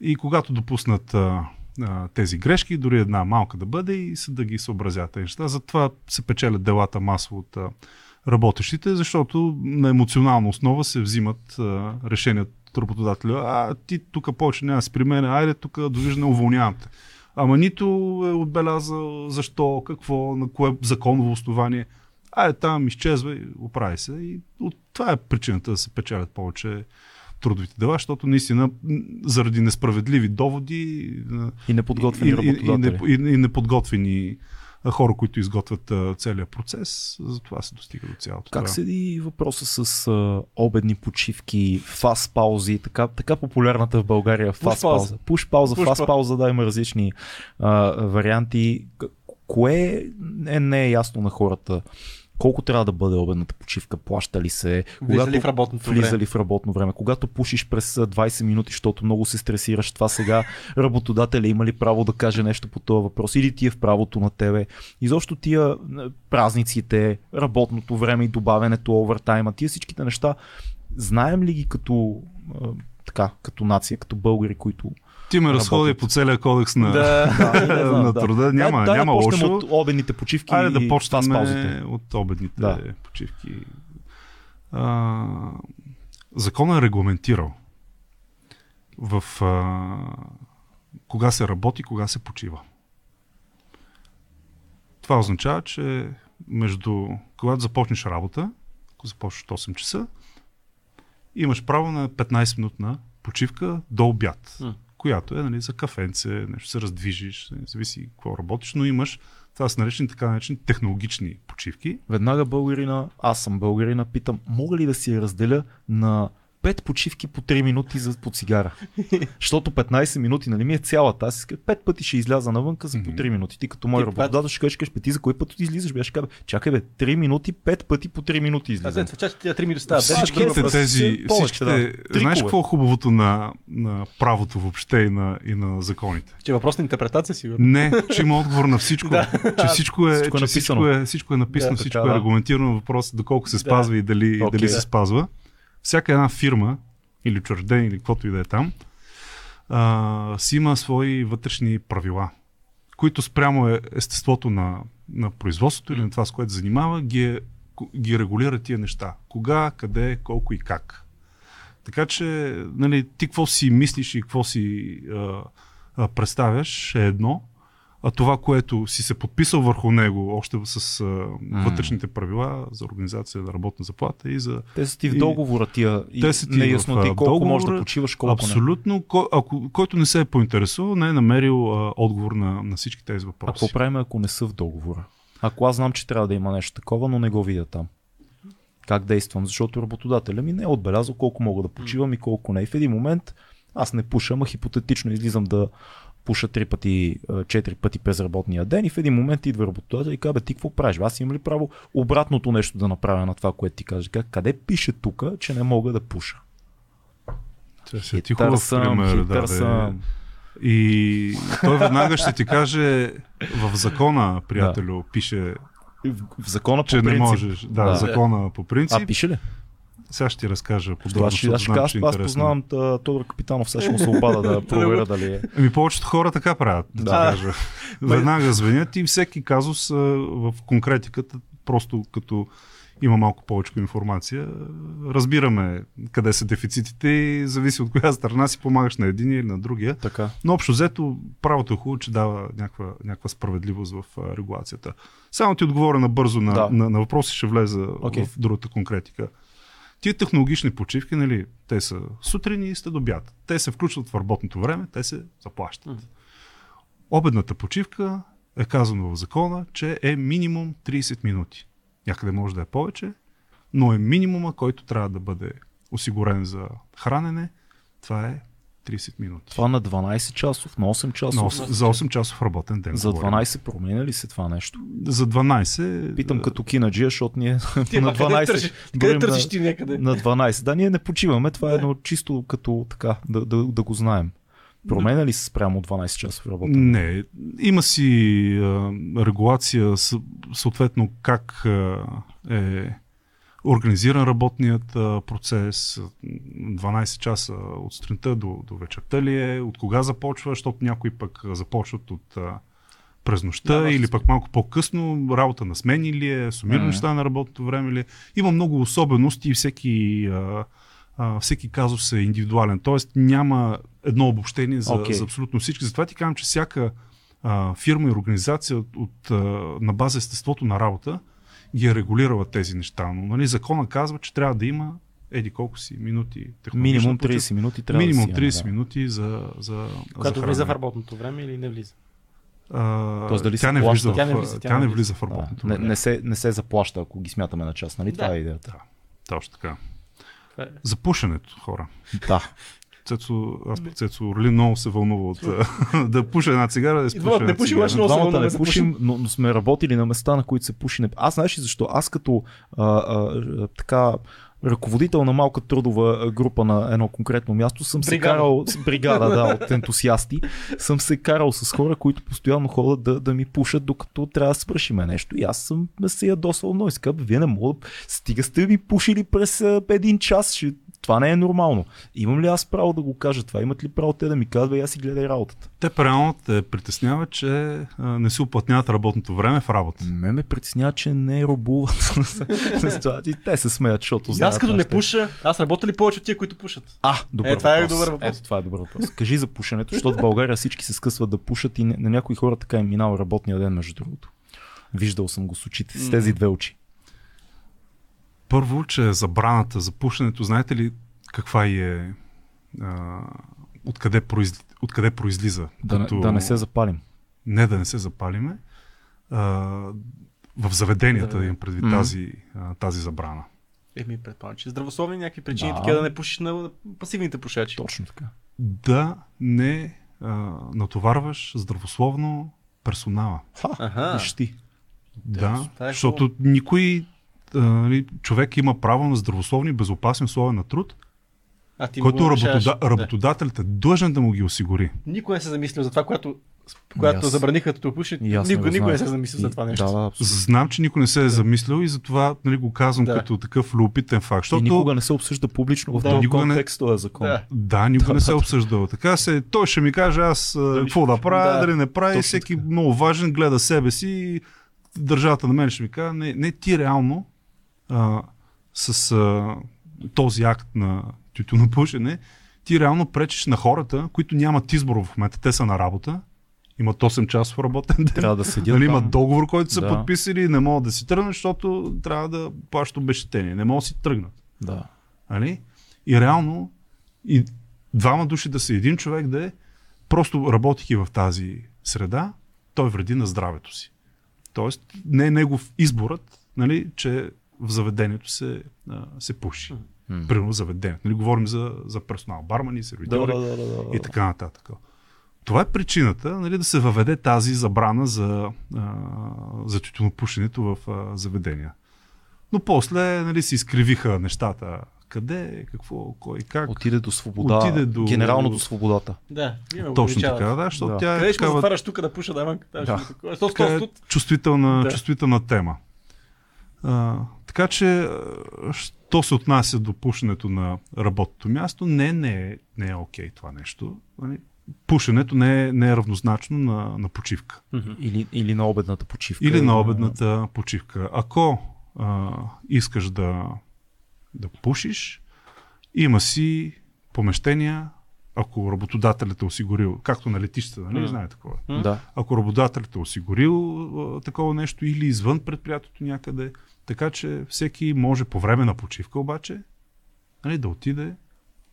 Speaker 3: И когато допуснат а, а, тези грешки, дори една малка да бъде, и съда ги съобразят тези неща. Затова се печелят делата масово от а, работещите, защото на емоционална основа се взимат а, решения от работодателя. А ти тук повече няма си при мен, айде тук довиждане уволнявам те. Ама нито е отбелязал защо, какво, на кое законово основание. Айде там изчезва и оправи се. И от това е причината да се печелят повече трудовите дела, защото наистина заради несправедливи доводи
Speaker 1: И неподготвени
Speaker 3: и, и, и,
Speaker 1: работодатели.
Speaker 3: и, и неподготвени хора, които изготвят целият процес, за това се достига до цялото.
Speaker 1: Как
Speaker 3: това.
Speaker 1: седи въпроса с а, обедни почивки, фаст паузи, така, така популярната в България фаст
Speaker 2: пауза.
Speaker 1: Пуш пауза, фаст
Speaker 2: пауза.
Speaker 1: да, има различни а, варианти. Кое е, не е ясно на хората? Колко трябва да бъде обедната почивка? Плаща ли се?
Speaker 2: Влиза ли в работното
Speaker 1: влиза
Speaker 2: време?
Speaker 1: ли в работно време? Когато пушиш през а, 20 минути, защото много се стресираш, това сега работодателя има ли право да каже нещо по този въпрос или ти е в правото на тебе? Изобщо тия празниците, работното време и добавянето, овертайма, тия всичките неща, знаем ли ги като, така, като нация, като българи, които
Speaker 3: Ти ме разходи по целия кодекс на,
Speaker 2: Да.
Speaker 3: на труда. Няма,
Speaker 1: дай,
Speaker 3: няма
Speaker 1: да почнем
Speaker 3: лошо.
Speaker 1: от обедните почивки
Speaker 3: Айде да почнем
Speaker 1: паузите.
Speaker 3: от обедните
Speaker 1: Да.
Speaker 3: почивки. А, закона е регламентирал в а, кога се работи, кога се почива. Това означава, че между когато започнеш работа, ако започнеш от 8 часа, имаш право на 15 минутна почивка до обяд,
Speaker 2: М.
Speaker 3: която е нали, за кафенце, нещо се раздвижиш, не зависи какво работиш, но имаш това са наречени така наречени технологични почивки.
Speaker 1: Веднага българина, аз съм българина, питам, мога ли да си разделя на 5 почивки по 3 минути за по цигара? Защото 15 минути, нали ми е цялата. Аз иска 5 пъти ще изляза навънка за по 3 минути. Ти като мой
Speaker 2: Ти
Speaker 1: работодател ще кажеш, ти за кой път излизаш? Бе, аз ще кажа, бе, чакай бе, 3 минути, 5 пъти по 3 минути излизам.
Speaker 2: след това тия 3 минути
Speaker 1: те-
Speaker 3: Всичките тези, всичките,
Speaker 1: да.
Speaker 3: знаеш какво е хубавото на, на правото въобще и на, и на законите?
Speaker 2: Че е въпрос на интерпретация, сигурно.
Speaker 3: Не, че има отговор на всичко. че всичко е,
Speaker 1: Всичко е написано.
Speaker 3: всичко е, всичко е написано,
Speaker 1: Да,
Speaker 3: всичко
Speaker 1: така,
Speaker 3: е
Speaker 1: да.
Speaker 3: регламентирано. Въпрос доколко се спазва и дали, дали се спазва. Всяка една фирма или учреждение или каквото и да е там, а, си има свои вътрешни правила, които спрямо е естеството на, на производството или на това, с което занимава, ги, е, ги регулира тия неща. Кога, къде, колко и как. Така че, нали, ти какво си мислиш и какво си а, а, представяш е едно, а това, което си се подписал върху него, още с а, вътрешните правила за организация на работна заплата и за
Speaker 1: Те са ти в договора тия и
Speaker 3: те са ти
Speaker 1: неясноти,
Speaker 3: в, а,
Speaker 1: колко можеш да
Speaker 3: договора.
Speaker 1: почиваш, колко не.
Speaker 3: Абсолютно. Кой, ако, който не се е поинтересувал, не е намерил а, отговор на, на всички тези въпроси.
Speaker 1: какво правим, ако не са в договора? Ако аз знам, че трябва да има нещо такова, но не го видя там. Как действам? Защото работодателя ми не е отбелязал колко мога да почивам и колко не. И в един момент аз не пушам, а хипотетично излизам да пуша три пъти, четири пъти през работния ден и в един момент идва работодател и казва, бе, ти какво правиш? Аз имам ли право обратното нещо да направя на това, което ти кажеш? Как, къде пише тук, че не мога да пуша?
Speaker 3: Че си ти хубав пример, да,
Speaker 1: съм.
Speaker 3: И той веднага ще ти каже, в закона, приятелю, пише,
Speaker 1: В, в закона по
Speaker 3: че не
Speaker 1: принцип.
Speaker 3: можеш. Да,
Speaker 1: Да.
Speaker 3: закона по принцип.
Speaker 1: А, пише ли?
Speaker 3: Сега ще ти разкажа подробно,
Speaker 1: ще, аз
Speaker 3: знам,
Speaker 1: кажа,
Speaker 3: че е
Speaker 1: аз познавам та, Тодор Капитанов, сега ще му се обада да проверя дали е.
Speaker 3: Ами повечето хора така правят, да,
Speaker 1: Да.
Speaker 3: кажа. Веднага звънят и всеки казус в конкретиката, просто като има малко повече информация, разбираме къде са дефицитите и зависи от коя страна си помагаш на един или на другия.
Speaker 1: Така.
Speaker 3: Но общо взето правото е хубаво, че дава някаква, някаква справедливост в регулацията. Само ти отговоря набързо на,
Speaker 1: Да.
Speaker 3: на, на въпроси, ще влеза
Speaker 1: Окей.
Speaker 3: в другата конкретика. Тия технологични почивки, нали, те са сутрин и след обяд. Те се включват в работното време, те се заплащат. Обедната почивка е казано в закона, че е минимум 30 минути. Някъде може да е повече, но е минимума, който трябва да бъде осигурен за хранене. Това е 30 минути.
Speaker 1: Това на 12 часов, на 8
Speaker 3: На
Speaker 1: часов.
Speaker 3: ос- за 8 часов работен ден.
Speaker 1: За
Speaker 3: говорим.
Speaker 1: 12 променя ли се това нещо?
Speaker 3: За 12.
Speaker 1: Питам
Speaker 3: е,
Speaker 1: като кинаджия, защото ние
Speaker 2: Ти,
Speaker 1: на
Speaker 2: ма, къде
Speaker 1: 12.
Speaker 2: търсиш? Къде
Speaker 1: броим
Speaker 2: търсиш
Speaker 1: на,
Speaker 2: ти някъде?
Speaker 1: на 12. Да, ние не почиваме. Това е едно чисто като така, да, да, да го знаем. Променя ли се спрямо 12 часов работен?
Speaker 3: Не, има си а, регулация, съответно как а, е организиран работният процес, 12 часа от сутринта до, до вечерта ли е, от кога започва, защото някои пък започват от през нощта
Speaker 2: Да,
Speaker 3: или пък малко по-късно, работа на смени ли е, сумирано
Speaker 1: Мгм.
Speaker 3: неща на работното време ли е. Има много особености и всеки, а, а, всеки казус е индивидуален, т.е. няма едно обобщение за,
Speaker 1: Окей.
Speaker 3: за абсолютно всички. Затова ти казвам, че всяка а, фирма и организация от, от, а, на база естеството на работа ги е регулирала тези неща. Но нали, закона казва, че трябва да има еди колко си минути.
Speaker 1: Минимум
Speaker 3: почивка.
Speaker 1: 30 минути трябва
Speaker 3: Минимум
Speaker 1: да си
Speaker 3: 30 минути за, за,
Speaker 2: Когато
Speaker 3: за
Speaker 2: влиза в работното време или не влиза?
Speaker 3: А,
Speaker 1: Тоест дали
Speaker 3: тя, не влиза в,
Speaker 2: Тя не влиза,
Speaker 3: тя не влиза в
Speaker 1: Да.
Speaker 3: работното
Speaker 1: Не,
Speaker 3: време.
Speaker 1: не, се, не се заплаща, ако ги смятаме на час, нали? Това
Speaker 2: Да.
Speaker 1: е идеята.
Speaker 3: Точно така.
Speaker 2: Това е.
Speaker 3: За пушенето, хора.
Speaker 1: Да.
Speaker 3: Цецо, аз пък Цецо Орли много се вълнува от да пуша една цигара, да
Speaker 2: И
Speaker 3: изпуша една
Speaker 2: не пушим,
Speaker 3: цигара.
Speaker 2: много се
Speaker 1: Двамата не пушим, но, но сме работили на места, на които се пуши. не- Аз знаеш ли защо? Аз като а, а, така ръководител на малка трудова група на едно конкретно място съм се
Speaker 2: Бригада.
Speaker 1: карал с бригада да, от ентусиасти. Съм се карал с хора, които постоянно ходят да, да ми пушат, докато трябва да свършиме нещо. И аз съм се ядосвал много. И казвам, вие не мога. Стига сте ми пушили през един час. Ще... Това не е нормално. Имам ли аз право да го кажа това? Имат ли право те да ми казват, «Бе, аз си гледай работата?
Speaker 3: Те правилно те притесняват, че а, не си уплътняват работното време в работа.
Speaker 1: Ме ме притеснява, че не робуват с това. И те се смеят, защото
Speaker 2: И
Speaker 1: знаят
Speaker 2: аз като не пуша, аз работя ли повече от тия, които пушат?
Speaker 1: А, добър
Speaker 2: Е, това е добър въпрос.
Speaker 1: Ето, това е добър въпрос. Кажи за пушенето, защото в България всички се скъсват да пушат и на на някои хора така им минава работния ден, между другото. Виждал съм го с очите, с тези две очи.
Speaker 3: Първо, че забраната за пушенето, знаете ли каква е, а, откъде, произ... откъде произлиза?
Speaker 1: Да, не, да не се запалим.
Speaker 3: не да не се запалиме, а, в заведенията да имам предвид
Speaker 1: Мгм.
Speaker 3: тази, а, тази забрана.
Speaker 2: Еми, предполагам, че здравословни някакви причини,
Speaker 1: Да.
Speaker 2: такива да не пушиш на пасивните пушачи.
Speaker 1: Точно така.
Speaker 3: Да не а, натоварваш здравословно персонала.
Speaker 1: Ха,
Speaker 2: Аха.
Speaker 1: виж ти.
Speaker 3: Да,
Speaker 2: това е
Speaker 3: защото никой човек има право на здравословни и безопасни условия на труд,
Speaker 2: А ти
Speaker 3: който работода,
Speaker 2: Да.
Speaker 3: работодателят е длъжен да му ги осигури.
Speaker 2: Никой не се замислил за това, когато, когато
Speaker 1: аз-
Speaker 2: забраниха да пуши.
Speaker 1: И аз
Speaker 2: Никой,
Speaker 1: не
Speaker 2: никой не се замислил за това
Speaker 1: И-
Speaker 2: нещо.
Speaker 1: Да, да, абсолютно.
Speaker 3: Знам, че никой не се е замислил и затова нали, го казвам
Speaker 2: Да.
Speaker 3: като такъв любопитен факт.
Speaker 1: И
Speaker 3: Защото
Speaker 1: никога не се обсъжда публично в
Speaker 2: Да.
Speaker 1: този
Speaker 3: Никога не-
Speaker 1: контекст този закон.
Speaker 2: Да.
Speaker 3: Да, никога не се е обсъждал. Така се, той ще ми каже аз какво да правя,
Speaker 2: Да,
Speaker 3: дали не прави.
Speaker 1: точно
Speaker 3: Всеки
Speaker 1: така.
Speaker 3: много важен гледа себе си и държавата на мен ще ми каже, не, не ти реално а, с а, този акт на тютюнопушене, ти реално пречиш на хората, които нямат избор в момента. Те са на работа, имат 8 часов работен ден.
Speaker 1: Трябва да седят
Speaker 3: Нали, имат договор, който са
Speaker 1: Да.
Speaker 3: подписали не могат да си тръгнат, защото трябва да плащат обещетение. Не могат да си тръгнат.
Speaker 1: Да.
Speaker 3: Нали? И реално, и двама души да са един човек да е, просто работейки в тази среда, той вреди на здравето си. Тоест, не е негов изборът, нали, че в заведението се, а, се пуши.
Speaker 1: М.
Speaker 3: Примерно заведението. Нали, говорим за, за персонал, бармани,
Speaker 1: Да,
Speaker 3: сервитьори
Speaker 1: да, да, да, да.
Speaker 3: и така нататък. Това е причината нали, да се въведе тази забрана за, а, за тютюнопушенето в а, заведения. Но после нали, се изкривиха нещата. Къде, какво, кой, как.
Speaker 1: Отиде до свобода.
Speaker 3: Отиде до-
Speaker 1: Генерално до свободата.
Speaker 2: Да,
Speaker 3: Точно така, да, защото
Speaker 1: Да.
Speaker 3: тя е
Speaker 2: Къде ще
Speaker 3: такава,
Speaker 2: затваряш тук да пуша, да, ман? Да.
Speaker 1: Да.
Speaker 3: Е чувствителна,
Speaker 2: Да.
Speaker 3: чувствителна тема. А, така че, що се отнася до пушенето на работното място, не, не, е, не е окей това нещо. Нали? Пушенето не е, не е равнозначно на, на почивка.
Speaker 1: Или, или на обедната почивка.
Speaker 3: Или на обедната почивка. Ако а, искаш да, да пушиш, има си помещения, ако работодателят е осигурил, както на летищата, нали,
Speaker 2: М.
Speaker 3: знаете такова. е.
Speaker 1: Да.
Speaker 3: Ако работодателят е осигурил а, такова нещо или извън предприятието някъде, така че всеки може по време на почивка обаче нали, да отиде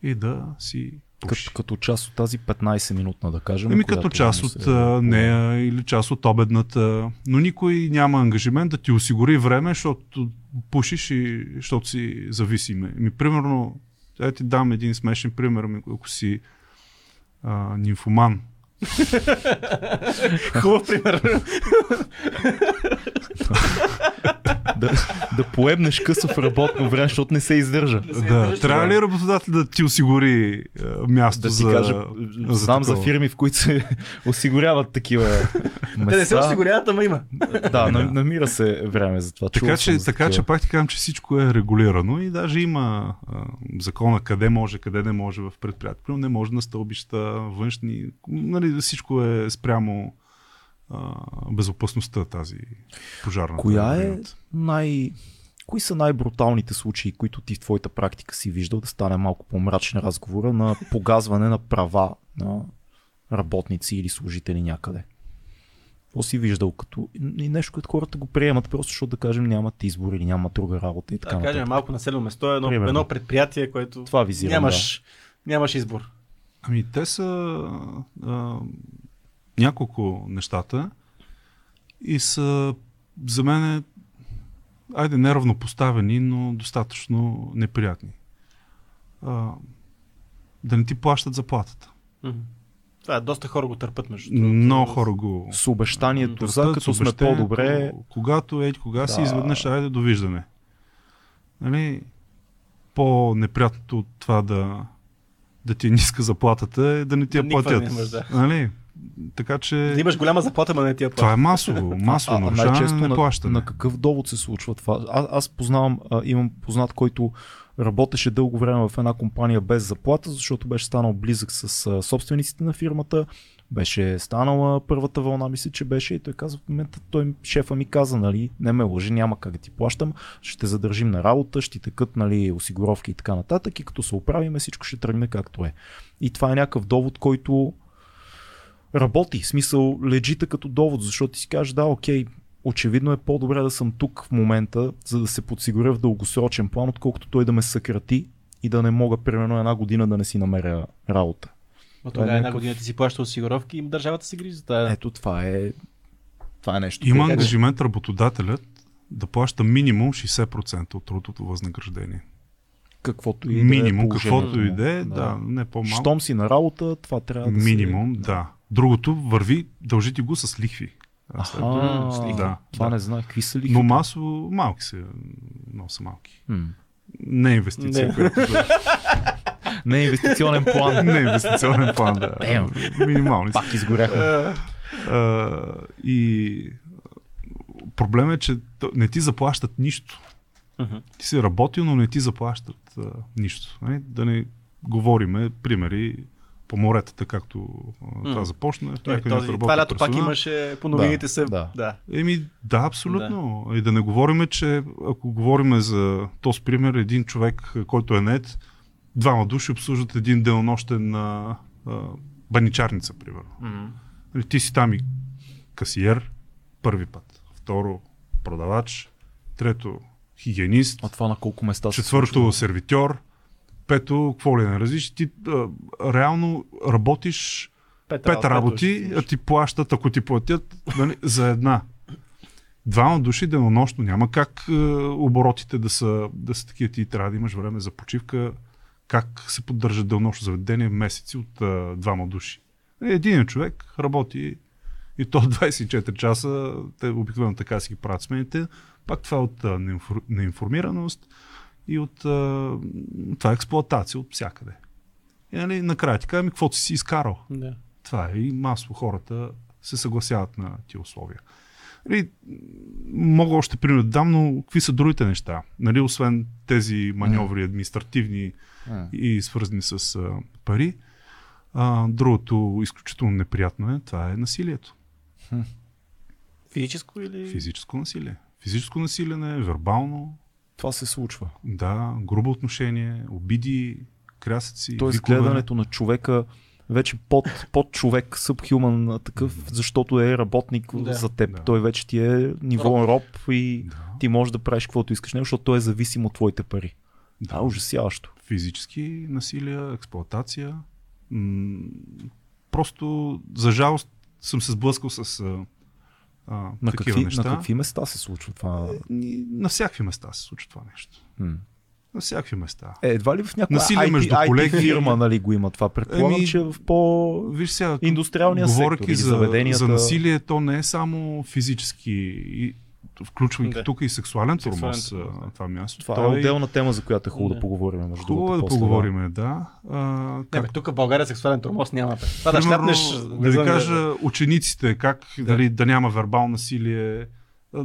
Speaker 3: и да си пуши.
Speaker 1: Като, като част от тази 15-минутна, да кажем.
Speaker 3: Ами като част от
Speaker 1: се-
Speaker 3: нея или част от обедната, но никой няма ангажимент да ти осигури време, защото пушиш и защото си зависим. Ми, примерно, да ти дам един смешен пример, ми, ако си а, нимфоман.
Speaker 2: Хубав пример.
Speaker 1: да, да поемнеш късо в работно време, защото не се издържа.
Speaker 3: Да, трябва ли работодател да ти осигури а, място
Speaker 1: Да ти
Speaker 3: за,
Speaker 1: кажа, знам за фирми, в които се осигуряват такива места.
Speaker 2: Те не се осигуряват, ама има.
Speaker 1: Да, на- намира се време за това.
Speaker 3: Така че,
Speaker 1: за
Speaker 3: така че пак ти казвам, че всичко е регулирано и даже има а, закона къде може, къде не може в предприятието. Не може на стълбища, външни. Нали, всичко е спрямо а, безопасността тази пожарна.
Speaker 1: Коя е най... Кои са най-бруталните случаи, които ти в твоята практика си виждал да стане малко по-мрачен разговора на погазване на права на работници или служители някъде? Какво си виждал като и нещо, което хората го приемат, просто защото да кажем нямат избор или нямат друга работа и така
Speaker 2: Да, кажем, малко населено место е едно,
Speaker 1: Примерно.
Speaker 2: едно предприятие, което
Speaker 1: Това визирам,
Speaker 2: нямаш, нямаш избор.
Speaker 3: Ами те са а, няколко нещата и са за мен е, айде неравнопоставени, но достатъчно неприятни. А, да не ти плащат заплатата.
Speaker 2: Това е доста хора го търпят между другото.
Speaker 3: Много хора го
Speaker 1: С обещанието за
Speaker 3: търпят,
Speaker 1: като
Speaker 3: с
Speaker 1: сме по-добре.
Speaker 3: Когато, еди, кога си
Speaker 1: Да.
Speaker 3: изведнъж, айде, довиждане. Нали, по-неприятното от това да, да ти е ниска заплатата е да не ти я
Speaker 2: Да
Speaker 3: платят.
Speaker 2: не имаш, да.
Speaker 3: Нали? Така че
Speaker 2: Да имаш голяма заплата, ма не ти я
Speaker 3: това е масово, масово
Speaker 1: А, най-често
Speaker 3: на
Speaker 1: на,
Speaker 3: неплащане.
Speaker 1: на какъв довод се случва това? А, аз познавам, а, имам познат, който работеше дълго време в една компания без заплата, защото беше станал близък с а, собствениците на фирмата, беше станала първата вълна, мисля, че беше и той каза в момента, той шефа ми каза, нали, не ме лъжи, няма как да ти плащам, ще те задържим на работа, ще ти текат, нали, осигуровки и така нататък и като се оправиме, всичко ще тръгне както е. И това е някакъв довод, който работи, в смисъл лежите като довод, защото ти си кажеш, да, окей, очевидно е по-добре да съм тук в момента, за да се подсигуря в дългосрочен план, отколкото той да ме съкрати и да не мога примерно една година да не си намеря работа.
Speaker 2: Но
Speaker 1: Това е
Speaker 2: тогава една
Speaker 1: някакъв-
Speaker 2: година ти си плаща осигуровки и държавата се грижи за това.
Speaker 1: Ето това е това е нещо.
Speaker 3: Има ангажимент работодателят да плаща минимум 60% от трудовото възнаграждение.
Speaker 1: каквото и да е
Speaker 3: минимум, каквото и
Speaker 1: му.
Speaker 3: да е, да, не по-малко.
Speaker 1: Щом си на работа, това трябва да
Speaker 3: Минимум,
Speaker 1: се...
Speaker 3: да. Другото върви, дължите го с лихви.
Speaker 1: Аха,
Speaker 2: с лихви.
Speaker 3: Да,
Speaker 1: това
Speaker 3: да.
Speaker 1: не знае. Какви са лихви?
Speaker 3: Но масово малки са, много са малки.
Speaker 1: М.
Speaker 3: Не е инвестиция,
Speaker 2: Не.
Speaker 3: която да,
Speaker 1: Не е инвестиционен план.
Speaker 3: не е инвестиционен план, да.
Speaker 1: Damn.
Speaker 3: Минимални.
Speaker 1: Пак изгоряхме.
Speaker 3: А, и проблем е, че не ти заплащат нищо.
Speaker 2: Мгм.
Speaker 3: Ти си работил, но не ти заплащат а, нищо. Не? Да не говориме примери по моретата, както а, това започна.
Speaker 2: Той, този, това лято пак имаше по новините
Speaker 1: Да,
Speaker 2: се.
Speaker 1: да.
Speaker 2: да.
Speaker 3: Еми, да, абсолютно. И да не говорим, че ако говорим за този пример, един човек, който е нет, двама души обслужват един денонощен а, а, баничарница, примерно. Нали, Ти си там и касиер, първи път. Второ, продавач. Трето, хигиенист.
Speaker 1: А това на колко места се
Speaker 3: Четвърто,
Speaker 1: случва?
Speaker 3: сервитьор. Пето, какво ли не разлиш. Ти а, реално работиш
Speaker 2: Пет,
Speaker 3: пет работи, а ти плащат, ако ти платят, нали, за една. Двама души денонощно. Няма как е, оборотите да са, да са такива. Ти трябва да имаш време за почивка. Как се поддържа денонощно заведение месеци от е, двама души. Един човек работи и то 24 часа. Те обикновено така си ги правят смените. Пак това е от е, неинфор- неинформираност и от е, това е експлоатация от всякъде. И нали, накрая ти казвам, каквото си си изкарал.
Speaker 2: Да.
Speaker 3: Това е и масово хората се съгласяват на тия условия. Нали, мога още пример да дам, но какви са другите неща? Нали, освен тези маньоври административни И свързани с а, пари, а, другото изключително неприятно е, това е насилието.
Speaker 2: Физическо или...
Speaker 3: Физическо насилие. Физическо насилие не е вербално,
Speaker 1: Това се случва.
Speaker 3: да, грубо отношение, обиди, крясъци,
Speaker 1: Тоест
Speaker 3: викове.
Speaker 1: гледането на човека вече под, под човек, subhuman такъв, защото е работник
Speaker 2: Да.
Speaker 1: за теб.
Speaker 3: Да.
Speaker 1: Той вече ти е ниво роб, и
Speaker 3: Да,
Speaker 1: ти можеш да правиш каквото искаш, него, защото той е зависим от твоите пари. Да, ужасяващо.
Speaker 3: Физически насилия, експлоатация. М- просто, за жалост, съм се сблъскал с а, а,
Speaker 1: На
Speaker 3: такива
Speaker 1: какви,
Speaker 3: неща.
Speaker 1: на какви места се случва това?
Speaker 3: Ни- На всякакви места се случва това нещо.
Speaker 1: М.
Speaker 3: На всякакви места.
Speaker 1: Е, едва ли в някаква
Speaker 3: Насилие
Speaker 1: IT,
Speaker 3: между
Speaker 1: IT
Speaker 3: колеги.
Speaker 1: фирма нали, го има това? Предполагам,
Speaker 3: Еми,
Speaker 1: че в по...
Speaker 3: Виж сега,
Speaker 1: Индустриалния сектор
Speaker 3: за,
Speaker 1: заведенията-
Speaker 3: за насилие, то не е само физически, и, включвайки
Speaker 2: Да.
Speaker 3: тук и сексуален тормоз на това място.
Speaker 1: Това
Speaker 3: Той-
Speaker 1: е отделна тема, за която е хубаво да,
Speaker 2: Да.
Speaker 1: поговорим. Между
Speaker 3: Хубаво е
Speaker 1: другото,
Speaker 3: да
Speaker 1: после,
Speaker 3: поговорим, да. А,
Speaker 2: Не,
Speaker 3: как
Speaker 2: бе, тук в България сексуален тормоз няма. Това да
Speaker 3: Примерно,
Speaker 2: шляпнеш...
Speaker 3: да ви кажа, учениците, как да. Дали, да няма вербално насилие,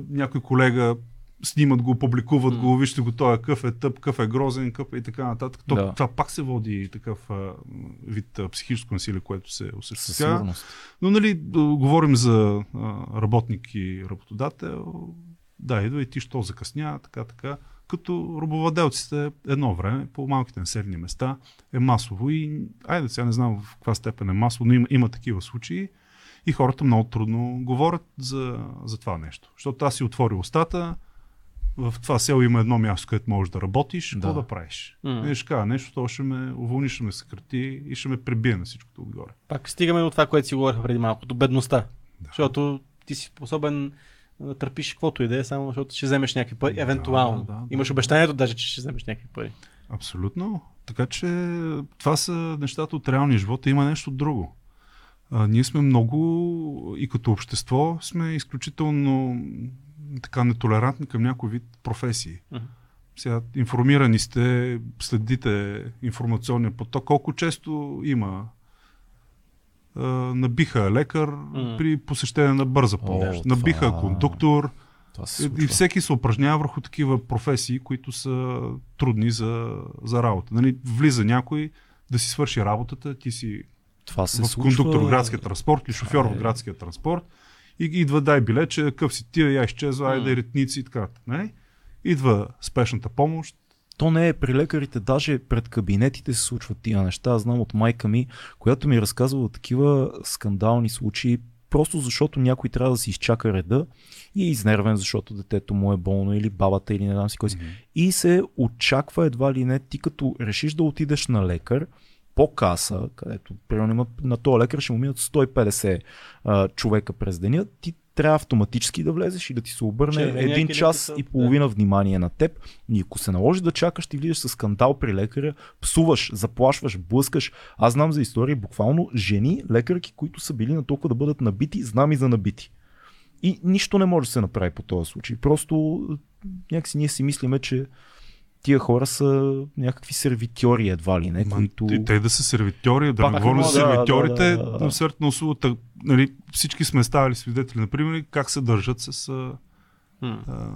Speaker 3: някой колега снимат го, публикуват
Speaker 2: М.
Speaker 3: го, вижте го, той е къв е тъп, къв е грозен, къв е и така нататък. То,
Speaker 1: Да.
Speaker 3: Това пак се води такъв а, вид а, психическо насилие, което се осъществява. Но нали, говорим за а, работник и работодател, да, идва и ти, що закъсня, така, така. Като робовладелците едно време по малките населени места е масово и, айде сега не знам в каква степен е масово, но има, има такива случаи и хората много трудно говорят за, за това нещо. Защото аз си отворя устата, в това село има едно място, където можеш да работиш, какво
Speaker 1: Да.
Speaker 3: правиш?
Speaker 2: М.
Speaker 3: Не ще кажа нещо, то ще ме уволни, ще ме съкрати и ще ме пребие на всичкото отгоре.
Speaker 2: Пак стигаме до това, което си говорихме преди малко, до бедността.
Speaker 3: Да.
Speaker 2: Защото ти си способен да търпиш каквото и да е, само защото ще вземеш някакви пари, евентуално.
Speaker 3: да, да,
Speaker 2: Имаш обещанието даже, че ще вземеш някакви пари.
Speaker 3: Абсолютно. така че това са нещата от реалния живот. Има нещо друго. А, ние сме много и като общество сме изключително така нетолерантни към някой вид професии.
Speaker 2: Мгм.
Speaker 3: Сега информирани сте, следите информационния поток. Колко често има а, набиха лекар
Speaker 2: Мгм.
Speaker 3: при посещение на бърза помощ.
Speaker 1: това-
Speaker 3: Набиха кондуктор.
Speaker 1: Това се
Speaker 3: И,
Speaker 1: случва.
Speaker 3: всеки се упражнява върху такива професии, които са трудни за, за работа. Нали, влиза някой да си свърши работата, ти си
Speaker 1: това се
Speaker 3: в
Speaker 1: случва.
Speaker 3: кондуктор в градския транспорт или шофьор
Speaker 1: е-
Speaker 3: в градския транспорт и идва дай билече, къв си тия, я изчезва, айде ретници и така. Нали? Идва спешната помощ,
Speaker 1: То не е при лекарите, даже пред кабинетите се случват тия неща. Аз знам от майка ми, която ми е разказвала такива скандални случаи, просто защото някой трябва да си изчака реда и е изнервен, защото детето му е болно или бабата или не знам си кой си. И се очаква едва ли не, ти като решиш да отидеш на лекар, по каса, където примерно има, на този лекар ще му минат 150 а, човека през деня, ти трябва автоматически да влезеш и да ти се обърне
Speaker 2: Червения
Speaker 1: един час
Speaker 2: са-
Speaker 1: и половина внимание на теб. И ако се наложи да чакаш, ти влизаш с скандал при лекаря, псуваш, заплашваш, блъскаш. Аз знам за истории буквално жени, лекарки, които са били на толкова да бъдат набити, знам и за набити. И нищо не може да се направи по този случай. Просто някакси ние си мислиме, че тия хора са някакви сервитьори едва ли не,
Speaker 3: Ма,
Speaker 1: които...
Speaker 3: и те да са сервитьори, да не говорим за
Speaker 1: да,
Speaker 3: сервитьорите,
Speaker 1: да, да, да.
Speaker 3: на сферата на услугата. Нали, всички сме ставали свидетели, например, как се държат с а, а,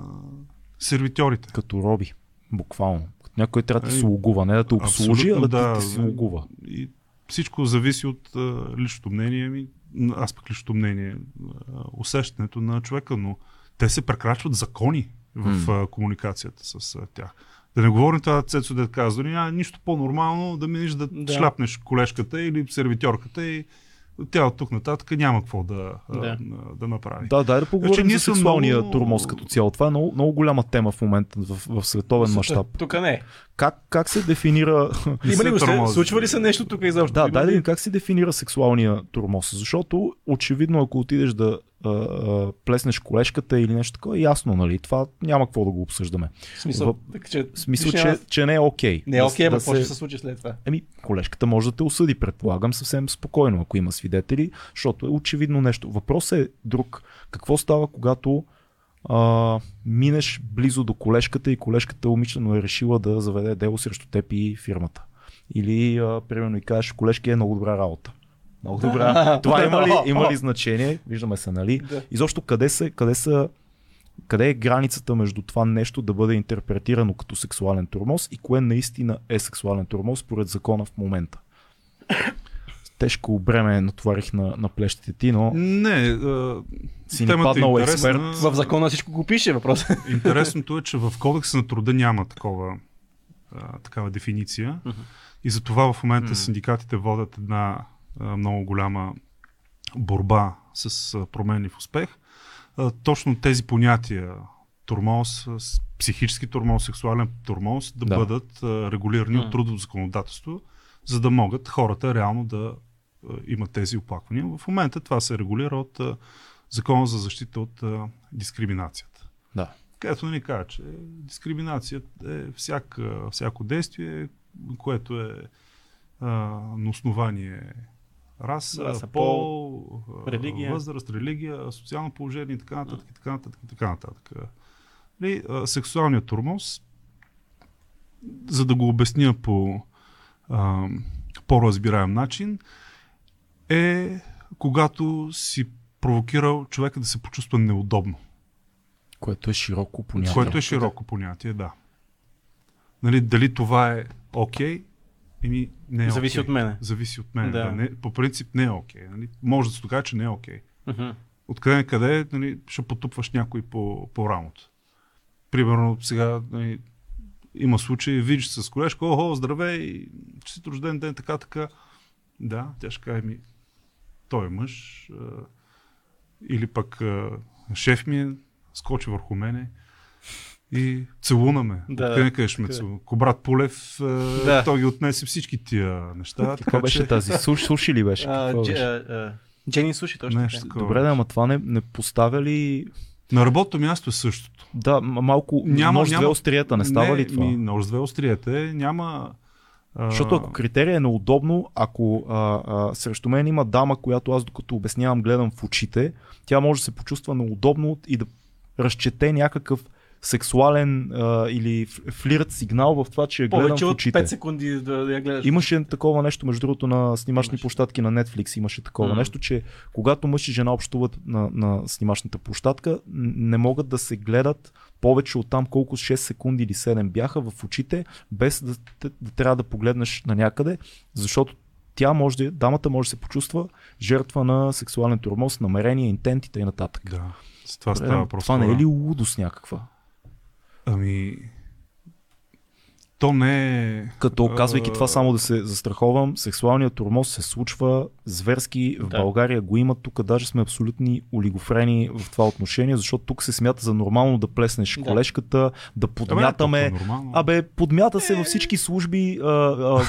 Speaker 3: сервитьорите.
Speaker 1: като роби. Буквално. Като някой трябва да те
Speaker 3: Ей,
Speaker 1: слугува, не да те обслужи, а
Speaker 3: абсолютно
Speaker 1: да, те, те слугува.
Speaker 3: И всичко зависи от а, личното мнение ми. Аз пък личното мнение, а, усещането на човека, но те се прекрачват закони в а, комуникацията с а, тях. Да не говорим това, Цецо да казва, няма нищо по-нормално да минеш да,
Speaker 2: Да.
Speaker 3: да шляпнеш колешката или сервитьорката и тя от тук нататък няма какво да,
Speaker 2: Да.
Speaker 3: да. да направи.
Speaker 1: Да, дай да поговорим
Speaker 3: Значи
Speaker 1: за сексуалния
Speaker 3: много-
Speaker 1: турмоз като цяло. Това е много, много голяма тема в момента в, в световен мащаб.
Speaker 2: Тук не е.
Speaker 1: Как, как се дефинира...
Speaker 2: Има ли
Speaker 3: се
Speaker 2: го се, случва ли се нещо тук изобщо?
Speaker 1: да, дай да как се дефинира сексуалния турмоз. Защото очевидно, ако отидеш да а, а, плеснеш колешката или нещо такова, ясно, нали? Това няма какво да го обсъждаме.
Speaker 2: В смисъл,
Speaker 1: В-
Speaker 2: така че,
Speaker 1: смисъл, че,
Speaker 2: няма-
Speaker 1: че не е окей.
Speaker 2: Не е окей, ама
Speaker 1: да
Speaker 2: какво ще се случи след това?
Speaker 1: Еми, колежката може да те осъди, предполагам, съвсем спокойно, ако има свидетели, защото е очевидно нещо. Въпросът е друг. Какво става, когато а, минеш близо до колежката и колежката умишлено е решила да заведе дело срещу теб и фирмата? Или, а, примерно, и кажеш, колежки е много добра работа. Много добра. Това има ли, има ли значение? Виждаме се, нали?
Speaker 2: Да.
Speaker 1: Изобщо къде са, къде са къде е границата между това нещо да бъде интерпретирано като сексуален турмоз и кое наистина е сексуален турмоз според закона в момента? Тежко бреме натоварих на, на плещите ти, но
Speaker 3: Не, а,
Speaker 1: си ни
Speaker 3: темата е
Speaker 1: паднал
Speaker 3: интересна.
Speaker 1: експерт.
Speaker 2: В закона всичко го пише въпрос.
Speaker 3: Интересното е, че в кодекса на труда няма такова, а, такава дефиниция. И затова в момента
Speaker 1: Мгм.
Speaker 3: синдикатите водят една а, много голяма борба с а, промени в успех. А, точно тези понятия турмоз, психически турмоз, сексуален турмоз да,
Speaker 1: Да.
Speaker 3: бъдат а, регулирани
Speaker 2: Мгм.
Speaker 3: от трудово законодателство, за да могат хората реално да а, имат тези оплаквания. В момента това се регулира от а, Закона за защита от а, дискриминацията
Speaker 1: Да.
Speaker 3: където ни казва, че дискриминацията е всяка, всяко действие, което е а, на основание раса,
Speaker 2: Раса,
Speaker 3: пол, а,
Speaker 2: религия.
Speaker 3: възраст, религия, социално положение и така нататък, и така нататък, и така нататък. Нали, а, сексуалният турмоз, за да го обясня по а, по-разбираем начин, е когато си провокирал човека да се почувства неудобно.
Speaker 1: Което е широко понятие.
Speaker 3: Което е широко понятие, да. Нали, дали това е окей, okay, еми не е
Speaker 2: Зависи
Speaker 3: окей.
Speaker 2: от мене.
Speaker 3: Зависи от мен.
Speaker 2: Да.
Speaker 3: Да. Не, по принцип не е окей. Нали. Може да се докаже, че не е окей.
Speaker 2: Мгм.
Speaker 3: Откъде на къде нали, ще потупваш някой по, по рамото. Примерно сега нали, има случаи, виждаш се с колежка, охо, здравей, честит рожден ден, така, така. Да, тя ще каже ми, той е мъж. А, или пък а, шеф ми е, скочи върху мене и целуна ме.
Speaker 2: Да,
Speaker 3: къде ще ме целуна? Кобрат Полев,
Speaker 2: Да.
Speaker 3: той ги отнесе всички тия неща.
Speaker 1: Какво беше тази? Суш, суши ли беше?
Speaker 2: А, Дже-
Speaker 1: беше?
Speaker 2: а, а, Джени Суши, точно
Speaker 3: Нещо
Speaker 2: така.
Speaker 1: Добре, да, ама това не, не поставя ли...
Speaker 3: На работното място е същото.
Speaker 1: Да, малко
Speaker 3: Няма-
Speaker 1: нож с две
Speaker 3: няма-
Speaker 1: острията, не става
Speaker 3: не,
Speaker 1: ли това?
Speaker 3: Ми, нож две острията е, няма
Speaker 1: Защото ако критерия е неудобно, ако а, а, срещу мен има дама, която аз докато обяснявам гледам в очите, тя може да се почувства неудобно и да разчете някакъв сексуален а, или флирт сигнал в това, че я гледам
Speaker 2: Повече
Speaker 1: в
Speaker 2: от
Speaker 1: очите.
Speaker 2: 5 секунди да, да я гледаш.
Speaker 1: Имаше такова нещо, между другото, на снимачни
Speaker 2: Имаше.
Speaker 1: площадки на Netflix. Имаше такова
Speaker 2: М.
Speaker 1: нещо, че когато мъж и жена общуват на, на снимачната площадка, не могат да се гледат повече от там колко 6 секунди или 7 бяха в очите, без да, да, да трябва да погледнеш на някъде, защото тя може да, дамата може да се почувства жертва на сексуален тормоз, намерение, интент и нататък.
Speaker 3: Да, с това става въпрос.
Speaker 1: Това не е ли лудост някаква?
Speaker 3: Ами, то не е...
Speaker 1: Като казвайки това само да се застраховам, сексуалният тормоз се случва зверски в
Speaker 2: Да.
Speaker 1: България го има, тук даже сме абсолютни олигофрени в това отношение, защото тук се смята за нормално да плеснеш
Speaker 2: Да.
Speaker 1: колешката, да подмятаме.
Speaker 3: нормално.
Speaker 1: Абе, подмята се във всички служби, а, а,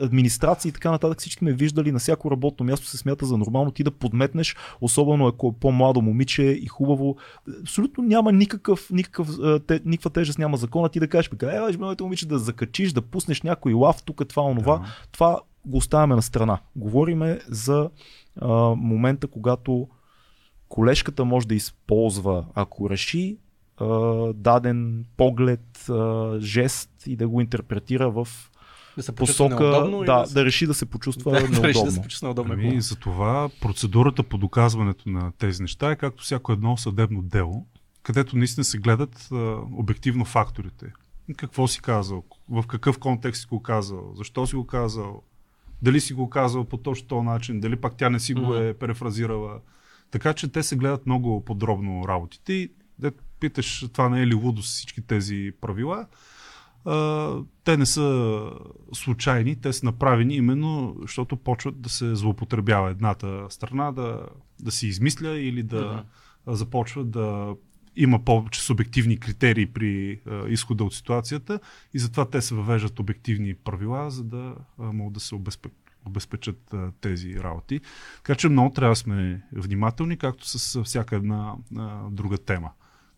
Speaker 1: а, администрации и така нататък. Всички ме виждали на всяко работно място се смята за нормално ти да подметнеш, особено ако е по-младо момиче и хубаво. Абсолютно няма никакъв, никакъв, те, никаква тежест няма закона ти да кажеш, бе, е, моето момиче да закачиш, да пуснеш някой лав, тук е това, онова.
Speaker 3: Да.
Speaker 1: Това го оставяме на страна. Говориме за а, момента, когато колешката може да използва, ако реши, а, даден поглед, а, жест и да го интерпретира в
Speaker 2: да се
Speaker 1: посока,
Speaker 2: неудобно и
Speaker 1: да,
Speaker 2: се-
Speaker 1: да реши да се почувства
Speaker 2: да, да реши да се
Speaker 1: неудобно.
Speaker 2: почувства неудобно.
Speaker 3: Ами, за това процедурата по доказването на тези неща е както всяко едно съдебно дело, където наистина се гледат а, обективно факторите. Какво си казал, в какъв контекст си го казал, защо си го казал, дали си го казал по точно този начин, дали пак тя не си го е префразирала. Така че те се гледат много подробно работите и да питаш това не е ли лудост всички тези правила. А, те не са случайни, те са направени именно, защото почват да се злоупотребява едната страна, да, да си измисля или да а, започва да има повече субективни критерии при а, изхода от ситуацията и затова те се въвеждат обективни правила, за да а, могат да се обезпечат обезпечат а, тези работи. Така че много трябва да сме внимателни, както с всяка една а, друга тема.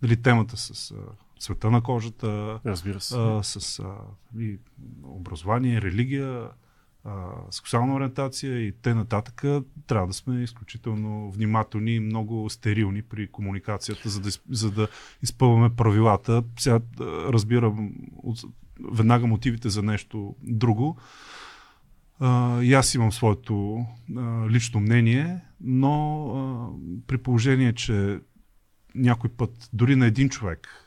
Speaker 3: Дали темата с а, цвета на кожата,
Speaker 1: Разбира се.
Speaker 3: а, с а, и образование, религия, сексуална ориентация и те нататък, трябва да сме изключително внимателни и много стерилни при комуникацията, за да, за да изпълваме правилата. Сега разбирам от, веднага мотивите за нещо друго. А, и аз имам своето а, лично мнение, но а, при положение, че някой път, дори на един човек,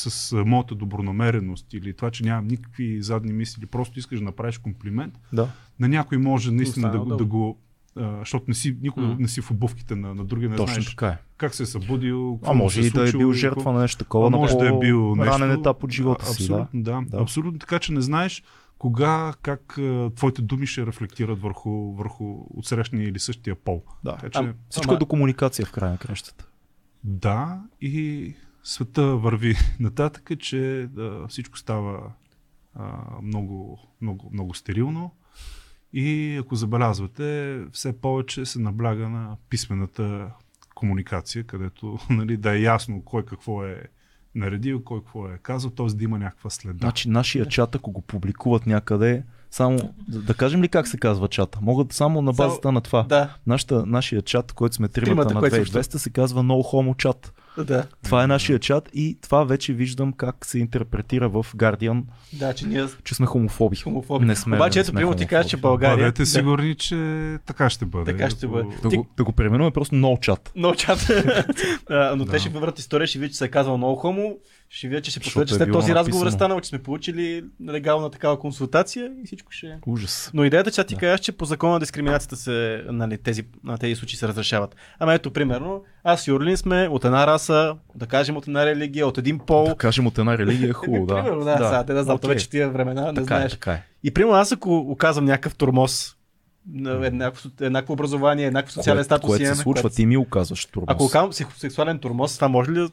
Speaker 3: с а, моята добронамереност или това, че нямам никакви задни мисли, просто искаш да направиш комплимент,
Speaker 1: Да.
Speaker 3: на някой може наистина да, да го. а, Защото не си, никога
Speaker 2: М.
Speaker 3: не си в обувките на, на другия, не
Speaker 1: Точно
Speaker 3: знаеш
Speaker 1: така е.
Speaker 3: как се е събудил. какво
Speaker 1: А може
Speaker 3: се
Speaker 1: и да е бил жертва на нещо такова,
Speaker 3: а може да е бил нещо.
Speaker 1: ранен етап от живота си. Да.
Speaker 3: Абсолютно, да.
Speaker 1: Да.
Speaker 3: да. Абсолютно така, че не знаеш кога, как а, твоите думи ще рефлектират върху, върху отсрещния или същия пол.
Speaker 1: Да.
Speaker 3: Така че,
Speaker 2: Ам,
Speaker 1: Всичко
Speaker 2: Ама-
Speaker 1: е до комуникация в края на кращата.
Speaker 3: да, и света върви нататък, че да, всичко става а, много, много, много стерилно. И ако забелязвате, все повече се набляга на писмената комуникация, където нали, да е ясно кой какво е наредил, кой какво е казал, т.е. да има някаква следа.
Speaker 1: Значи нашия чат, ако го публикуват някъде, само да, да кажем ли как се казва чата? Могат само на базата
Speaker 2: Само-
Speaker 1: на това.
Speaker 2: Да,
Speaker 1: Нашата, нашия чат, който сме тримата,
Speaker 2: Тримата,
Speaker 1: на
Speaker 2: който
Speaker 1: 2200, се казва No Homo Chat.
Speaker 2: Да.
Speaker 1: Това е нашия чат и това вече виждам как се интерпретира в Guardian,
Speaker 2: Да, че ние
Speaker 1: че сме хомофоби.
Speaker 2: хомофоби.
Speaker 1: Не сме,
Speaker 2: Обаче ето, примерно ти кажеш, че. България...
Speaker 3: Бъдете
Speaker 2: Да.
Speaker 3: сигурни, че така ще бъде.
Speaker 2: Така ще бъде.
Speaker 1: Да,
Speaker 2: Ти-
Speaker 1: го, да го преименуваме просто No Chat.
Speaker 2: Но чат. А, но те
Speaker 3: Да.
Speaker 2: ще въврат история, ще видят, че се е казвал много хомо, ще видят, че ще
Speaker 1: Защото
Speaker 2: потвърдят, че
Speaker 1: е
Speaker 2: след
Speaker 1: било
Speaker 2: този разговор е
Speaker 1: написано.
Speaker 2: станало, че сме получили легална такава консултация и всичко ще е.
Speaker 1: Ужас.
Speaker 2: Но идеята, че ти
Speaker 1: Да.
Speaker 2: кажеш, че по закона на дискриминацията се, нали, тези, на тези случаи се разрешават. Ама ето, примерно, аз и Орлин сме от една раса, да кажем от една религия, от един пол.
Speaker 1: Да кажем от една религия е хубаво, да.
Speaker 2: Примерно, да, сега, те да знам, okay. вече тия времена, не
Speaker 1: Така е,
Speaker 2: знаеш.
Speaker 1: така е.
Speaker 2: И примерно аз ако оказвам някакъв тормоз, на еднакво, еднакво образование, еднакво социален статус
Speaker 1: което се случва,
Speaker 2: което-
Speaker 1: ти ми оказваш турмоз.
Speaker 2: Ако оказвам псих- сексуален тормоз, това може ли да...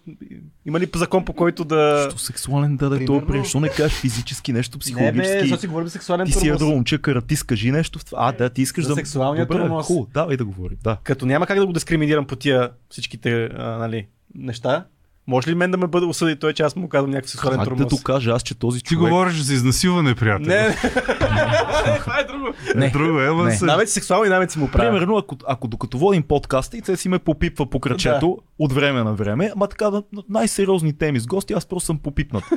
Speaker 2: Има ли закон по който да...
Speaker 1: Що сексуален да да това приемеш? Що не кажеш физически нещо,
Speaker 2: Не бе,
Speaker 1: психологически?
Speaker 2: защото си говорим сексуален
Speaker 1: ти си
Speaker 2: тормоз.
Speaker 1: едро момче, каратист, кажи нещо. в това. А, да, ти искаш
Speaker 2: За
Speaker 1: да...
Speaker 2: сексуалния
Speaker 1: Добре,
Speaker 2: тормоз.
Speaker 1: хубаво, давай да говорим. Да.
Speaker 2: Като няма как да го дискриминирам по тия всичките а, нали, неща, Може ли мен да ме бъде осъди той, че аз му казвам някакъв сексуален
Speaker 1: Как да
Speaker 2: тормоз?
Speaker 1: докажа аз, че този
Speaker 3: Ти
Speaker 1: човек...
Speaker 3: говориш за изнасилване, приятел.
Speaker 2: Не, не, това е друго.
Speaker 1: Не.
Speaker 3: Друго е,
Speaker 1: Не.
Speaker 3: се...
Speaker 2: Намет сексуални намеци му правя.
Speaker 1: Примерно, ако, ако докато водим подкаста и те си ме попипва по кръчето от време на време, ама така на на най-сериозни теми с гости, аз просто съм попипнат.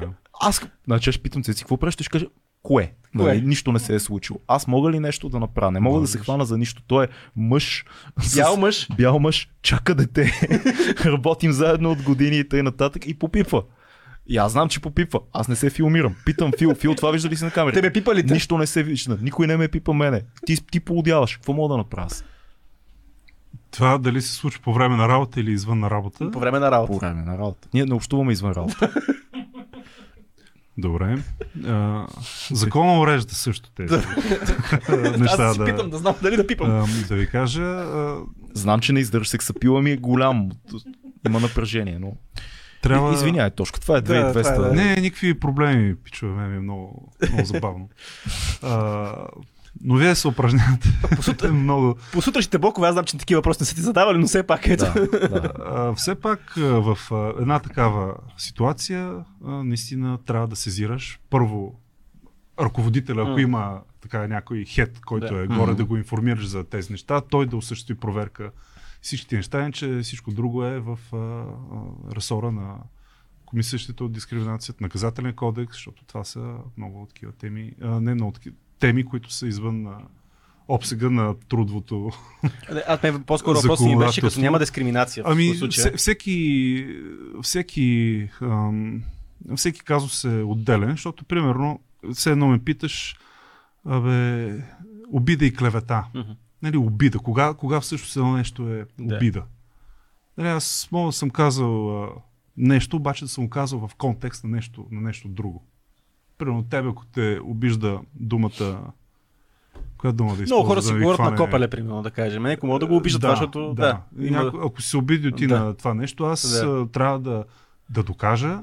Speaker 3: Да.
Speaker 1: Аз, значи аз ще питам се, си какво правиш, ще кажа, кое? Нали, нищо не се е случило. Аз мога ли нещо да направя? Не мога да се
Speaker 3: Можеш.
Speaker 1: хвана за нищо. Той е мъж.
Speaker 2: Бял мъж.
Speaker 1: Бял мъж, чака дете. Работим заедно от години и т.н. нататък и попипва. И аз знам, че попипва. Аз не се филмирам. Питам Фил. Фил, това вижда ли си на камера?
Speaker 2: Тебе пипа ли те?
Speaker 1: Нищо не се вижда. Никой не ме пипа мене. Ти, ти поудяваш. Какво мога да направя?
Speaker 3: Това дали се случва по време на работа или извън на работа?
Speaker 2: По време на работа.
Speaker 1: По време на работа. Ние не общуваме извън работа.
Speaker 3: Добре. А, закона урежда също тези неща.
Speaker 2: Аз си
Speaker 3: да,
Speaker 2: питам да знам дали да пипам.
Speaker 3: а, да ви кажа, а,
Speaker 1: Знам, че не издържа сексапила ми е голям. Има напрежение, но...
Speaker 3: трябва...
Speaker 1: Извинявай, Тошка, това е
Speaker 2: Да,
Speaker 1: 2200.
Speaker 2: това е, да.
Speaker 3: Не, никакви проблеми, пичове, ми е много, много забавно. А, но вие се упражнявате много.
Speaker 2: По сутрешните блокове аз знам, че такива въпроси не са ти задавали, но все пак ето.
Speaker 1: Да, да.
Speaker 3: А, все пак в една такава ситуация наистина трябва да сезираш първо ръководителя, ако
Speaker 2: М.
Speaker 3: има така някой хет, който
Speaker 2: Да.
Speaker 3: е горе
Speaker 1: Мгм.
Speaker 3: да го информираш за тези неща, той да осъществи проверка всичките неща, че всичко друго е в а, а, ресора на комисията от дискриминацията, наказателен кодекс, защото това са много такива теми, а, не много такива теми, които са извън а, обсега на трудовото
Speaker 2: Аз ме по-скоро въпрос ми беше, като няма дискриминация.
Speaker 3: Ами,
Speaker 2: в
Speaker 3: всеки, всеки, ам, всеки казус е отделен, защото, примерно, все едно ме питаш, абе, обида и клевета.
Speaker 2: Мгм.
Speaker 3: Нали, обида. Кога, кога всъщност едно нещо е
Speaker 2: Да.
Speaker 3: обида? Нали, аз мога да съм казал а, нещо, обаче да съм казал в контекст на нещо, на нещо друго. Примерно, тебе, ако те обижда думата... Коя дума да използвам?
Speaker 2: Много хора си
Speaker 3: да
Speaker 2: говорят на
Speaker 3: хване-
Speaker 2: копеле, примерно, да кажем. Някой мога да го обиждат, това, защото... Да,
Speaker 3: да.
Speaker 2: има-
Speaker 3: Няко, ако се обидил ти
Speaker 2: Да.
Speaker 3: на това нещо, аз
Speaker 2: Да.
Speaker 3: да. трябва да, да докажа.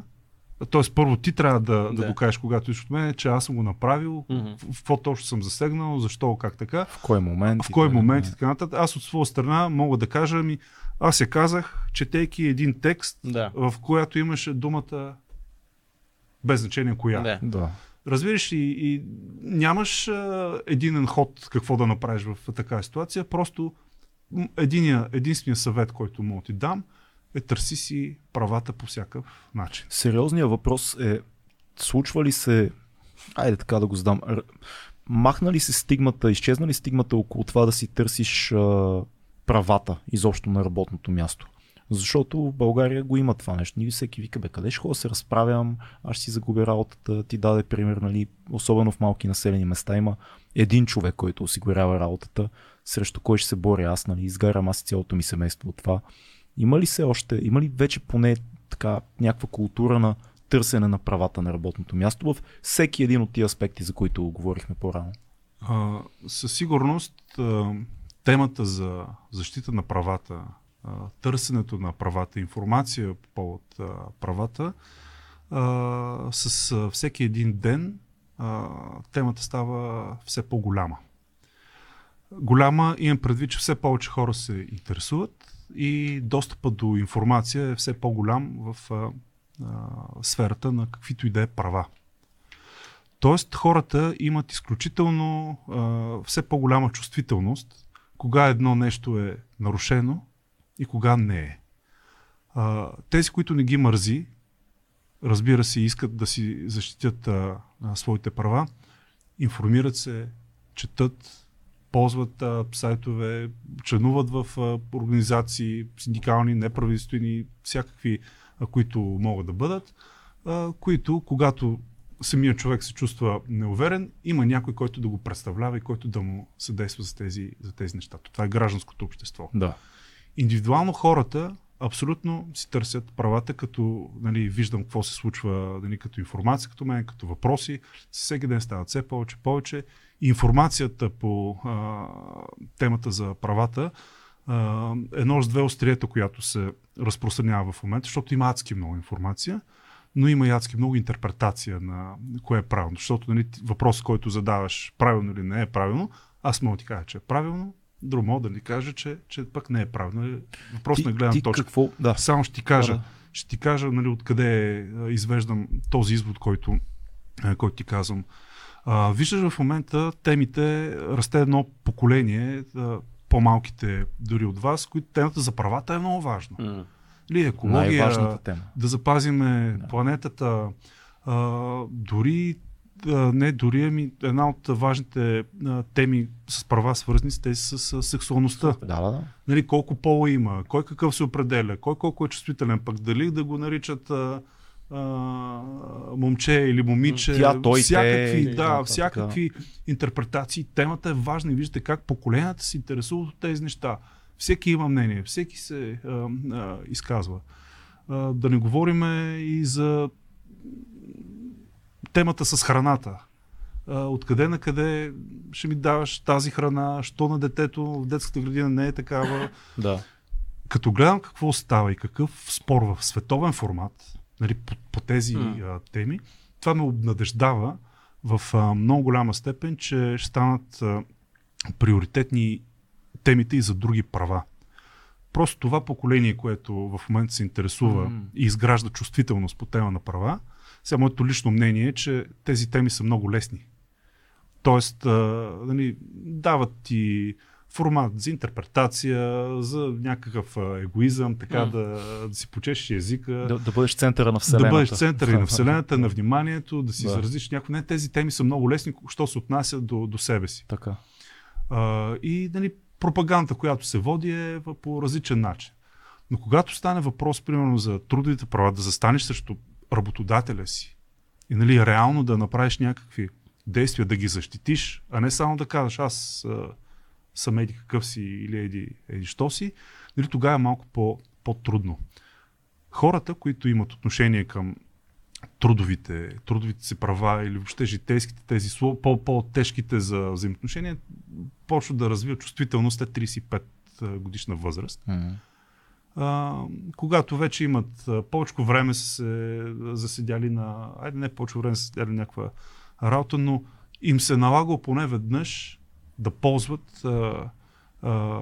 Speaker 3: Тоест, първо ти трябва да, да.
Speaker 2: Да.
Speaker 3: докажеш, когато искаш от мен, че аз съм го направил,
Speaker 2: Мгм.
Speaker 3: в какво точно съм засегнал, защо, как така,
Speaker 1: В кой момент?
Speaker 3: в кой момент и така нататък. Аз от своя страна мога да кажа, ми, аз я казах, четейки един текст,
Speaker 2: Да.
Speaker 3: в която имаше думата без значение коя.
Speaker 2: Да.
Speaker 1: Да.
Speaker 3: Разбираш и, и нямаш а, единен ход какво да направиш в такава ситуация, просто единия, единствения съвет, който мога да ти дам, е търси си правата по всякакъв начин.
Speaker 1: Сериозният въпрос е, случва ли се, айде така да го задам, махна ли се стигмата, изчезна ли стигмата около това да си търсиш а, правата изобщо на работното място? Защото в България го има това нещо. Ние всеки вика, бе, къде ще ходя се разправям, аз ще си загубя работата. Ти даде пример, нали, особено в малки населени места има един човек, който осигурява работата, срещу кой ще се боря аз, нали, изгарям аз и цялото ми семейство от това. Има ли се още, има ли вече поне така някаква култура на търсене на правата на работното място в всеки един от тия аспекти, за които говорихме по-рано?
Speaker 3: А, със сигурност а, темата за защита на правата, търсенето на правата, информация по повод правата, а, с всеки един ден а, темата става все по-голяма. Голяма имам предвид, че все повече хора се интересуват и достъпът до информация е все по-голям в а, а, сферата на каквито и да е права. Тоест, хората имат изключително а, все по-голяма чувствителност, кога едно нещо е нарушено и кога не е. А, тези, които не ги мързи, разбира се, искат да си защитят а, а, своите права, информират се, четат, ползват а, сайтове, членуват в а, организации, синдикални, неправителствени, всякакви, а, които могат да бъдат, а, които, когато самият човек се чувства неуверен, има някой, който да го представлява и който да му съдейства за тези, за тези неща. Това е гражданското общество.
Speaker 1: Да.
Speaker 3: Индивидуално хората абсолютно си търсят правата, като нали, виждам какво се случва нали, като информация, като мен, като въпроси. Всеки ден стават все повече, повече. Информацията по а, темата за правата а, едно с две остриета, която се разпространява в момента, защото има адски много информация, но има и адски много интерпретация на кое е правилно. Защото нали, въпрос, който задаваш правилно или не е правилно, аз мога ти кажа, че е правилно, друг мога да ни каже, че, че пък не е правилно. Въпрос на гледна
Speaker 1: ти
Speaker 3: точка.
Speaker 1: какво? Да.
Speaker 3: Само ще ти кажа,
Speaker 1: Да,
Speaker 3: Ще ти кажа нали, откъде а, извеждам този извод, който, който ти казвам. А, виждаш в момента темите, расте едно поколение, по-малките дори от вас, които темата за правата е много важна.
Speaker 2: М.
Speaker 3: Ли, екология,
Speaker 1: Най-важната тема.
Speaker 3: да запазиме
Speaker 1: Да.
Speaker 3: планетата, а, дори не дори, ами една от важните а, теми с права свързани с тези с, с сексуалността.
Speaker 1: Да, да, да.
Speaker 3: Нали, колко пола има, кой какъв се определя, кой колко е чувствителен, пък дали да го наричат а, а, момче или момиче,
Speaker 1: Тя, той,
Speaker 3: всякакви,
Speaker 1: те,
Speaker 3: да,
Speaker 1: така,
Speaker 3: всякакви интерпретации. Темата е важна и виждате как поколенията се интересуват от тези неща. Всеки има мнение, всеки се а, а, изказва. А, да не говориме и за темата с храната. Откъде на къде ще ми даваш тази храна, що на детето в детската градина не е такава.
Speaker 1: да.
Speaker 3: Като гледам какво става и какъв спор в световен формат нали, по, по тези
Speaker 2: М.
Speaker 3: а, теми, това ме обнадеждава в а, много голяма степен, че ще станат а, приоритетни темите и за други права. Просто това поколение, което в момента се интересува
Speaker 1: М.
Speaker 3: и изгражда чувствителност по тема на права, сега моето лично мнение е, че тези теми са много лесни. Тоест, а, нали, дават ти формат за интерпретация, за някакъв егоизъм, така да, да си почешеш езика.
Speaker 1: Да, да бъдеш центъра на Вселената.
Speaker 3: Да бъдеш центъра и на Вселената, на вниманието, да си
Speaker 1: Да.
Speaker 3: изразиш някакво. Не, тези теми са много лесни, що се отнася до, до себе си.
Speaker 1: Така.
Speaker 3: А, и нали, пропаганда, която се води е по различен начин. Но когато стане въпрос, примерно, за трудовите права, да застанеш срещу работодателя си и нали, реално да направиш някакви действия, да ги защитиш, а не само да кажеш аз а, съм еди какъв си или еди, еди що си, нали, тогава е малко по, по-трудно. Хората, които имат отношение към трудовите, трудовите си права или въобще житейските, тези по-тежките за взаимоотношения, почват да развиват чувствителност след 35 годишна възраст.
Speaker 1: М.
Speaker 3: А, когато вече имат повече време са се заседяли на... Айде не повече време са седяли някаква работа, но им се налага поне веднъж да ползват а, а,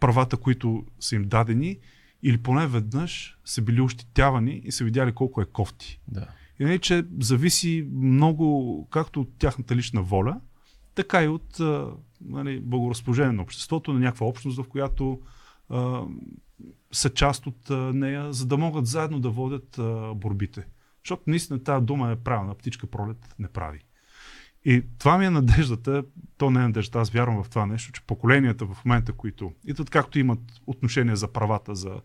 Speaker 3: правата, които са им дадени или поне веднъж са били ощетявани и са видяли колко е кофти.
Speaker 1: Да.
Speaker 3: И нали, че зависи много както от тяхната лична воля, така и от нали, благоразположение на обществото, на някаква общност, в която са част от нея, за да могат заедно да водят борбите. Защото наистина тази дума е правилна, птичка пролет не прави. И това ми е надеждата, то не е надежда, аз вярвам в това нещо, че поколенията в момента, които идват както имат отношение за правата, за,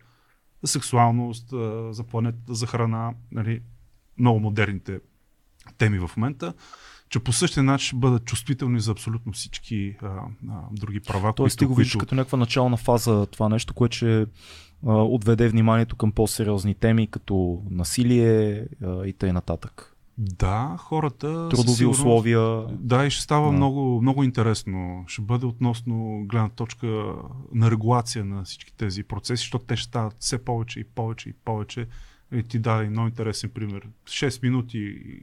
Speaker 3: сексуалност, за планетата, за храна, нали, много модерните теми в момента, че по същия начин ще бъдат чувствителни за абсолютно всички а, а, други права,
Speaker 1: Тоест ти го виждаш като някаква начална фаза това нещо, което ще а, отведе вниманието към по-сериозни теми, като насилие а, и т.н.
Speaker 3: Да, хората...
Speaker 1: Трудови
Speaker 3: сигурност-
Speaker 1: условия.
Speaker 3: Да, и ще става
Speaker 1: Да.
Speaker 3: много, много интересно. Ще бъде относно гледна точка на регулация на всички тези процеси, защото те ще стават все повече и повече и повече. И ти даде много интересен пример. 6 минути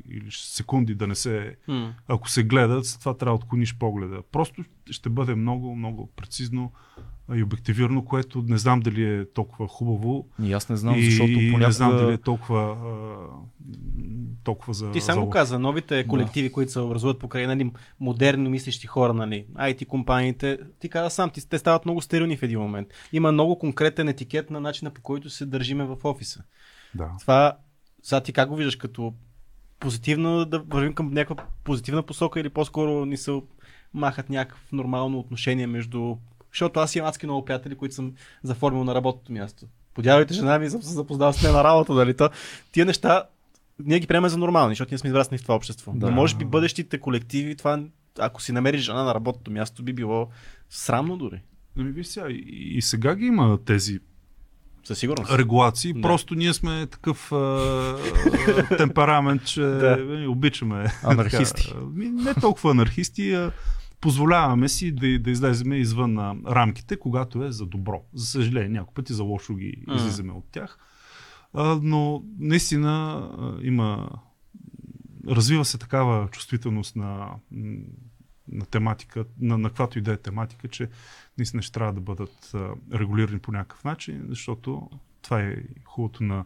Speaker 3: или секунди да не се...
Speaker 2: М.
Speaker 3: Ако се гледат, след това трябва да отклониш погледа. Просто ще бъде много, много прецизно и обективирано, което не знам дали е толкова хубаво.
Speaker 1: И аз не знам,
Speaker 3: и
Speaker 1: защото понякога...
Speaker 3: не знам дали е толкова, а, толкова за...
Speaker 2: Ти сам
Speaker 3: за
Speaker 2: каза, новите колективи, които се образуват покрай нали, модерно мислещи хора, нали, IT компаниите, ти каза сам, ти, те стават много стерилни в един момент. Има много конкретен етикет на начина по който се държиме в офиса.
Speaker 3: Да.
Speaker 2: Това, сега ти как го виждаш, като позитивно да вървим към някаква позитивна посока или по-скоро ни се махат някакво нормално отношение между... Защото аз имам адски много приятели, които съм заформил на работното място. Подявайте жена ми, съм се запознал с нея на работа, нали? То, тия неща ние ги приемаме за нормални, защото ние сме израснали в това общество.
Speaker 1: Да.
Speaker 2: Да. Но може би бъдещите колективи, това, ако си намериш жена на работното място, би било срамно дори.
Speaker 3: Ами виж сега, и, и сега ги има тези
Speaker 2: Със сигурност.
Speaker 3: регулации,
Speaker 2: Да.
Speaker 3: просто ние сме такъв а, темперамент, че
Speaker 2: Да.
Speaker 3: обичаме.
Speaker 1: Анархисти.
Speaker 3: не толкова анархисти, а позволяваме си да, да излеземе извън а, рамките, когато е за добро. За съжаление, няколко пъти за лошо ги излизаме от тях. А, но наистина а, има развива се такава чувствителност на, на тематика, на, на каквато и да е тематика, че наистина ще трябва да бъдат регулирани по някакъв начин, защото това е хубавото на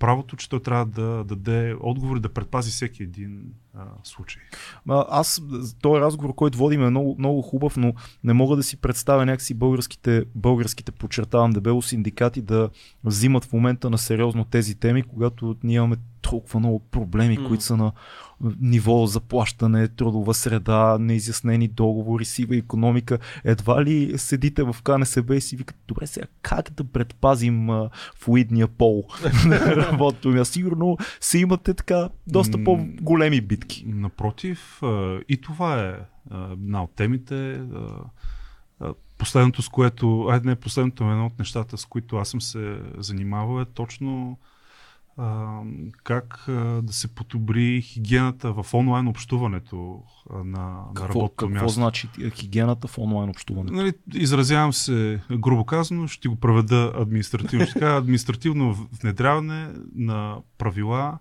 Speaker 3: правото, че той трябва да даде отговори, да предпази всеки един а, случай.
Speaker 1: Аз, този разговор, който водим е много, много хубав, но не мога да си представя някакси българските, българските подчертавам дебело синдикати да взимат в момента на сериозно тези теми, когато ние имаме толкова много проблеми, mm. които са на ниво заплащане, трудова среда, неизяснени договори, сива економика. Едва ли седите в КНСБ и си викате, добре сега как да предпазим а, флуидния пол на работното място? Сигурно си имате така доста по-големи битки.
Speaker 3: Напротив, и това е една от темите. Последното, с което, айде не последното, едно от нещата, с които аз съм се занимавал е точно а, как а, да се подобри хигиената в онлайн общуването на,
Speaker 1: какво,
Speaker 3: на работното
Speaker 1: какво
Speaker 3: място.
Speaker 1: Какво значи хигиената в онлайн общуването?
Speaker 3: Нали, изразявам се грубо казано, ще го проведа административно. Ще кажа административно внедряване на правила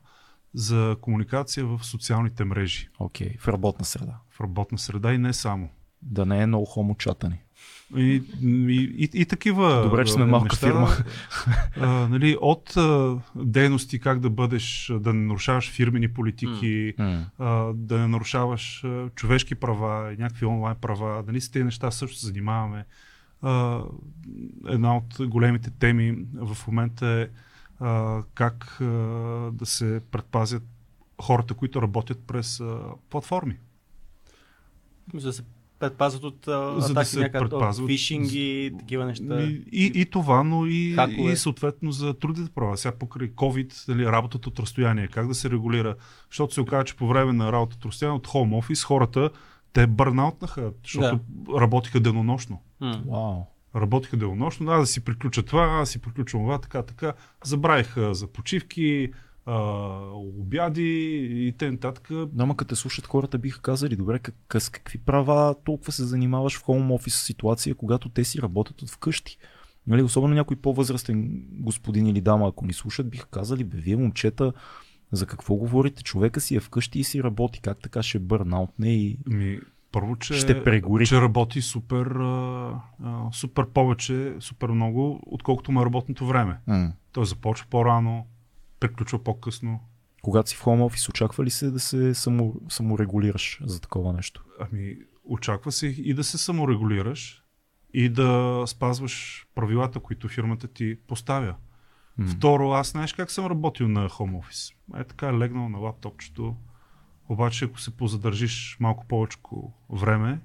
Speaker 3: за комуникация в социалните мрежи.
Speaker 1: Окей, okay, в работна среда.
Speaker 3: В работна среда и не само.
Speaker 1: Да не е много хомо чатани.
Speaker 3: И, и, и, и такива.
Speaker 1: Добре, че сме малка
Speaker 3: неща,
Speaker 1: фирма.
Speaker 3: А, нали, от а, дейности как да бъдеш, да не нарушаваш фирмени политики,
Speaker 1: Mm.
Speaker 3: а, да не нарушаваш а, човешки права, някакви онлайн права. Нали, с тези неща също се занимаваме. А, една от големите теми в момента е а, как а, да се предпазят хората, които работят през а, платформи.
Speaker 2: За да се предпазват от а,
Speaker 3: За да се
Speaker 2: някак,
Speaker 3: предпазват.
Speaker 2: от фишинг и такива неща.
Speaker 3: И, и, и това, но и,
Speaker 2: Хакове.
Speaker 3: и съответно за трудите права. Сега покрай COVID, нали, работата от разстояние, как да се регулира. Защото се оказа, че по време на работата от разстояние от хоум офис хората те бърнаутнаха, защото работиха денонощно.
Speaker 2: М.
Speaker 1: Вау.
Speaker 3: Работиха денонощно, да, да си приключа това, да си приключа това, така, така. Забравиха за почивки, а, обяди и т.н.
Speaker 1: Да, ма като те слушат хората биха казали, добре, как, с какви права толкова се занимаваш в хоум офис ситуация, когато те си работят от вкъщи. Нали, особено някой по-възрастен господин или дама, ако ни слушат, биха казали, бе, вие момчета, за какво говорите? Човека си е вкъщи и си работи. Как така ще бърнаутне и
Speaker 3: Ми, първо, че,
Speaker 1: ще прегори?
Speaker 3: че работи супер, а, а, супер повече, супер много, отколкото му е работното време.
Speaker 1: М.
Speaker 3: Той започва по-рано, приключва по-късно.
Speaker 1: Когато си в хоум офис, очаква ли се да се само, саморегулираш за такова нещо?
Speaker 3: Ами, очаква се и да се саморегулираш и да спазваш правилата, които фирмата ти поставя.
Speaker 1: М.
Speaker 3: Второ, аз знаеш как съм работил на хоум офис. Е така, легнал на лаптопчето, обаче ако се позадържиш малко повече време,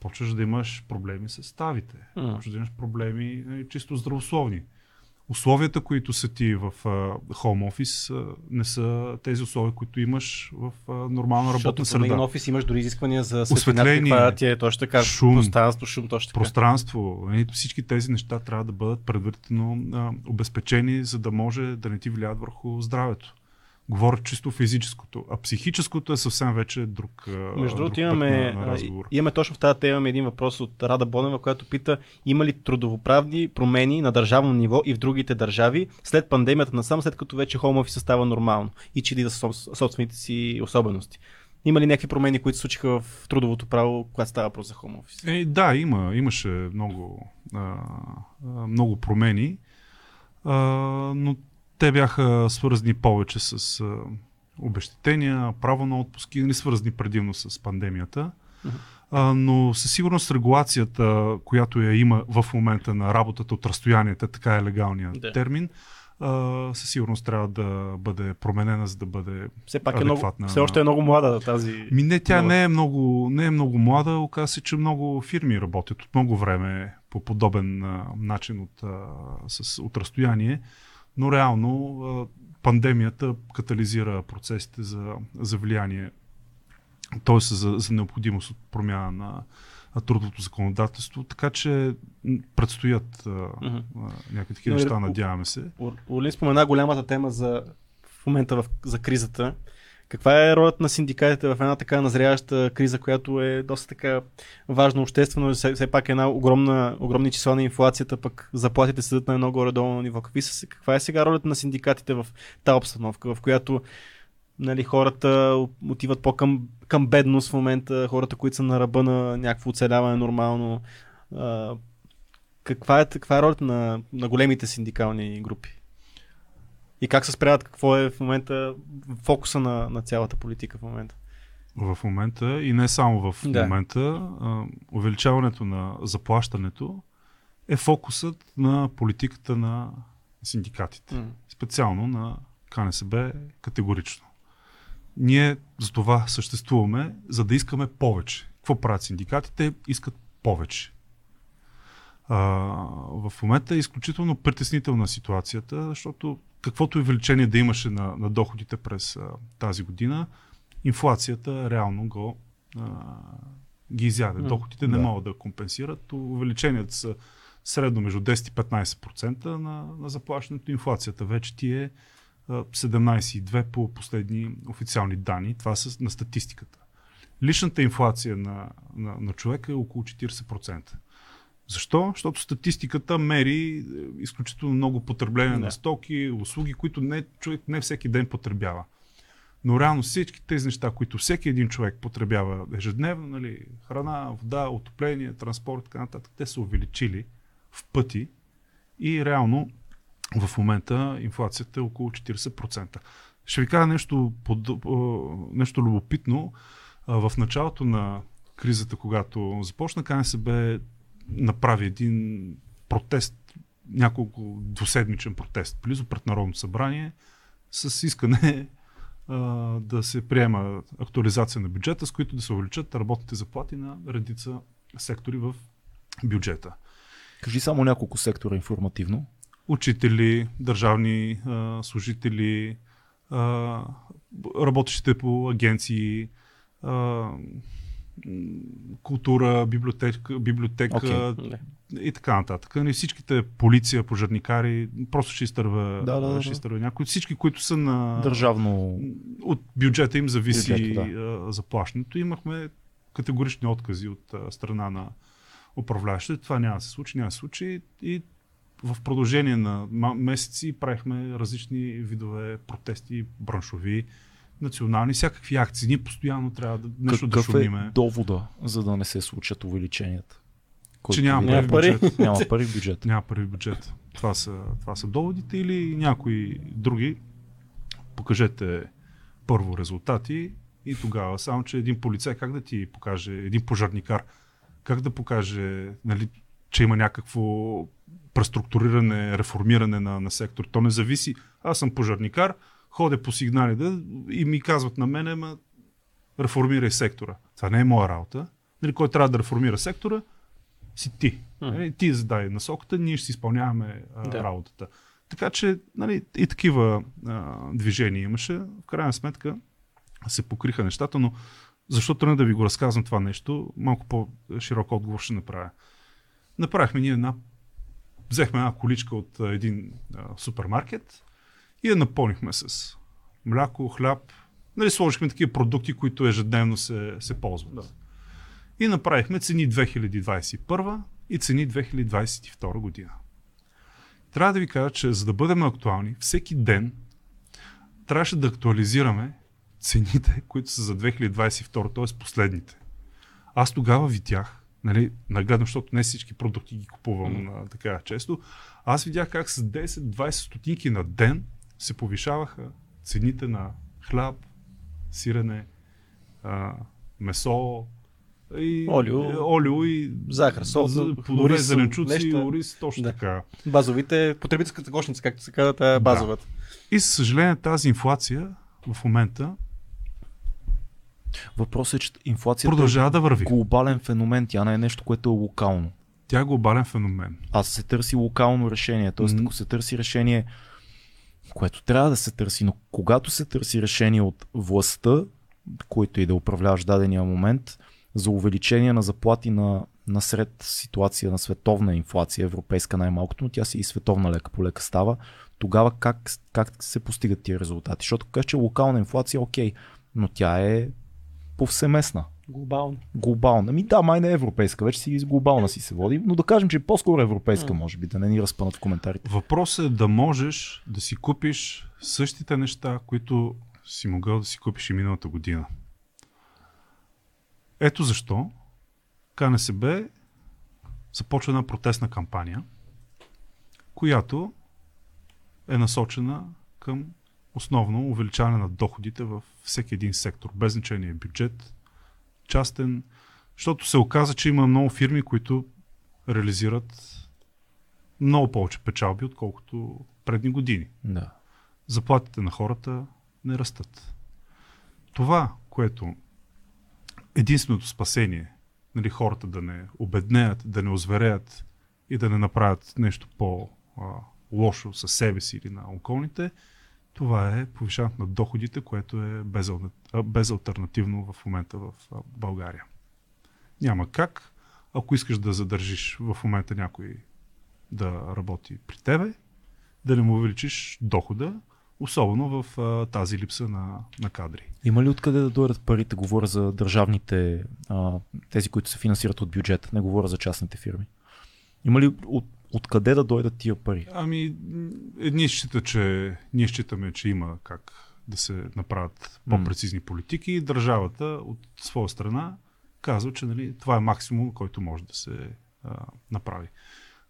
Speaker 3: почваш да имаш проблеми с ставите.
Speaker 2: М.
Speaker 3: Почваш да имаш проблеми е, чисто здравословни. Условията, които са ти в хоум офис, не са тези условия, които имаш в а, нормална
Speaker 2: Защото
Speaker 3: работна среда.
Speaker 2: офис имаш дори изисквания за
Speaker 3: Осветление,
Speaker 2: ти е точно така,
Speaker 3: шум,
Speaker 2: пространство, шум, точно така.
Speaker 3: пространство. Нали, Всички тези неща трябва да бъдат предварително а, обезпечени, за да може да не ти влияят върху здравето. Говоря чисто физическото, а психическото е съвсем вече друг.
Speaker 2: Между
Speaker 3: друг
Speaker 2: другото имаме,
Speaker 3: на,
Speaker 2: имаме точно в тази тема имаме един въпрос от Рада Бонева, която пита има ли трудовоправни промени на държавно ниво и в другите държави след пандемията насам, след като вече хоум офиса става нормално и че да са собствените си особености. Има ли някакви промени, които се случиха в трудовото право, когато става въпрос за офис?
Speaker 3: Е, да, има, имаше много, а, много промени, а, но те бяха свързани повече с а, обещетения, право на отпуски, не свързани предимно с пандемията.
Speaker 2: Мгм.
Speaker 3: А, но със сигурност регулацията, която я има в момента на работата от разстоянията, така е легалният
Speaker 2: Да.
Speaker 3: термин, а, със сигурност трябва да бъде променена, за да бъде
Speaker 2: Все пак е много,
Speaker 3: адекватна
Speaker 2: все още е много млада тази.
Speaker 3: ми не, тя не е, много, не е много млада. Оказва се, че много фирми работят от много време по подобен а, начин от, а, с, от разстояние, но реално пандемията катализира процесите за, за влияние, т.е. За, за необходимост от промяна на а, трудовото законодателство, така че предстоят а, някакви такива неща, надяваме се.
Speaker 2: Олин спомена голямата тема за в момента в, за кризата. Каква е ролята на синдикатите в една така назряваща криза, която е доста така важна обществено, все, все пак е една огромна, огромни числа на инфлацията, пък заплатите седат на едно горе-долу ниво. Какви са, каква е сега ролята на синдикатите в тази обстановка, в която нали, хората отиват по-към към бедност в момента, хората, които са на ръба на някакво оцеляване нормално. А, каква, е, каква е ролята на, на големите синдикални групи? И как се справят, какво е в момента фокуса на, на цялата политика в момента?
Speaker 3: В момента и не само в
Speaker 2: Да.
Speaker 3: момента, а, увеличаването на заплащането е фокусът на политиката на синдикатите.
Speaker 2: М.
Speaker 3: Специално на КНСБ категорично. Ние за това съществуваме, за да искаме повече. Какво правят синдикатите? Искат повече. А, в момента е изключително притеснителна ситуацията, защото каквото и увеличение да имаше на, на доходите през а, тази година, инфлацията реално го а, ги изяде. Доходите не
Speaker 1: Да.
Speaker 3: могат да компенсират. Увеличенията са средно между 10 и 15% на, на заплащането. Инфлацията вече ти е а, 17,2 по последни официални данни. Това са на статистиката. Личната инфлация на, на, на човека е около 40%. Защо? Защото статистиката мери е, изключително много потребление
Speaker 2: Да.
Speaker 3: на стоки, услуги, които не, човек не всеки ден потребява. Но реално всички тези неща, които всеки един човек потребява ежедневно, нали, храна, вода, отопление, транспорт, така нататък, те са увеличили в пъти и реално в момента инфлацията е около 40%. Ще ви кажа нещо, под, а, нещо любопитно. В началото на кризата, когато започна, КНСБ направи един протест, няколко двуседмичен протест, близо пред Народното събрание, с искане а, да се приема актуализация на бюджета, с които да се увеличат работните заплати на редица сектори в бюджета.
Speaker 1: Кажи само няколко сектора информативно.
Speaker 3: Учители, държавни а, служители, а, работещите по агенции, а, култура, библиотека, библиотека.
Speaker 2: Да.
Speaker 3: и така нататък. Не всичките полиция, пожарникари, просто ще изтърва,
Speaker 1: Да, да, да,
Speaker 3: ще изтърва някой. Всички, които са на...
Speaker 1: Държавно.
Speaker 3: От бюджета им зависи
Speaker 1: Бюджета,
Speaker 3: да. заплащането. Имахме категорични откази от страна на управляващите. Това няма да се случи, няма да се случи. И в продължение на месеци правихме различни видове протести, браншови, национални, всякакви акции. Ние постоянно трябва да, нещо да
Speaker 1: Какъв е
Speaker 3: шумиме.
Speaker 1: довода, за да не се случат увеличенията? Който
Speaker 3: Че няма
Speaker 1: ви-
Speaker 3: пари бюджет.
Speaker 1: Няма пари в бюджета.
Speaker 3: Няма пари в бюджет. Това са, това са доводите или някои други. Покажете първо резултати и тогава. Само, че един полицай как да ти покаже, един пожарникар, как да покаже, нали, че има някакво преструктуриране, реформиране на, на сектор. То не зависи. Аз съм пожарникар, ходя по сигнали да, и ми казват на мене, ма реформирай сектора. Това не е моя работа. Нали, кой трябва да реформира сектора? Си ти. Нали, ти задай насоката, ние ще си изпълняваме а,
Speaker 2: Да.
Speaker 3: работата. Така че нали, и такива а, движения имаше. В крайна сметка се покриха нещата, но защо тръгна да ви го разказвам това нещо, малко по-широк отговор ще направя. Направихме ние една, взехме една количка от един а, супермаркет и я напълнихме с мляко, хляб. Нали, сложихме такива продукти, които ежедневно се, се ползват.
Speaker 2: Да.
Speaker 3: И направихме цени 2021 и цени 2022 година. Трябва да ви кажа, че за да бъдем актуални, всеки ден трябваше да актуализираме цените, които са за 2022, т.е. последните. Аз тогава видях, нали, нагледно, защото не всички продукти ги купувам mm. така често, аз видях как с 10-20 стотинки на ден се повишаваха цените на хляб, сирене, а, месо, и,
Speaker 2: Олио.
Speaker 3: и, олио и
Speaker 2: Захар, сол,
Speaker 3: за- плодове,
Speaker 2: ориз,
Speaker 3: зеленчуци,
Speaker 2: неща.
Speaker 3: ориз, точно
Speaker 2: Да.
Speaker 3: така.
Speaker 2: Базовите, потребителската кошница, както се казва, тая базовата.
Speaker 3: И със съжаление тази инфлация в момента
Speaker 1: Въпросът е, че инфлацията
Speaker 3: продължава да
Speaker 1: е
Speaker 3: върви.
Speaker 1: глобален феномен, тя не е нещо, което е локално.
Speaker 3: Тя е глобален феномен.
Speaker 1: А се търси локално решение. Тоест,
Speaker 3: М.
Speaker 1: ако се търси решение, което трябва да се търси, но когато се търси решение от властта, който и да управляваш дадения момент, за увеличение на заплати на, на сред ситуация на световна инфлация, европейска най-малкото, но тя си и световна лека по лека става, тогава как, как се постигат тия резултати? Защото кажеш, че локална инфлация, окей, но тя е повсеместна
Speaker 2: Глобално.
Speaker 1: глобална. Ами да, май не е европейска, вече си глобална си се води, но да кажем, че е по-скоро европейска, може би, да не ни разпънат в коментарите.
Speaker 3: Въпросът е да можеш да си купиш същите неща, които си могъл да си купиш и миналата година. Ето защо КНСБ започва една протестна кампания, която е насочена към основно увеличаване на доходите във всеки един сектор, без значение бюджет, частен, защото се оказа, че има много фирми, които реализират много повече печалби, отколкото предни години.
Speaker 1: Да.
Speaker 3: Заплатите на хората не растат. Това, което единственото спасение, нали, хората да не обеднеят, да не озвереят и да не направят нещо по-лошо със себе си или на околните, това е повишаването на доходите, което е безалтернативно в момента в България. Няма как, ако искаш да задържиш в момента някой да работи при тебе, да не му увеличиш дохода, особено в а, тази липса на, на кадри.
Speaker 1: Има ли откъде да дойдат парите? Говоря за държавните, а, тези, които се финансират от бюджета, не говоря за частните фирми. Има ли от, откъде да дойдат тия пари?
Speaker 3: Ами, едни считат, че ние считаме, че има как да се направят по-прецизни политики и държавата от своя страна казва, че нали, това е максимум, който може да се а, направи.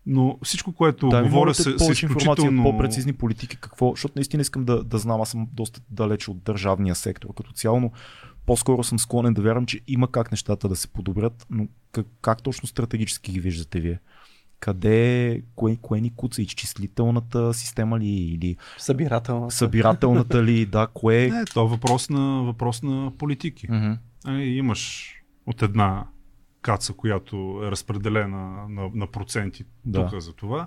Speaker 3: Но всичко, което
Speaker 1: да,
Speaker 3: говоря
Speaker 1: се,
Speaker 3: се изключително...
Speaker 1: по-прецизни политики, какво, защото наистина искам да, да знам, аз съм доста далеч от държавния сектор като цяло, но по-скоро съм склонен да вярвам, че има как нещата да се подобрят, но как, как точно стратегически ги виждате вие? Къде, кое, кое ни куца, изчислителната система ли или
Speaker 2: събирателната,
Speaker 1: събирателната ли, да, кое...
Speaker 3: Не, то е въпрос на, въпрос на политики.
Speaker 1: Mm-hmm.
Speaker 3: А, имаш от една каца, която е разпределена на, на проценти да. тук за това.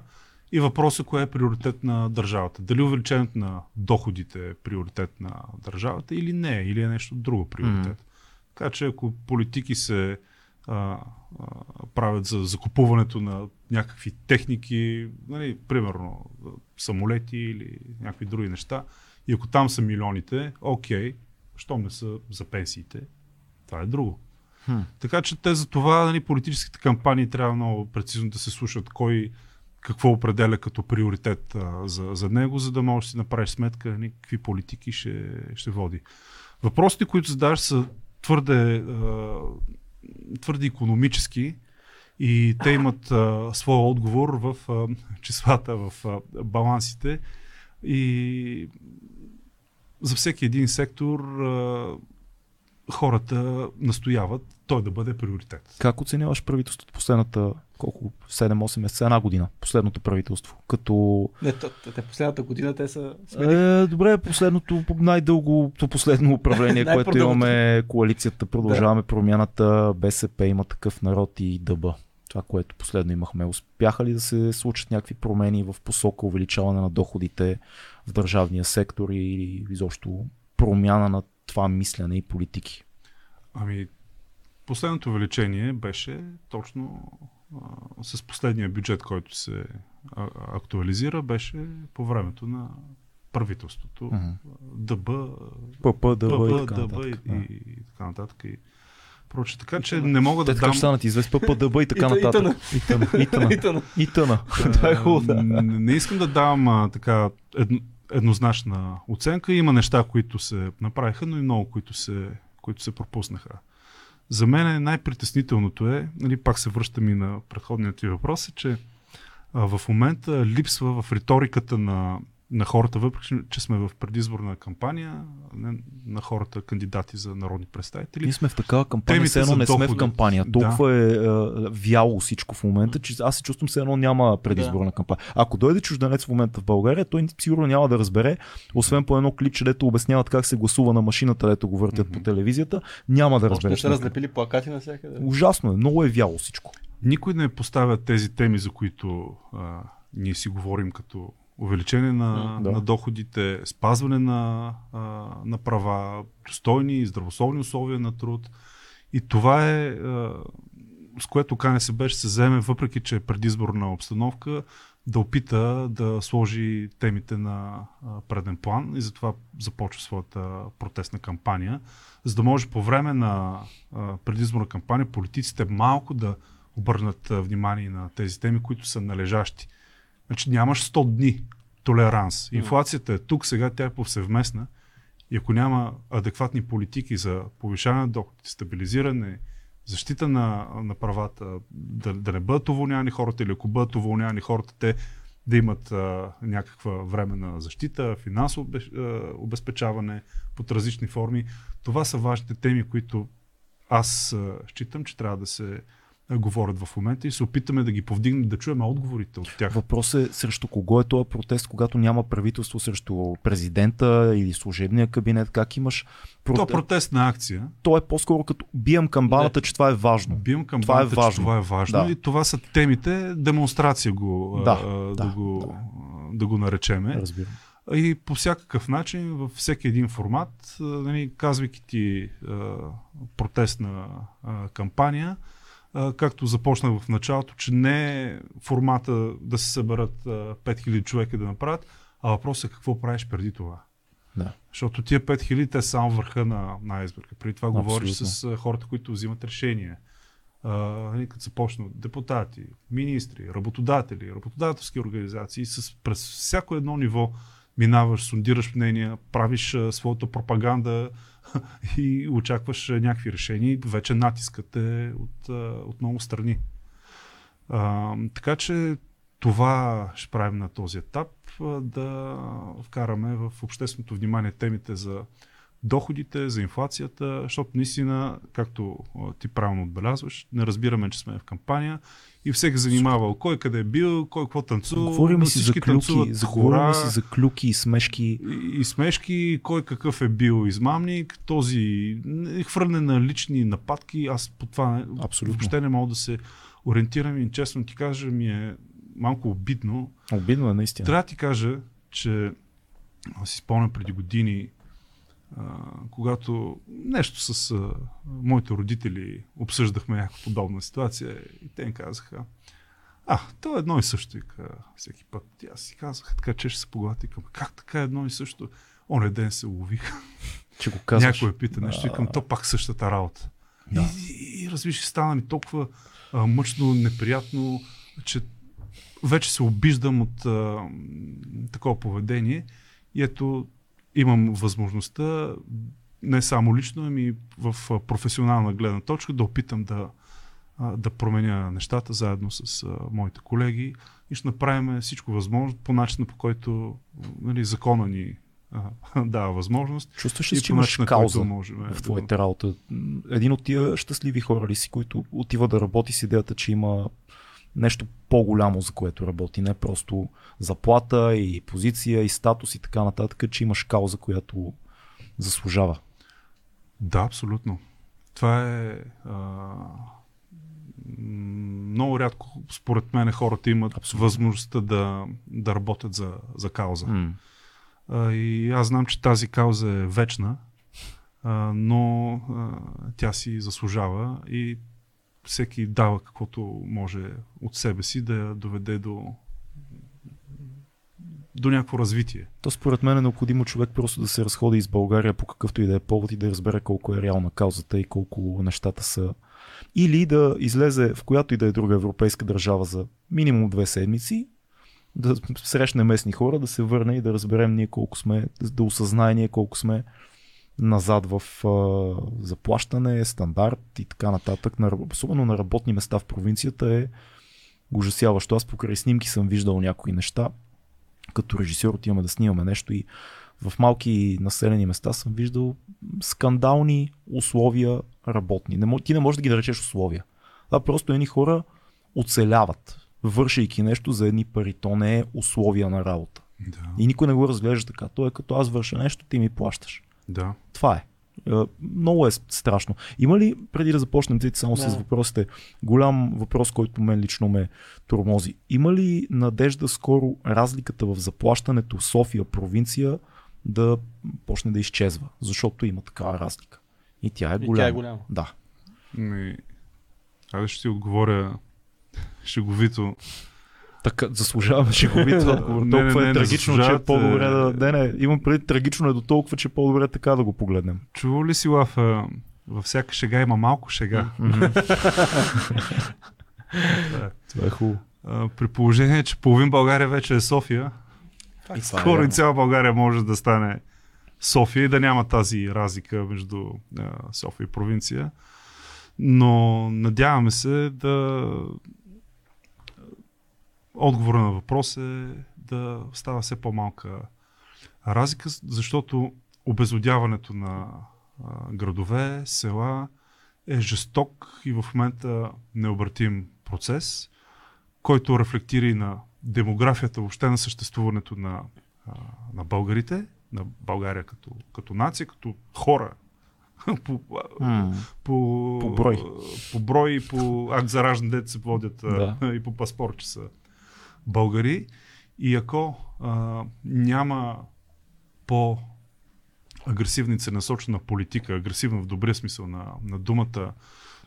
Speaker 3: И въпросът кое е приоритет на държавата. Дали увеличението на доходите е приоритет на държавата или не, или е нещо друго приоритет. Mm. Така че ако политики се а, а, правят за закупуването на някакви техники, нали, примерно самолети или някакви други неща, и ако там са милионите, окей, щом не са за пенсиите, това е друго.
Speaker 1: Хм.
Speaker 3: Така че те за това нали, политическите кампании трябва много прецизно да се слушат кой какво определя като приоритет а, за, за него, за да можеш да си направиш сметка нали, какви политики ще, ще води. Въпросите, които задаваш са твърде, а, твърде економически и те имат а, своя отговор в а, числата, в а, балансите и за всеки един сектор а, хората настояват той да бъде приоритет.
Speaker 1: Как оценяваш правителството последната колко 7-8 месеца, една година, последното правителство. Като...
Speaker 2: Не, то, те последната година те са
Speaker 1: Е, добре, последното, най-дългото последно управление, което имаме, коалицията, продължаваме да. промяната, БСП има такъв народ и дъба. Това, което последно имахме. Успяха ли да се случат някакви промени в посока увеличаване на доходите в държавния сектор и изобщо промяна на това мислене и политики?
Speaker 3: Ами, последното увеличение беше точно а, с последния бюджет, който се а, актуализира, беше по времето на правителството.
Speaker 1: Uh-huh.
Speaker 3: ДБ,
Speaker 1: ПП, ДБ,
Speaker 3: и така. И, и, и така нататък. И, Проче, така че не мога да
Speaker 1: дам... Те така извест ПП, ДБ и така нататък.
Speaker 2: И тъна.
Speaker 1: И тъна. И тъна. Това е хубаво.
Speaker 3: Не искам да давам така едно, еднозначна оценка. Има неща, които се направиха, но и много, които се, които се пропуснаха. За мен най-притеснителното е, нали, пак се връщам и на предходният ви въпрос, е, че а, в момента липсва в риториката на на хората, въпреки че сме в предизборна кампания, не, на хората кандидати за народни представители.
Speaker 1: Ние сме в такава кампания, все едно не сме в кампания. Толкова да. е, е вяло всичко в момента, че аз се чувствам все едно няма предизборна да. кампания. Ако дойде чужденец в момента в България, той сигурно няма да разбере, освен по едно клипче, дето обясняват как се гласува на машината, дето го въртят mm-hmm. по телевизията, няма да разбере.
Speaker 2: Ще разлепили плакати навсякъде.
Speaker 1: Ужасно е, много е вяло всичко.
Speaker 3: Никой не поставя тези теми, за които а, ние си говорим като увеличение на, да. на доходите, спазване на, а, на права, достойни и здравословни условия на труд. И това е а, с което КНСБ ще се вземе, въпреки че е предизборна обстановка, да опита да сложи темите на преден план и затова започва своята протестна кампания, за да може по време на предизборна кампания политиците малко да обърнат внимание на тези теми, които са належащи. Значи нямаш 100 дни толеранс. Инфлацията е тук, сега тя е повсеместна. И ако няма адекватни политики за повишаване на доходите, стабилизиране, защита на, на правата, да, да не бъдат уволнявани хората или ако бъдат уволнявани хората, те да имат а, някаква временна защита, финансово обезпечаване под различни форми. Това са важните теми, които аз а, считам, че трябва да се говорят в момента и се опитаме да ги повдигнем, да чуем отговорите от тях.
Speaker 1: Въпросът е срещу кого е този протест, когато няма правителство срещу президента или служебния кабинет, как имаш
Speaker 3: То
Speaker 1: протест?
Speaker 3: протестна акция.
Speaker 1: То е по-скоро като бием камбаната, че това е важно.
Speaker 3: Бием към
Speaker 1: Това е важно.
Speaker 3: че това е важно.
Speaker 1: Да.
Speaker 3: И това са темите, демонстрация го,
Speaker 1: Да,
Speaker 3: а, да,
Speaker 1: да,
Speaker 3: го,
Speaker 1: да.
Speaker 3: да го наречеме.
Speaker 1: Разбирам.
Speaker 3: И по всякакъв начин, във всеки един формат, нали, казвайки ти а, протестна а, кампания, както започнах в началото, че не е формата да се съберат а, 5000 човека да направят, а въпросът е какво правиш преди това.
Speaker 1: Да.
Speaker 3: Защото тия 5000 те са само върха на, на айсберга. Преди това говориш
Speaker 1: Абсолютно.
Speaker 3: с а, хората, които взимат решения. Нали, като започнат депутати, министри, работодатели, работодателски организации, с, през всяко едно ниво минаваш, сондираш мнения, правиш своята пропаганда и очакваш някакви решения вече натискът е от, от много страни. А, така че това ще правим на този етап, да вкараме в общественото внимание темите за доходите, за инфлацията, защото наистина, както ти правилно отбелязваш, не разбираме, че сме в кампания и всеки занимавал кой къде е бил, кой какво танцува.
Speaker 1: Говорим си за клюки,
Speaker 3: хора
Speaker 1: си за клюки и смешки.
Speaker 3: и, и смешки, кой какъв е бил измамник, този е хвърляне на лични нападки, аз по това
Speaker 1: Абсолютно.
Speaker 3: въобще не мога да се ориентирам и честно ти кажа ми е малко обидно.
Speaker 1: Обидно е наистина.
Speaker 3: Трябва да ти кажа, че аз си спомням преди години, а, когато нещо с а, моите родители обсъждахме някаква подобна ситуация и те ми казаха, а, то е едно и също, вика, всеки път. И аз си казах, така че ще се поглати към, как така едно и също? Оня ден се лових.
Speaker 1: Че го казваш.
Speaker 3: Някой пита нещо, викам, то пак същата работа.
Speaker 1: Да.
Speaker 3: И, и, и разбираш, стана ми толкова а, мъчно, неприятно, че вече се обиждам от а, такова поведение. И ето, имам възможността, не само лично, ами в професионална гледна точка, да опитам да, да променя нещата заедно с моите колеги и ще направим всичко възможно по начина, по който нали, закона ни дава възможност.
Speaker 1: Чувстваш ли, че имаш кауза
Speaker 3: можем
Speaker 1: в
Speaker 3: да-
Speaker 1: твоята работа? Един от тия щастливи хора ли си, които отива да работи с идеята, че има нещо по-голямо, за което работи, не просто заплата и позиция и статус и така нататък, че имаш кауза, която заслужава.
Speaker 3: Да, абсолютно. Това е. А, много рядко, според мен, хората имат
Speaker 1: Абсолютно.
Speaker 3: възможността да, да работят за, за кауза.
Speaker 1: М.
Speaker 3: А, и аз знам, че тази кауза е вечна, а, но а, тя си заслужава и всеки дава каквото може от себе си да доведе до, до някакво развитие.
Speaker 1: То според мен е необходимо човек просто да се разходи из България по какъвто и да е повод и да разбере колко е реална каузата и колко нещата са. Или да излезе в която и да е друга европейска държава за минимум две седмици, да срещне местни хора, да се върне и да разберем ние колко сме, да осъзнае ние колко сме назад в а, заплащане, стандарт и така нататък. На, особено на работни места в провинцията е ужасяващо. Аз покрай снимки съм виждал някои неща. Като режисьор отиваме да снимаме нещо и в малки населени места съм виждал скандални условия работни. Не, ти не можеш да ги наречеш условия. Това просто едни хора оцеляват, вършейки нещо за едни пари. То не е условия на работа.
Speaker 3: Да.
Speaker 1: И никой не го разглежда така. То е като аз върша нещо, ти ми плащаш.
Speaker 3: Да.
Speaker 1: Това е. Много е страшно. Има ли, преди да започнем тъй само
Speaker 2: Да.
Speaker 1: с въпросите, голям въпрос, който мен лично ме тормози. Има ли надежда скоро разликата в заплащането в София, провинция, да почне да изчезва? Защото има такава разлика. И тя е
Speaker 2: И
Speaker 1: голяма.
Speaker 2: тя е голяма.
Speaker 1: Да.
Speaker 3: Ми, Айде ще ти отговоря шеговито.
Speaker 1: Така, заслужаваме шеговито отговор.
Speaker 3: Не,
Speaker 1: Толкова
Speaker 3: не,
Speaker 1: е
Speaker 3: не,
Speaker 1: трагично, че е по-добре да... Не, не, имам преди трагично е до толкова, че е по-добре така да го погледнем.
Speaker 3: Чувал ли си лав? Във всяка шега има малко шега.
Speaker 1: Това е хубаво.
Speaker 3: При положение, че половин България вече е София,
Speaker 1: И е
Speaker 3: скоро и цяла България може да стане София и да няма тази разлика между София и провинция. Но надяваме се да отговора на въпрос е да става все по-малка разлика, защото обезодяването на градове, села е жесток и в момента необратим процес, който рефлектира и на демографията, въобще на съществуването на, на българите, на България като, като нация, като хора. по,
Speaker 1: М.
Speaker 3: по,
Speaker 1: По брой.
Speaker 3: по брой и по акт за раждане, дете се водят
Speaker 1: Да.
Speaker 3: и по паспорт, че са българи. И ако а, няма по агресивна и целенасочена политика, агресивна в добрия смисъл на, на думата,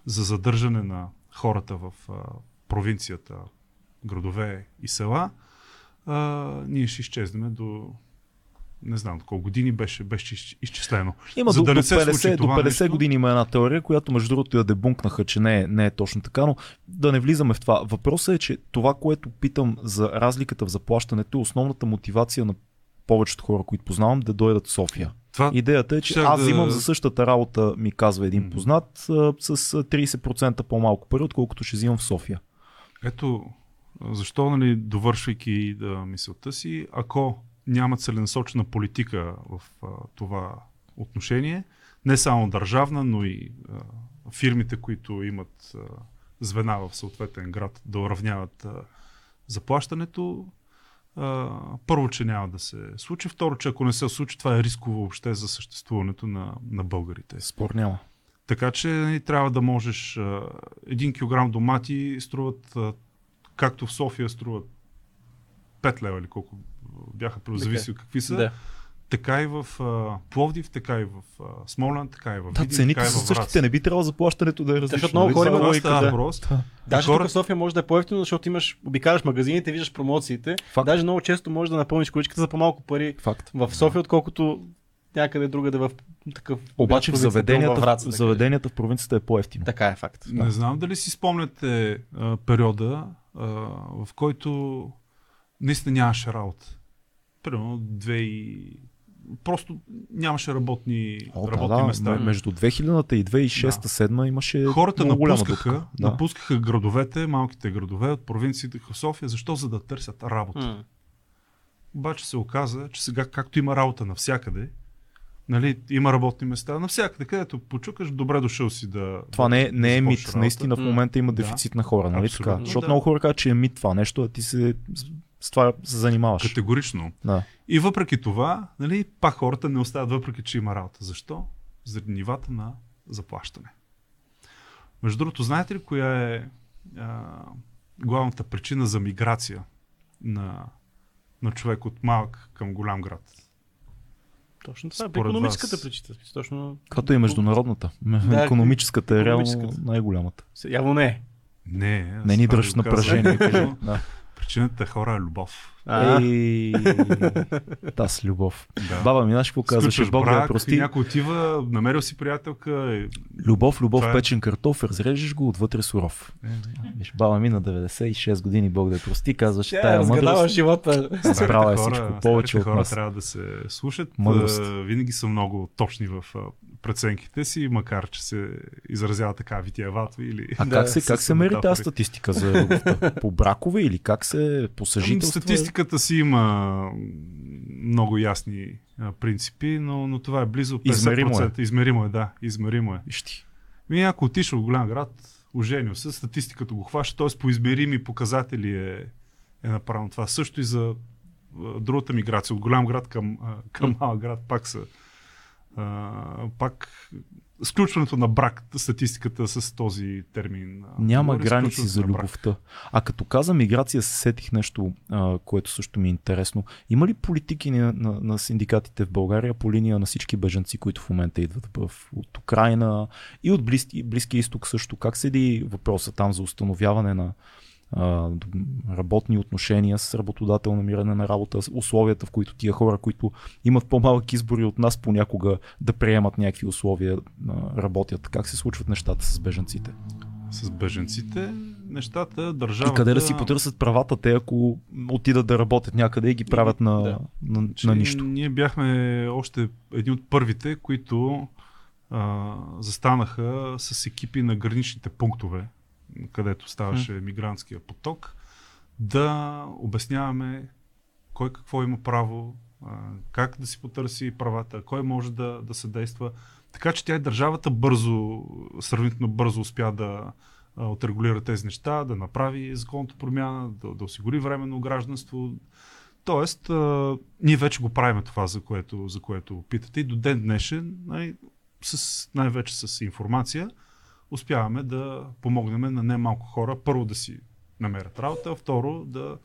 Speaker 3: за задържане на хората в а, провинцията, градове и села, а, ние ще изчезнем до не знам колко години беше, беше изч- изчислено.
Speaker 1: Има
Speaker 3: За
Speaker 1: до,
Speaker 3: да
Speaker 1: до
Speaker 3: не се
Speaker 1: 50,
Speaker 3: случи
Speaker 1: до
Speaker 3: това
Speaker 1: 50
Speaker 3: нещо.
Speaker 1: години има една теория, която между другото я дебункнаха, че не е, не е точно така, но да не влизаме в това. Въпросът е, че това, което питам за разликата в заплащането е основната мотивация на повечето хора, които познавам, да дойдат в София.
Speaker 3: Това,
Speaker 1: Идеята е, че
Speaker 3: Щях
Speaker 1: аз
Speaker 3: да-
Speaker 1: взимам за същата работа, ми казва един познат, с а, 30% по-малко пари, отколкото ще взимам в София.
Speaker 3: Ето, защо, нали, довършвайки да, мисълта си, ако няма целенасочена политика в а, това отношение, не само държавна, но и а, фирмите, които имат а, звена в съответен град да уравняват а, заплащането, а, първо, че няма да се случи, второ, че ако не се случи, това е рисково въобще за съществуването на, на българите.
Speaker 1: Спор няма.
Speaker 3: Така че нали, трябва да можеш. а, Един килограм домати струват, а, както в София струват 5 лева или колко бяха, зависи от какви са.
Speaker 2: Да.
Speaker 3: Така и в а, Пловдив, така и в а, Смолян, така и в
Speaker 1: Да,
Speaker 3: Видин,
Speaker 1: цените
Speaker 3: така и
Speaker 1: са
Speaker 3: в
Speaker 1: същите,
Speaker 3: Враца.
Speaker 1: не би трябвало заплащането да е различно.
Speaker 2: Защото много
Speaker 1: нали?
Speaker 2: хора
Speaker 1: е
Speaker 2: имат-
Speaker 3: става
Speaker 2: да.
Speaker 1: Да.
Speaker 2: Даже
Speaker 3: Хора-
Speaker 2: тук в София може да е по-ефтино, защото имаш, обикаляш магазините, виждаш промоциите.
Speaker 1: Факт.
Speaker 2: Даже много често можеш да напълниш количката за по-малко пари
Speaker 1: Факт.
Speaker 2: в София, отколкото някъде другаде в такъв.
Speaker 1: Обаче в заведенията,
Speaker 2: Враца, да
Speaker 1: в заведенията в провинцията е по-ефтино.
Speaker 2: Така е факт.
Speaker 3: Не знам дали си спомняте а, периода, а, в който наистина нямаше работа. Примерно две и... Просто нямаше работни,
Speaker 1: О, да,
Speaker 3: работни
Speaker 1: да,
Speaker 3: места.
Speaker 1: м- Между 2000-та и 2006-2007 имаше
Speaker 3: Хората
Speaker 1: много голяма
Speaker 3: напускаха,
Speaker 1: дупка. Да.
Speaker 3: напускаха градовете, малките градове от провинциите в София. Защо? За да търсят работа.
Speaker 2: М.
Speaker 3: Обаче се оказа, че сега, както има работа навсякъде, нали, има работни места навсякъде, където почукаш, добре дошъл си да.
Speaker 1: Това не е,
Speaker 3: да
Speaker 1: не е мит.
Speaker 3: работа.
Speaker 1: Наистина в момента има
Speaker 3: Да.
Speaker 1: дефицит на хора, нали така? Защото
Speaker 3: да.
Speaker 1: много хора казват, че е мит това нещо, а ти се с- това се занимаваш.
Speaker 3: Категорично.
Speaker 1: Да.
Speaker 3: И въпреки това, нали, пак хората не остават, въпреки че има работа. Защо? Заради нивата на заплащане. Между другото, знаете ли коя е а, главната причина за миграция на, на човек от малък към голям град?
Speaker 2: Точно това е
Speaker 3: Според
Speaker 2: економическата
Speaker 3: вас.
Speaker 2: причина. Точно.
Speaker 1: Като е международната.
Speaker 2: Да,
Speaker 1: Економическата е реално най-голямата.
Speaker 2: Явно не е.
Speaker 3: Не,
Speaker 1: Не ни дръж напрежение. да.
Speaker 3: Причината е хора е любов.
Speaker 1: Ей, та с любов.
Speaker 3: Да.
Speaker 1: Баба ми, знаеш какво казваше? Бог да я
Speaker 3: брак,
Speaker 1: прости.
Speaker 3: някой отива, намерил си приятелка. И...
Speaker 1: Любов, любов,
Speaker 3: Това е.
Speaker 1: печен картоф, разрежеш го отвътре суров. Виж, баба ми на 96 години, Бог да я прости, казваше
Speaker 2: тя
Speaker 1: тая
Speaker 2: разгадава
Speaker 1: мъдрост.
Speaker 2: живота.
Speaker 1: Забрала е всичко,
Speaker 3: хора-
Speaker 1: повече
Speaker 3: старите
Speaker 1: от
Speaker 3: хора
Speaker 1: нас.
Speaker 3: трябва да се слушат.
Speaker 1: Мъдрост.
Speaker 3: Винаги са много точни в преценките си, макар че се изразява така витиевато или...
Speaker 1: А
Speaker 2: Да,
Speaker 1: как се, как се мери тази статистика за любовта? По бракове или как се по
Speaker 3: Ами,
Speaker 1: съжителство?
Speaker 3: Статистиката си има много ясни принципи, но, но това е близо 50%.
Speaker 1: Измеримо е.
Speaker 3: Измеримо е, да. Измеримо е.
Speaker 1: Ти.
Speaker 3: Ми, ако отишъл в голям град, оженил се, статистиката го хваща, т.е. по измерими показатели е, е направено това. Също и за другата миграция от голям град към, към малък град пак са пак сключването на брак, статистиката с този термин.
Speaker 1: Няма
Speaker 3: говори,
Speaker 1: граници за любовта. А като каза миграция, се сетих нещо, а, което също ми е интересно. Има ли политики на, на, на синдикатите в България по линия на всички бежанци, които в момента идват в, от Украина и от Близки, Близкия изток също? Как седи въпроса там за установяване на а, работни отношения с работодател, намиране на работа, условията, в които тия хора, които имат по-малък избори от нас понякога да приемат някакви условия, а, работят. Как се случват нещата с бежанците?
Speaker 3: С беженците нещата, държавата...
Speaker 1: И къде да си потърсят правата те, ако отидат да работят някъде и ги правят на,
Speaker 2: да.
Speaker 1: на,
Speaker 3: Че
Speaker 1: на нищо.
Speaker 3: Ние бяхме още едни от първите, които а, застанаха с екипи на граничните пунктове, където ставаше мигрантския поток. да обясняваме кой какво има право, как да си потърси правата, кой може да, да съдейства. Така че тя и държавата бързо, сравнително бързо успя да отрегулира тези неща, да направи законната промяна, да, да осигури временно гражданство. Тоест, а, ние вече го правим това, за което, за което питате. И до ден днешен, най- с, най-вече с информация, успяваме да помогнем на немалко хора първо да си намерят работа, второ да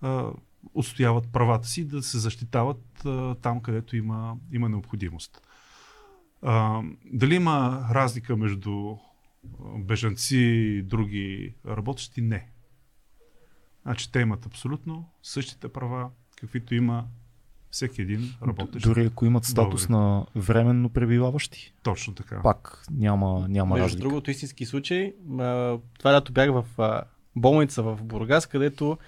Speaker 3: а, отстояват правата си, да се защитават а, там, където има, има необходимост. А, дали има разлика между бежанци и други работещи? Не. Значи те имат абсолютно същите права, каквито има всеки един работещ.
Speaker 1: Дори ако имат статус
Speaker 3: Българин.
Speaker 1: на временно пребиваващи,
Speaker 3: Точно така.
Speaker 1: пак няма, няма
Speaker 2: Между
Speaker 1: разлика.
Speaker 2: другото, истински случай, това лято бях в болница в Бургас, където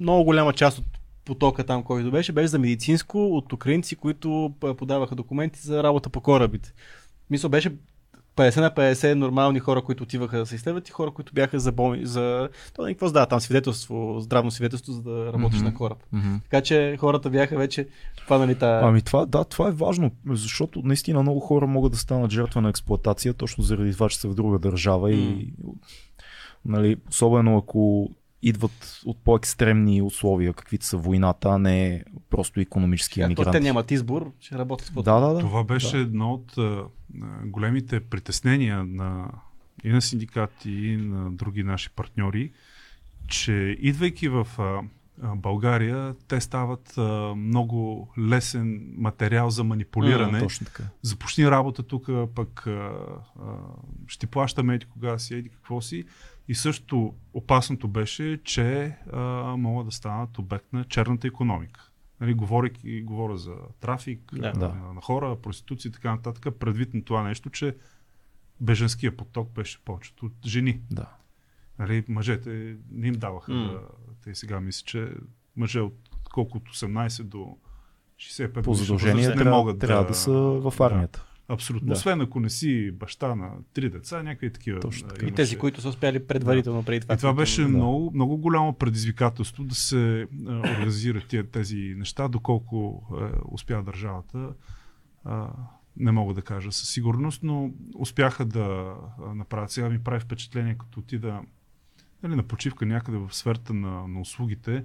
Speaker 2: много голяма част от потока там, който беше, беше за медицинско от украинци, които подаваха документи за работа по корабите. Мисля, беше 50 на 50 нормални хора, които отиваха да се изследват и хора, които бяха за болни, за... То не какво сдава там свидетелство, здравно свидетелство, за да работиш
Speaker 1: Мгм.
Speaker 2: на кораб.
Speaker 1: Мгм.
Speaker 2: Така че хората бяха вече хванали тази...
Speaker 1: Ами това, да, това е важно, защото наистина много хора могат да станат жертва на експлоатация, точно заради това, че са в друга държава и нали, особено ако идват от по-екстремни условия, каквито са войната, а не просто економически емигранти.
Speaker 2: те нямат избор, ще работят с
Speaker 1: Да, да, да.
Speaker 3: Това беше
Speaker 1: да.
Speaker 3: едно от а, а, големите притеснения на, и на синдикати, и на други наши партньори, че идвайки в а, а, България, те стават а, много лесен материал за манипулиране.
Speaker 1: Точно така.
Speaker 3: Започни работа тук, пък а, а, ще плащаме еди кога си, еди какво си. И също опасното беше, че а, могат да станат обект на черната економика. Нали, говорейки, говоря за трафик
Speaker 2: Да.
Speaker 1: Да.
Speaker 3: на, хора, проституция и така нататък, предвид на това нещо, че беженския поток беше повечето от жени.
Speaker 1: Да.
Speaker 3: Нали, мъжете не им даваха да... Те сега мисля, че мъже от колко от 18 до 65
Speaker 1: По задължение
Speaker 3: не
Speaker 1: трябва,
Speaker 3: могат
Speaker 1: трябва да, са в армията.
Speaker 3: Абсолютно.
Speaker 1: Да.
Speaker 3: Освен ако не си баща на три деца, някакви такива.
Speaker 1: Точно така.
Speaker 2: И
Speaker 3: имаше.
Speaker 2: тези, които са успяли предварително преди това.
Speaker 3: И това беше
Speaker 1: да.
Speaker 3: много, много голямо предизвикателство да се организират тия, тези неща, доколко а, успя държавата. А, не мога да кажа със сигурност, но успяха да направят. Сега ми прави впечатление, като отида нали, на почивка някъде в сферата на, на услугите,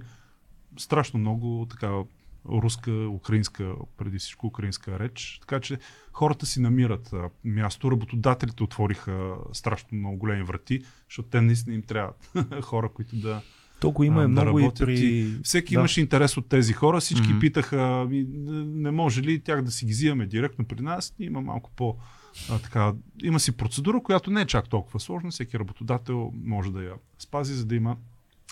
Speaker 3: страшно много така руска, украинска, преди всичко украинска реч. Така че хората си намират място. Работодателите отвориха страшно много големи врати, защото те наистина им трябват хора, които да...
Speaker 1: То го има
Speaker 3: А,
Speaker 1: е
Speaker 3: да
Speaker 1: много и
Speaker 3: работят
Speaker 1: при...
Speaker 3: и Всеки
Speaker 1: да.
Speaker 3: имаше интерес от тези хора. Всички
Speaker 1: Мгм.
Speaker 3: питаха, ами, не може ли тях да си ги взимаме директно при нас. Има малко по... А, така, има си процедура, която не е чак толкова сложна. Всеки работодател може да я спази, за да има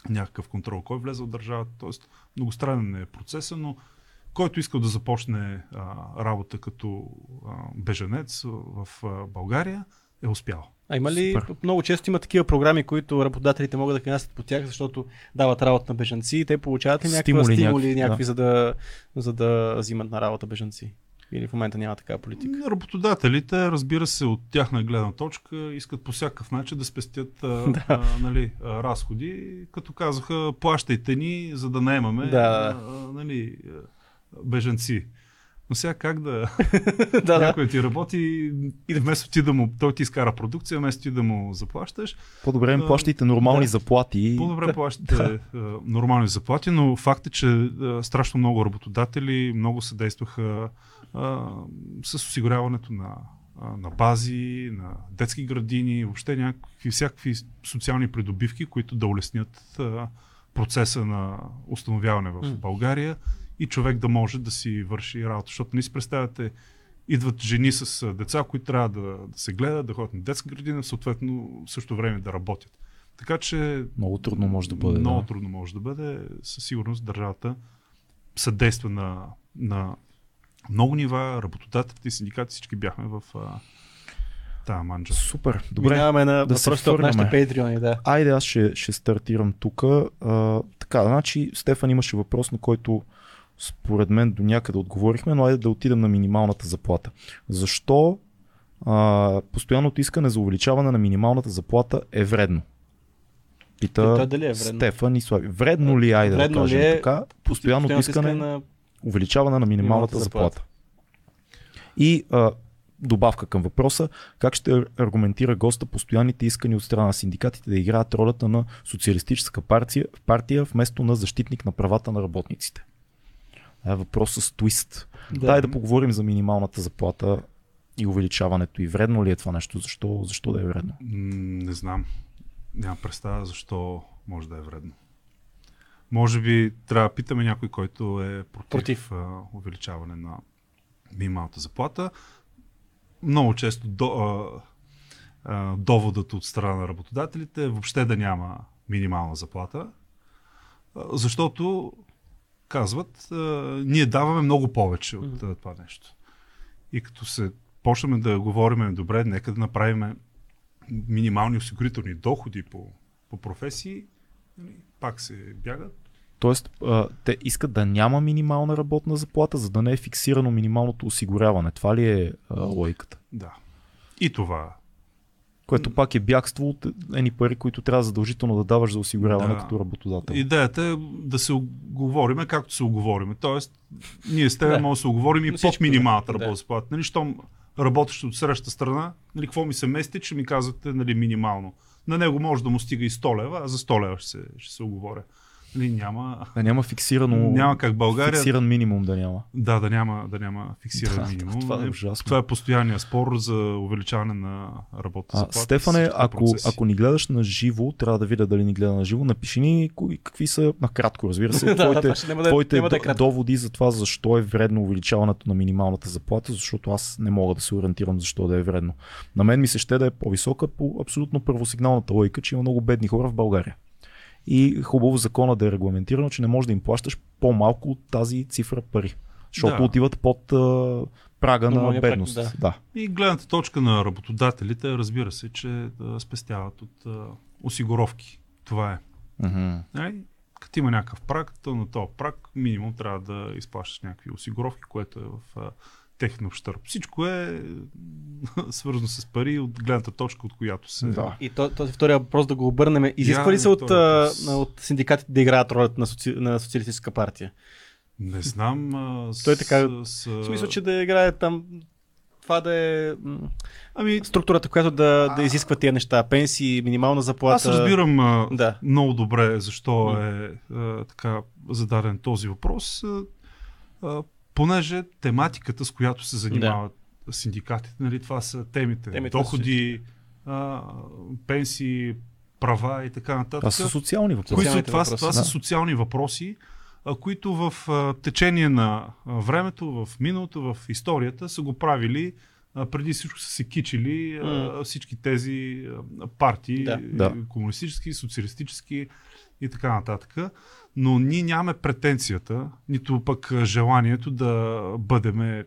Speaker 3: някакъв контрол. Кой влезе в държавата, т.е. многостранен е процеса, но който искал да започне а, работа като а, беженец в а, България, е успял.
Speaker 2: А има ли,
Speaker 1: Супер.
Speaker 2: много често има такива програми, които работодателите могат да кандидатстват по тях, защото дават работа на бежанци и те получават ли някакви
Speaker 1: Стимули
Speaker 2: стимули,
Speaker 1: някакви,
Speaker 2: някакви,
Speaker 1: да.
Speaker 2: за, да, за да взимат на работа бежанци? Или в момента няма такава политика?
Speaker 3: Работодателите, разбира се, от тяхна гледна точка, искат по всякакъв начин да спестят а,
Speaker 2: Да.
Speaker 3: а, нали, а, разходи, като казаха, плащайте ни, за да наемаме
Speaker 2: Да.
Speaker 3: а, нали, а, бежанци. Но сега как да...
Speaker 2: да, да.
Speaker 3: Някой ти работи и вместо ти да му... Той ти изкара продукция, вместо ти да му заплащаш,
Speaker 1: По-добре им плащайте норални
Speaker 2: да.
Speaker 1: заплати.
Speaker 3: по-добре плащате а, нормални заплати, но факт е, че страшно много работодатели много се действаха а, с осигуряването на, а, на бази, на детски градини, въобще някакви всякакви социални придобивки, които да улеснят а, процеса на установяване в. България и човек да може да си върши работа. Защото не си представяте, идват жени с деца, които трябва да, да се гледат, да ходят на детска градина, съответно в същото време да работят. Така че
Speaker 1: Много трудно може да бъде.
Speaker 3: много
Speaker 1: да.
Speaker 3: трудно може да бъде. Със сигурност държавата съдейства на, на много нива, работодателите и синдикати, всички бяхме в а, манджа.
Speaker 1: Супер. Добре.
Speaker 2: Минаваме на
Speaker 1: да
Speaker 2: въпросите от нашите патреони, да.
Speaker 1: Айде, аз ще, ще стартирам тук. Така, значи Стефан имаше въпрос, на който според мен до някъде отговорихме, но айде да отидем на минималната заплата. Защо а, постоянното искане за увеличаване на минималната заплата е вредно? Пита
Speaker 2: той дали е вредно?
Speaker 1: Стефан и Слави. Вредно ли, айде
Speaker 2: Вредно
Speaker 1: да
Speaker 2: ли
Speaker 1: кажем
Speaker 2: е
Speaker 1: така, постоянното искане
Speaker 2: на...
Speaker 1: увеличаване на минималната заплата. И а, добавка към въпроса, как ще аргументира госта постоянните искания от страна на синдикатите да играят ролята на социалистическа партия, партия вместо на защитник на правата на работниците? Това е въпрос с твист. Да. Дай да поговорим за минималната заплата и увеличаването. И вредно ли е това нещо? Защо, защо да е вредно?
Speaker 3: Не знам. Нямам представа защо може да е вредно. Може би трябва да питаме някой, който е против,
Speaker 2: Против.
Speaker 3: А, увеличаване на минималната заплата. Много често до, а, а, доводът от страна на работодателите е въобще да няма минимална заплата, защото казват, а, ние даваме много повече от а, това нещо. И като се почнем да говорим, добре, нека да направим минимални осигурителни доходи по, по професии, нали, пак се бягат.
Speaker 1: Тоест, а, те искат да няма минимална работна заплата, за да не е фиксирано минималното осигуряване. Това ли е а, логиката?
Speaker 3: Да. И това.
Speaker 1: Което пак е бягство от едни пари, които трябва задължително да даваш за осигуряване
Speaker 3: Да.
Speaker 1: като работодател.
Speaker 3: Идеята е да се оговориме както се оговориме. Тоест, ние с теб
Speaker 2: Да.
Speaker 3: да. може да се оговорим и под минималната
Speaker 2: да.
Speaker 3: работна заплата. Нали, щом работещ от среща страна, нали, какво ми се мести, че ми казвате нали, минимално. На него може да му стига и 100 лева, а за 100 лева ще се, ще се оговоря. Нали, няма,
Speaker 1: Да няма фиксирано.
Speaker 3: няма как България
Speaker 1: Фиксиран минимум да няма.
Speaker 3: Да, да няма, да няма фиксиран
Speaker 1: Да,
Speaker 3: минимум.
Speaker 1: това е
Speaker 3: Е,
Speaker 1: ужасно.
Speaker 3: това е постоянния спор за увеличаване на работа заплата.
Speaker 1: Стефане, ако,
Speaker 3: процеси.
Speaker 1: ако ни гледаш на живо, трябва да видя дали ни гледа на живо, напиши ни кои, какви са, накратко разбира се, твоите, твоите
Speaker 2: да
Speaker 1: доводи за това защо е вредно увеличаването на минималната заплата, защото аз не мога да се ориентирам защо да е вредно. На мен ми се ще да е по-висока по абсолютно първосигналната логика, че има много бедни хора в България. И хубаво закона да е регламентирано, че не можеш да им плащаш по-малко от тази цифра пари. Защото
Speaker 3: Да.
Speaker 1: отиват под а, прага на
Speaker 2: Нормалния праг,
Speaker 1: бедност.
Speaker 2: да.
Speaker 1: да.
Speaker 3: И гледната точка на работодателите, разбира се, че да спестяват от а, осигуровки. Това е. Нали? Като има някакъв прак, то на този прак минимум трябва да изплащаш някакви осигуровки, което е в а, техен общърп. Всичко е свързано с пари от гледната точка, от която се...
Speaker 1: Да.
Speaker 2: И то, този втория въпрос да го обърнем. Изисква ли се от, от синдикатите да играят ролята на, соци... на социалистическа партия?
Speaker 3: Не знам. А, с,
Speaker 2: Той така-
Speaker 3: С,
Speaker 2: В смисъл, че да играе там това да е
Speaker 3: Ами,
Speaker 2: структурата, която да, да изисква тия неща. Пенсии, минимална заплата.
Speaker 3: Аз разбирам
Speaker 2: Да.
Speaker 3: много добре защо е а, така зададен този въпрос, понеже тематиката, с която се занимават синдикатите, нали, това са темите,
Speaker 2: Темите
Speaker 3: доходи, а, пенсии, права и така нататък.
Speaker 1: Това са социални въпроси.
Speaker 3: Кои са,
Speaker 2: Социалните
Speaker 3: това,
Speaker 2: въпроси,
Speaker 3: това
Speaker 1: да.
Speaker 3: са социални въпроси, а, които в а, течение на а, времето, в миналото, в историята са го правили а, преди всичко са се кичили а, всички тези а, партии,
Speaker 2: Да.
Speaker 1: Да.
Speaker 3: комунистически, социалистически и така нататък. Но ние нямаме претенцията, нито пък желанието да бъдеме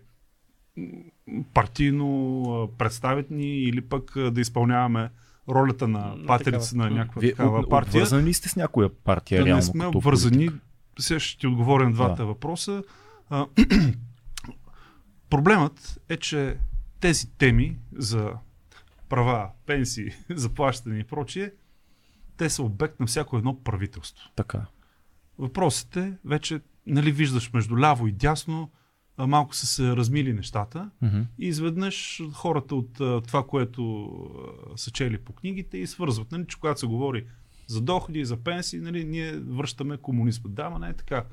Speaker 3: партийно представени или пък да изпълняваме ролята на
Speaker 2: такава.
Speaker 3: на някаква
Speaker 1: Вие
Speaker 3: такава
Speaker 1: от-
Speaker 3: партия.
Speaker 1: обвързани ли сте с някоя партия
Speaker 3: Да
Speaker 1: реално?
Speaker 3: не сме обвързани.
Speaker 1: политик?
Speaker 3: Сега ще ти отговоря на двата
Speaker 1: Да.
Speaker 3: въпроса. А, Проблемът е, че тези теми за права, пенсии, заплащане и прочие, те са обект на всяко едно правителство.
Speaker 1: Така.
Speaker 3: Въпросът е, вече нали виждаш между ляво и дясно, малко са се размили нещата
Speaker 1: Мгм.
Speaker 3: и изведнъж хората от това, което са чели по книгите и свързват, нали, че когато се говори за доходи, за пенсии, нали, ние връщаме комунизма. Да, ма не е така.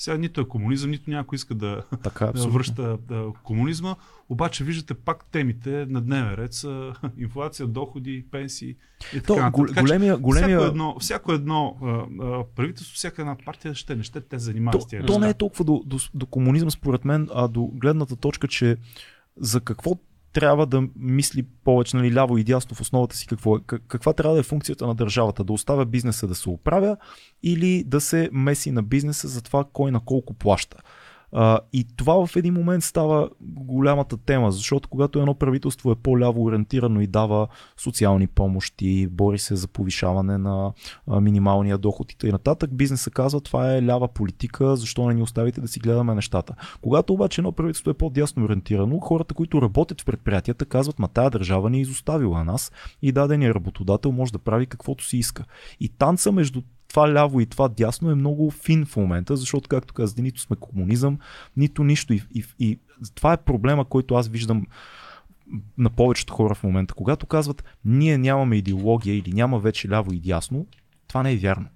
Speaker 3: Сега нито е комунизъм, нито някой иска да,
Speaker 1: Така,
Speaker 3: да
Speaker 1: абсолютно.
Speaker 3: връща да, комунизма, обаче виждате пак темите на дневен ред са инфлация, доходи, пенсии и
Speaker 1: То,
Speaker 3: така нататък. Така
Speaker 1: големия, големия...
Speaker 3: Всяко едно, всяко едно а, правителство, всяка една партия ще не ще те занимава
Speaker 1: То,
Speaker 3: с тия
Speaker 1: то
Speaker 3: неща.
Speaker 1: не е толкова до, до, до комунизъм, според мен, а до гледната точка, че за какво трябва да мисли повече нали, ляво и дясно в основата си какво е, как- каква трябва да е функцията на държавата, да оставя бизнеса да се оправя или да се меси на бизнеса за това кой на колко плаща. А, и това в един момент става голямата тема, защото когато едно правителство е по-ляво ориентирано и дава социални помощи, бори се за повишаване на минималния доход и т.н. Бизнеса казва това е лява политика, защо не ни оставите да си гледаме нещата. Когато обаче едно правителство е по-дясно ориентирано, хората, които работят в предприятията, казват, ма тая държава ни е изоставила нас и дадения работодател може да прави каквото си иска. И танца между това ляво и това дясно е много фин в момента, защото, както казах, нито сме комунизъм, нито нищо. И, и, и това е проблема, който аз виждам на повечето хора в момента. Когато казват, ние нямаме идеология или няма вече ляво и дясно, това не е вярно.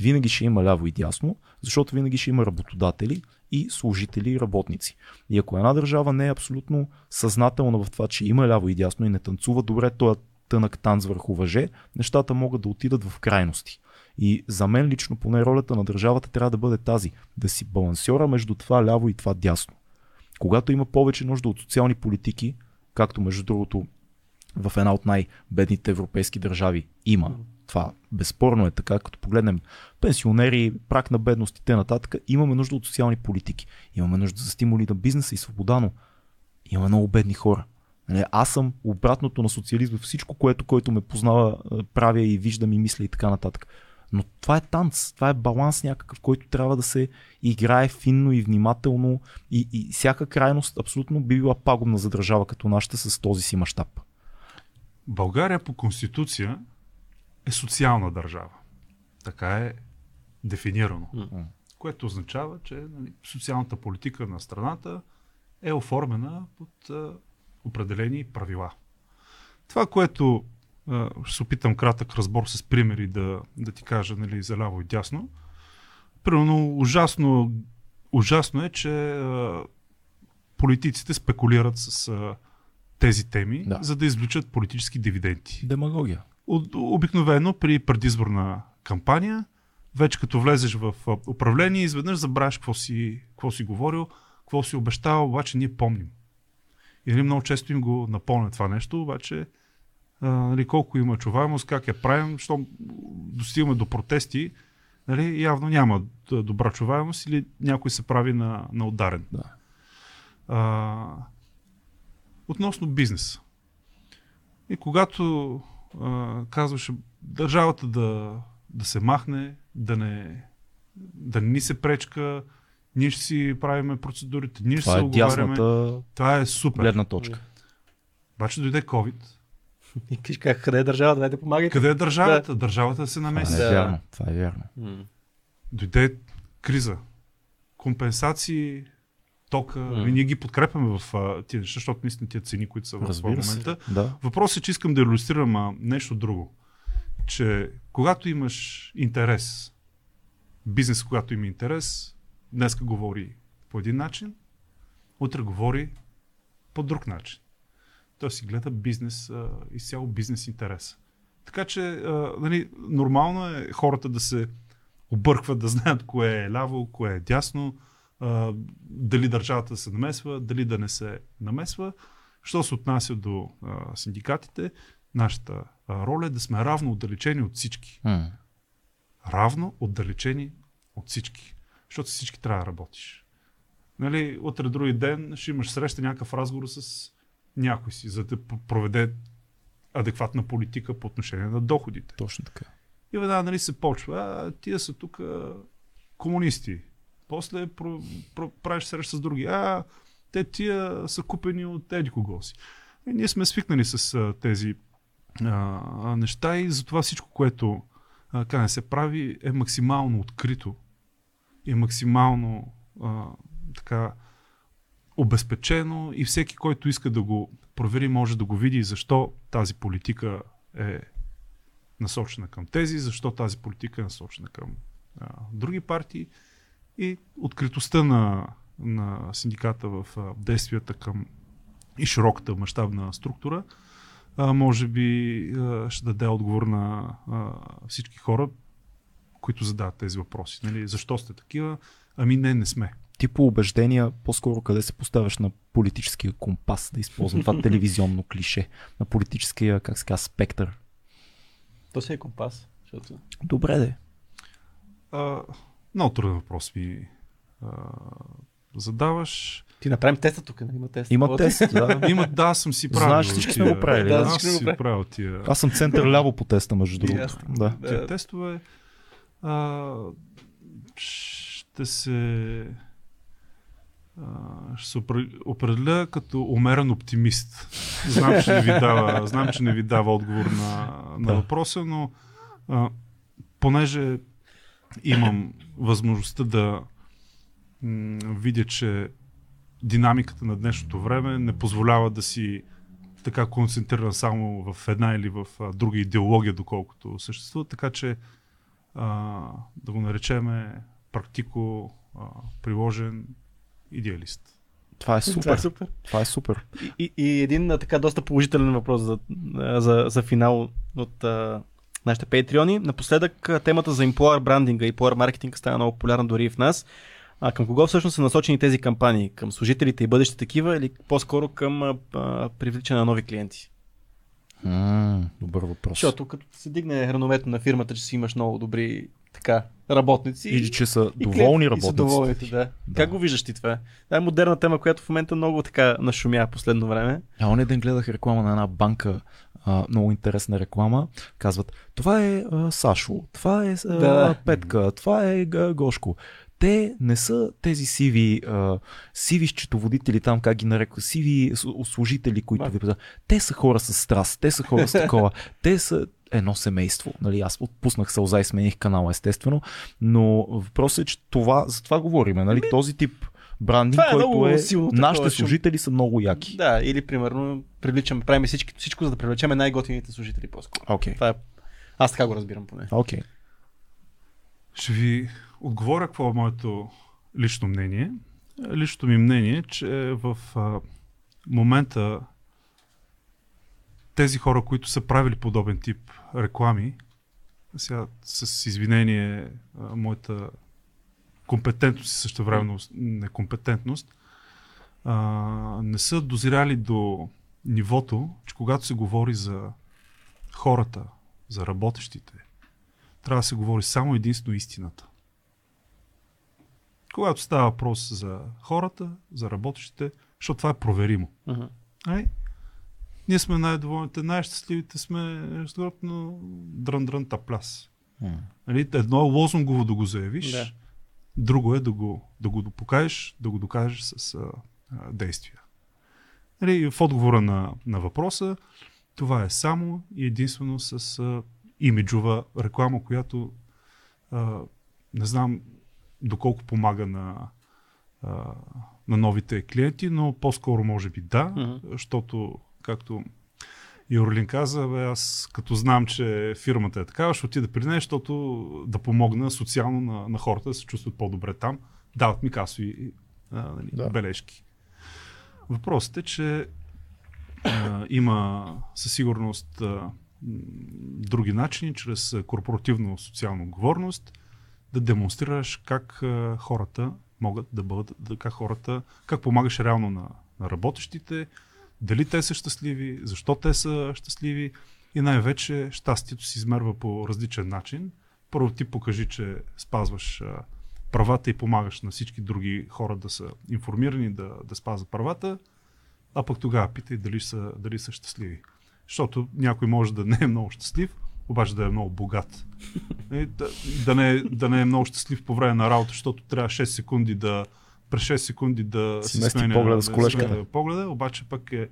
Speaker 1: Винаги ще има ляво и дясно, защото винаги ще има работодатели и служители и работници. И ако една държава не е абсолютно съзнателна в това, че има ляво и дясно и не танцува добре този тънък танц върху въже, нещата могат да отидат в крайности. И за мен лично поне ролята на държавата трябва да бъде тази. Да си балансьора между това ляво и това дясно. Когато има повече нужда от социални политики, както между другото в една от най-бедните европейски държави има, това безспорно е така, като погледнем пенсионери, прак на бедност и т.н. Имаме нужда от социални политики. Имаме нужда за стимули на бизнеса и свобода, но имаме много бедни хора. Нали, аз съм обратното на социализма. Всичко, което който ме познава, правя и виждам и мисля и така нататък. Но това е танц, това е баланс някакъв, който трябва да се играе финно и внимателно и, и всяка крайност абсолютно би била пагубна за държава като нашата с този си мащаб.
Speaker 3: България по конституция е социална държава. Така е дефинирано. Mm-hmm. Което означава, че нали, социалната политика на страната е оформена под а, определени правила. Това, което ще се опитам кратък разбор с примери да, да ти кажа нали, за ляво и дясно. Примерно ужасно, ужасно е, че а, политиците спекулират с а, тези теми, да. за да извличат политически дивиденти.
Speaker 1: Демагогия.
Speaker 3: Обикновено при предизборна кампания, вече като влезеш в управление, изведнъж забравяш какво си, какво си говорил, какво си обещал, обаче ние помним. И нали, много често им го напомня това нещо, обаче а, нали, колко има чуваемост, как я правим, щом достигаме до протести, нали, явно няма добра чуваемост или някой се прави на, на ударен.
Speaker 1: Да.
Speaker 3: А, относно бизнес. И когато а, казваше държавата да, да се махне, да не, да не ни се пречка, ние ще си правиме процедурите, ние ще
Speaker 1: се
Speaker 3: е
Speaker 1: оговаряме. Това
Speaker 3: е супер.
Speaker 1: Гледна точка.
Speaker 3: Обаче дойде COVID
Speaker 2: и кажеш как, къде е държавата, дайте помагайте.
Speaker 3: Къде е държавата? Да. Държавата се намеси.
Speaker 1: Това е вярно. Това е вярно.
Speaker 3: Дойде криза. Компенсации, тока. Mm. Ние ги подкрепяме в тия неща, защото наистина тия цени, които са в момента.
Speaker 1: Да.
Speaker 3: Въпросът е, че искам да иллюстрирам а, нещо друго. Че когато имаш интерес, бизнес, когато има интерес, днеска говори по един начин, утре говори по друг начин той си гледа бизнес, а, изцяло бизнес интерес. Така че а, нали, нормално е хората да се объркват, да знаят кое е ляво, кое е дясно, а, дали държавата се намесва, дали да не се намесва. Що се отнася до а, синдикатите, нашата а, роля е да сме равно отдалечени от всички.
Speaker 1: Mm.
Speaker 3: Равно отдалечени от всички. Защото всички трябва да работиш. Нали, утре други ден ще имаш среща, някакъв разговор с някой си, за да проведе адекватна политика по отношение на доходите.
Speaker 1: Точно така.
Speaker 3: И веднага нали, се почва, а, тия са тук комунисти. После про, про, правиш среща с други. А, те тия са купени от еди кого си. И ние сме свикнали с а, тези а, неща и затова всичко, което а, се прави, е максимално открито и максимално а, така обезпечено и всеки, който иска да го провери, може да го види защо тази политика е насочена към тези, защо тази политика е насочена към а, други партии и откритостта на, на синдиката в а, действията към и широката мащабна структура, а, може би а, ще даде отговор на а, всички хора, които задават тези въпроси. Нали? Защо сте такива? Ами не, не сме
Speaker 1: ти по убеждения по-скоро къде се поставяш на политическия компас, да използвам това телевизионно клише, на политическия, как се казва, спектър?
Speaker 2: То си е компас. Защото...
Speaker 1: Добре де.
Speaker 3: А, много труден въпрос ми а, задаваш.
Speaker 2: Ти направим теста тук, нали? Има тест.
Speaker 1: Има тест, да.
Speaker 3: Има, да, съм си правил.
Speaker 1: Знаеш, всички сме го правили,
Speaker 3: Да,
Speaker 2: да.
Speaker 3: аз
Speaker 2: Всички
Speaker 3: съм
Speaker 2: сме
Speaker 3: си правил тия,
Speaker 1: Аз съм център ляво по теста, между другото. Да.
Speaker 3: тия тестове. А, ще се ще се опре- определя като умерен оптимист. Знам, че не ви дава, знам, че не ви дава отговор на, на
Speaker 1: Да.
Speaker 3: въпроса, но а, понеже имам възможността да м, видя, че динамиката на днешното време не позволява да си така концентриран само в една или в а, друга идеология, доколкото съществува, така че а, да го наречеме практико а, приложен идеалист.
Speaker 1: Това е
Speaker 2: Това
Speaker 1: супер.
Speaker 2: е супер.
Speaker 1: Това е супер.
Speaker 2: И, и, един така доста положителен въпрос за, за, за финал от а, нашите патреони. Напоследък темата за employer брандинга и employer маркетинг стана много популярна дори и в нас. А към кого всъщност са насочени тези кампании? Към служителите и бъдещите такива или по-скоро към а, а, привличане на нови клиенти?
Speaker 1: М, добър въпрос.
Speaker 2: Защото като се дигне реномето на фирмата, че си имаш много добри така, работници.
Speaker 1: Или че са
Speaker 2: и
Speaker 1: доволни
Speaker 2: и са
Speaker 1: работниците.
Speaker 2: доволните, да.
Speaker 1: Да.
Speaker 2: Как го виждаш ти това? Това е модерна тема, която в момента много така нашумя последно време.
Speaker 1: А оня ден гледах реклама на една банка, а, много интересна реклама. Казват, това е а, Сашо, това е а,
Speaker 2: Да.
Speaker 1: Петка, това е а, Гошко. Те не са тези сиви, а, сиви счетоводители там, как ги нареква, сиви служители, които ви. Те са хора с страст, те са хора с такова. те са едно семейство. Нали, аз отпуснах сълза и смених канала, естествено. Но въпросът е, че това, за това говорим. Нали? Този тип брандинг,
Speaker 2: Това е
Speaker 1: който е...
Speaker 2: силно такова,
Speaker 1: Нашите
Speaker 2: шум.
Speaker 1: служители са много яки.
Speaker 2: Да, или примерно привличаме, правим всички, всичко, за да привлечем най-готините служители по-скоро.
Speaker 1: Окей.
Speaker 2: Това е... Аз така го разбирам поне.
Speaker 1: Окей.
Speaker 3: Ще ви отговоря какво е моето лично мнение. Личното ми мнение е, че в а, момента тези хора, които са правили подобен тип реклами, сега с извинение моята компетентност и същевременно некомпетентност, а, не са дозирали до нивото, че когато се говори за хората, за работещите, трябва да се говори само единствено истината. Когато става въпрос за хората, за работещите, защото това е проверимо. Ай, ние сме най-доволните, най-щастливите сме абсолютно дрън-дрън тапляс. Нали, едно е лозунгово да го заявиш,
Speaker 2: Да.
Speaker 3: друго е да го, да го покажеш, да го докажеш с а, а, действия. Нали, в отговора на, на въпроса, това е само и единствено с а, имиджова реклама, която а, не знам доколко помага на, а, на новите клиенти, но по-скоро може би да,
Speaker 2: Мгм.
Speaker 3: защото както и Орлин каза, бе, аз като знам, че фирмата е такава, ще отида при нея, защото да помогна социално на, на хората да се чувстват по-добре там. Дават ми касови а, нали,
Speaker 1: Да.
Speaker 3: бележки. Въпросът е, че а, има със сигурност а, други начини, чрез корпоративно социална отговорност, да демонстрираш как а, хората могат да бъдат, да, как хората, как помагаш реално на, на работещите, дали те са щастливи, защо те са щастливи и най-вече щастието се измерва по различен начин. Първо ти покажи, че спазваш а, правата и помагаш на всички други хора да са информирани, да, да спазват правата, а пък тогава питай дали са, дали са щастливи. Защото някой може да не е много щастлив, обаче да е много богат. И да, да, не, е- да не е много щастлив по време на работа, защото трябва 6 секунди да през 6 секунди да
Speaker 1: Си мести погледа
Speaker 3: погледа
Speaker 1: с колежката.
Speaker 3: сменя погледа, обаче пък е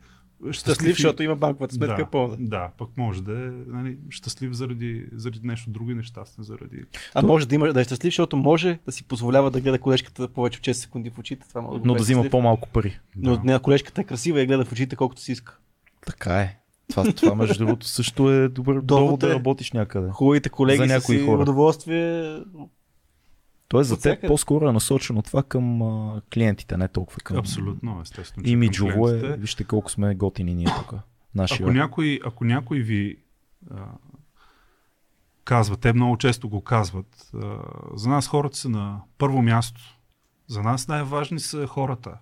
Speaker 2: Щастлив,
Speaker 3: и-
Speaker 2: защото има банковата сметка
Speaker 3: да,
Speaker 2: пълна.
Speaker 3: Да, пък може да е нали, щастлив заради, заради нещо друго и нещастен заради...
Speaker 2: А може да, има, да е щастлив, защото може да си позволява да гледа колежката повече от 6 секунди в очите. Това може го
Speaker 1: Но да взима
Speaker 2: щастлив.
Speaker 1: по-малко пари.
Speaker 2: Но
Speaker 3: Да.
Speaker 2: не, колежката е красива и гледа в очите колкото си иска.
Speaker 1: Така е. Това, това между другото също е добър
Speaker 2: Довод
Speaker 1: да
Speaker 2: е.
Speaker 1: работиш някъде.
Speaker 2: Хубавите колеги
Speaker 1: За
Speaker 2: са
Speaker 1: някои
Speaker 2: си
Speaker 1: хора.
Speaker 2: удоволствие.
Speaker 1: Тоест за теб по-скоро е насочено това към а, клиентите, не толкова към...
Speaker 3: Абсолютно, естествено.
Speaker 1: Имиджово е, вижте колко сме готини ние тук. Нашия.
Speaker 3: Ако някой, ако някой ви а, казва, те много често го казват, а, за нас хората са на първо място. За нас най-важни са хората.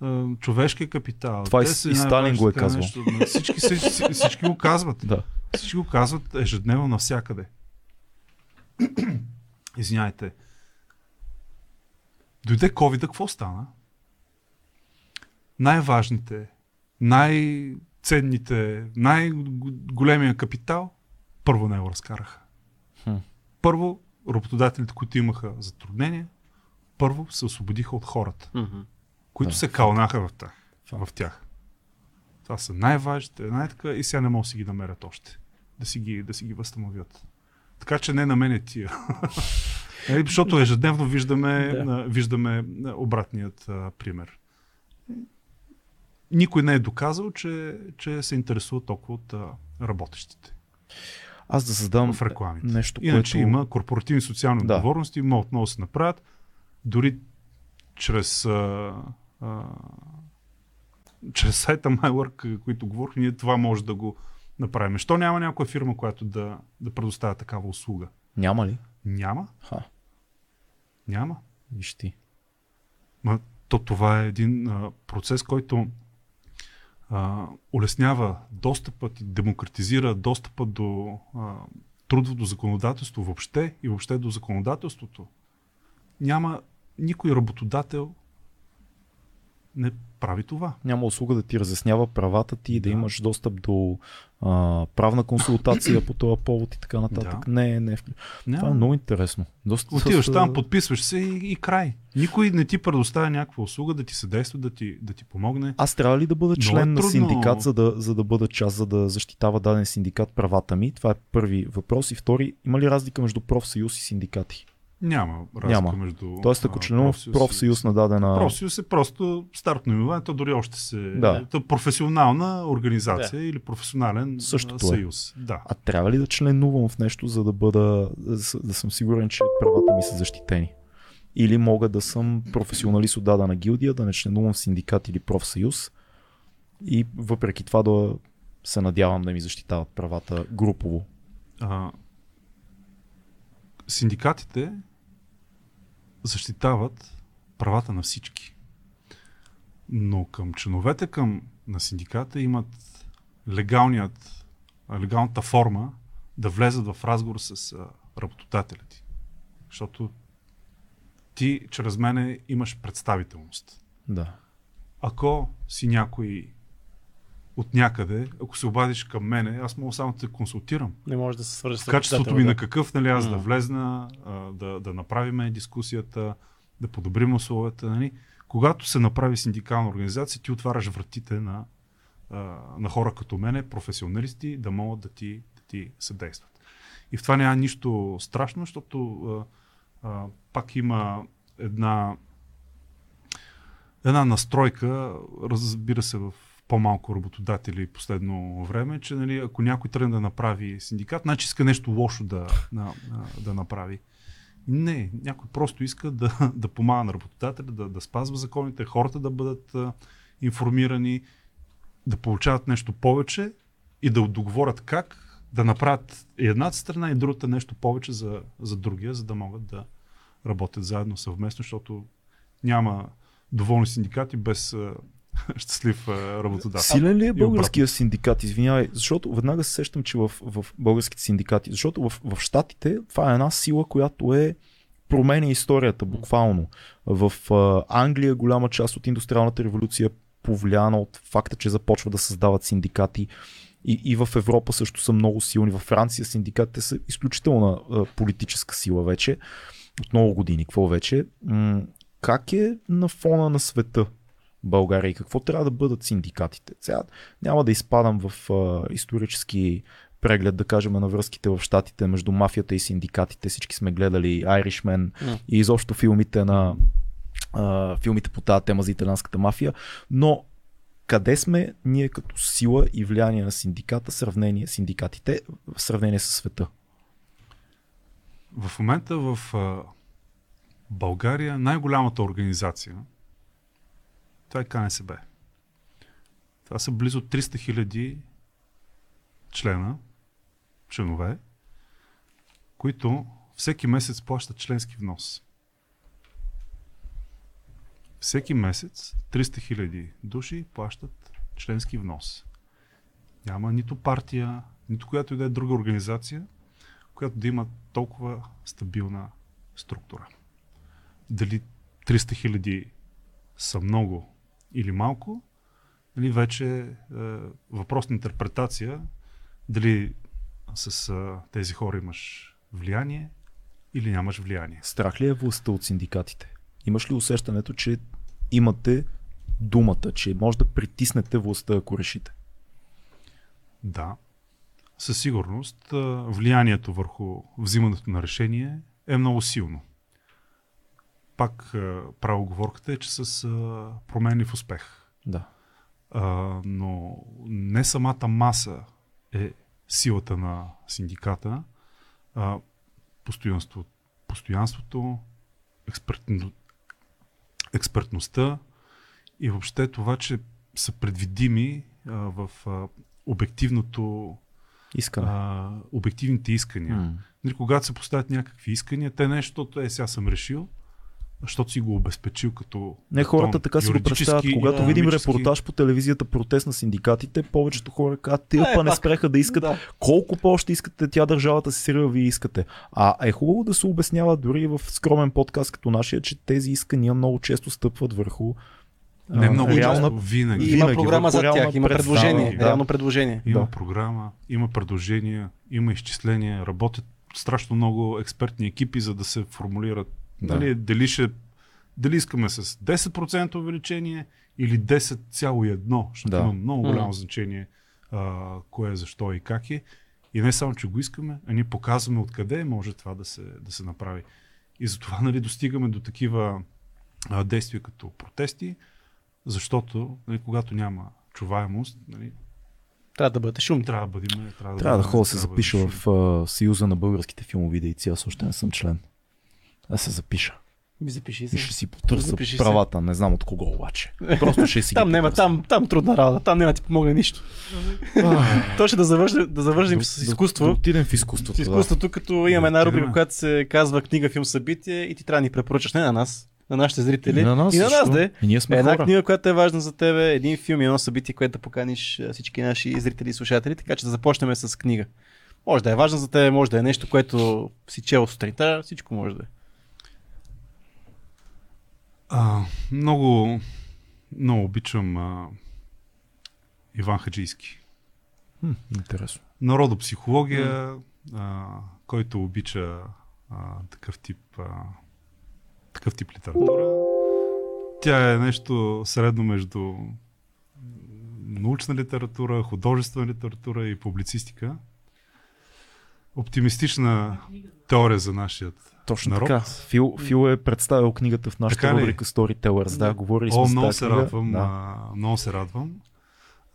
Speaker 3: А, човешкия капитал.
Speaker 1: Това и- и Сталин го е казвал.
Speaker 3: нещо. Всички, всички, всички го казват.
Speaker 1: Да.
Speaker 3: Всички го казват ежедневно навсякъде. Извинявайте. Дойде COVID, какво стана? Най-важните, най-ценните, най-големия капитал първо не го разкараха.
Speaker 1: Хм.
Speaker 3: Първо, работодателите, които имаха затруднения, първо се освободиха от хората,
Speaker 2: Мгм.
Speaker 3: които
Speaker 1: Да,
Speaker 3: се
Speaker 1: факт.
Speaker 3: кълнаха в тях. В тях. Това са най-важните, най-така и сега не могат да си ги намерят още. Да си ги, да си ги възстановят. Така че не на мен е тия. Нали, Защото ежедневно виждаме,
Speaker 2: Да.
Speaker 3: да. виждаме обратният а, пример. Никой не е доказал, че, че се интересува толкова от а, работещите
Speaker 1: Аз да създам
Speaker 3: в рекламите.
Speaker 1: нещо,
Speaker 3: Иначе
Speaker 1: което...
Speaker 3: има корпоративни социални
Speaker 1: Да.
Speaker 3: отговорности, могат отново се направят, дори чрез, а, а, чрез сайта MyWork, които говорих, ние това може да го направим. Що няма някоя фирма, която да, да предоставя такава услуга?
Speaker 1: Няма ли?
Speaker 3: Няма.
Speaker 1: Ха,
Speaker 3: Няма.
Speaker 1: виж ти.
Speaker 3: Ма, то това е един а, процес, който а, улеснява достъпът и демократизира достъпа до а, трудовото законодателство въобще и въобще до законодателството. Няма никой работодател не прави това.
Speaker 1: Няма услуга да ти разяснява правата ти, да,
Speaker 3: Да.
Speaker 1: имаш достъп до а, правна консултация по този повод и така нататък.
Speaker 3: Да.
Speaker 1: Не, не. Това
Speaker 3: Няма.
Speaker 1: е много интересно. Доста,
Speaker 3: Отиваш
Speaker 1: доста-
Speaker 3: там, подписваш се и, и край. Никой не ти предоставя някаква услуга да ти съдейства, да ти, да ти помогне.
Speaker 1: Аз трябва ли да бъда
Speaker 3: е
Speaker 1: член на
Speaker 3: трудно.
Speaker 1: синдикат, за да, за да бъда част, за да защитава даден синдикат правата ми? Това е първи въпрос. И втори, има ли разлика между профсъюз и синдикати?
Speaker 3: Няма разлика
Speaker 1: Няма.
Speaker 3: между.
Speaker 1: Тоест, ако
Speaker 3: а,
Speaker 1: членувам в профсъюз на дадена...
Speaker 3: Профсъюз е просто стартно име, то дори още се...
Speaker 1: Да.
Speaker 3: То е професионална организация или професионален
Speaker 1: Същото е.
Speaker 3: съюз. Да.
Speaker 1: А трябва ли да членувам в нещо, за да бъда, да, да съм сигурен, че правата ми са защитени? Или мога да съм професионалист от дадена гилдия, да не членувам в синдикат или профсъюз и въпреки това да се надявам да ми защитават правата групово.
Speaker 3: А, синдикатите защитават правата на всички. Но към членовете към, на синдиката имат легалният, легалната форма да влезат в разговор с работодателя ти. Защото ти чрез мене имаш представителност.
Speaker 1: Да.
Speaker 3: Ако си някой от някъде, ако се обадиш към мене, аз мога само да те консултирам.
Speaker 2: Не може да се свържи с
Speaker 3: качеството ми
Speaker 2: работодателя,
Speaker 3: на какъв, нали, аз да
Speaker 2: Мгм.
Speaker 3: влезна, да, да направиме дискусията, да подобрим условията. Нали. Когато се направи синдикална организация, ти отваряш вратите на, на хора като мене, професионалисти, да могат да ти, да ти съдействат. И в това няма нищо страшно, защото а, а, пак има една, една настройка, разбира се, в по-малко работодатели последно време, че нали, ако някой тръгне да направи синдикат, значи иска нещо лошо да, да, да направи. Не, някой просто иска да, да помага на работодателя, да, да спазва законите, хората да бъдат а, информирани, да получават нещо повече и да договорят как да направят едната страна и другата нещо повече за, за другия, за да могат да работят заедно съвместно, защото няма доволни синдикати без щастлив работодател.
Speaker 1: Силен ли е българския синдикат? Извинявай, защото веднага се сещам, че в, в българските синдикати, защото в, в Штатите това е една сила, която е променя историята буквално. В а, Англия голяма част от индустриалната революция е повлияна от факта, че започва да създават синдикати. И, и в Европа също са много силни. Във Франция синдикатите са изключителна а, политическа сила вече. От много години. Какво вече? М- как е на фона на света България и какво трябва да бъдат синдикатите? Сега няма да изпадам в а, исторически преглед, да кажем, на връзките в щатите между мафията и синдикатите. Всички сме гледали Irishman
Speaker 2: М.
Speaker 1: и изобщо филмите на а, филмите по тази тема за италианската мафия, но къде сме ние като сила и влияние на синдиката, сравнение синдикатите в сравнение с света?
Speaker 3: В момента в България най-голямата организация това е КНСБ. Това са близо 300 хиляди члена, членове, които всеки месец плащат членски внос. Всеки месец 300 хиляди души плащат членски внос. Няма нито партия, нито която и да е друга организация, която да има толкова стабилна структура. Дали 300 хиляди са много или малко, нали, вече е въпрос на интерпретация дали с а, тези хора имаш влияние или нямаш влияние.
Speaker 1: Страх ли е властта от синдикатите? Имаш ли усещането, че имате думата, че може да притиснете властта, ако решите?
Speaker 3: Да, със сигурност влиянието върху взимането на решение е много силно. Пак правоговорката оговорката е, че с промени в успех.
Speaker 1: Да.
Speaker 3: А, но не самата маса е силата на синдиката, а постоянство, постоянството, експертно, експертността и въобще това, че са предвидими а, в а, обективното
Speaker 1: Искане.
Speaker 3: а, обективните искания. Нали, когато се поставят някакви искания, те не защото е сега съм решил, защото си го обезпечил като
Speaker 1: Не, хората
Speaker 3: тон,
Speaker 1: така си го представят. Когато видим репортаж по телевизията протест на синдикатите, повечето хора казват, тия
Speaker 2: Е,
Speaker 1: па не
Speaker 2: пак.
Speaker 1: спреха да искат
Speaker 2: Да.
Speaker 1: колко по-ще искате тя държавата си срива, вие искате. А е хубаво да се обяснява дори в скромен подкаст като нашия, че тези искания много често стъпват върху
Speaker 3: Не
Speaker 1: а,
Speaker 3: много
Speaker 1: реална
Speaker 3: често, винаги.
Speaker 2: И има
Speaker 1: Винаги,
Speaker 2: програма за тях, има предложение,
Speaker 1: да.
Speaker 2: реално предложение.
Speaker 3: Има
Speaker 1: Да.
Speaker 3: програма, има предложения, има изчисления, работят страшно много експертни екипи, за да се формулират
Speaker 1: Да.
Speaker 3: нали, дали, ще, дали искаме с 10% увеличение или 10,1, защото
Speaker 1: Да.
Speaker 3: има много голямо
Speaker 2: М.
Speaker 3: значение а, кое, защо и как е. И не само, че го искаме, а ние показваме откъде може това да се, да се направи. И затова нали, достигаме до такива а, действия като протести, защото нали, когато няма чуваемост, нали,
Speaker 2: Трябва да бъдете шумни.
Speaker 3: трябва да бъдем. Трябва да,
Speaker 1: Трябва да
Speaker 3: бъдем-
Speaker 1: ходя да се
Speaker 3: трябва
Speaker 1: запиша в а, Съюза на българските филмови дейци. Аз още не съм член. Да се запиша.
Speaker 2: Ми запиши
Speaker 1: И
Speaker 2: се.
Speaker 1: ще си потърся
Speaker 2: Запиши се.
Speaker 1: правата. Не знам от кого обаче. Просто ще си
Speaker 2: Там
Speaker 1: ги
Speaker 2: няма, там, там трудна работа, там няма да ти помогне нищо. Точно да завършим, да завършим
Speaker 1: Да-
Speaker 2: с
Speaker 1: Да,
Speaker 2: изкуство.
Speaker 1: да отидем в изкуството.
Speaker 2: С изкуството, като имаме една рубрика, която се казва книга, филм, събитие и ти трябва да ни препоръчаш не на нас, на нашите
Speaker 1: Да.
Speaker 2: зрители.
Speaker 1: И на нас,
Speaker 2: и на нас
Speaker 1: защо?
Speaker 2: да е.
Speaker 1: И ние сме
Speaker 2: Една
Speaker 1: хора.
Speaker 2: книга, която е важна за тебе, един филм и едно събитие, което да поканиш всички наши зрители и слушатели, така че да започнем с книга. Може да е важна за тебе, може да е нещо, което си чел сутринта, всичко може да е.
Speaker 3: А, много, много обичам а, Иван Хаджийски.
Speaker 1: Хм, интересно.
Speaker 3: Народопсихология, а, който обича а, такъв тип а, такъв тип литература. Тя е нещо средно между научна литература, художествена литература и публицистика. Оптимистична теория за нашия
Speaker 1: Точно
Speaker 3: народ.
Speaker 1: така. Фил, Фил е представил книгата в нашата рубрика Storytellers. Да, говорили сме
Speaker 3: О,
Speaker 1: за
Speaker 3: много се
Speaker 1: книга.
Speaker 3: радвам.
Speaker 1: Да.
Speaker 3: А, много се радвам.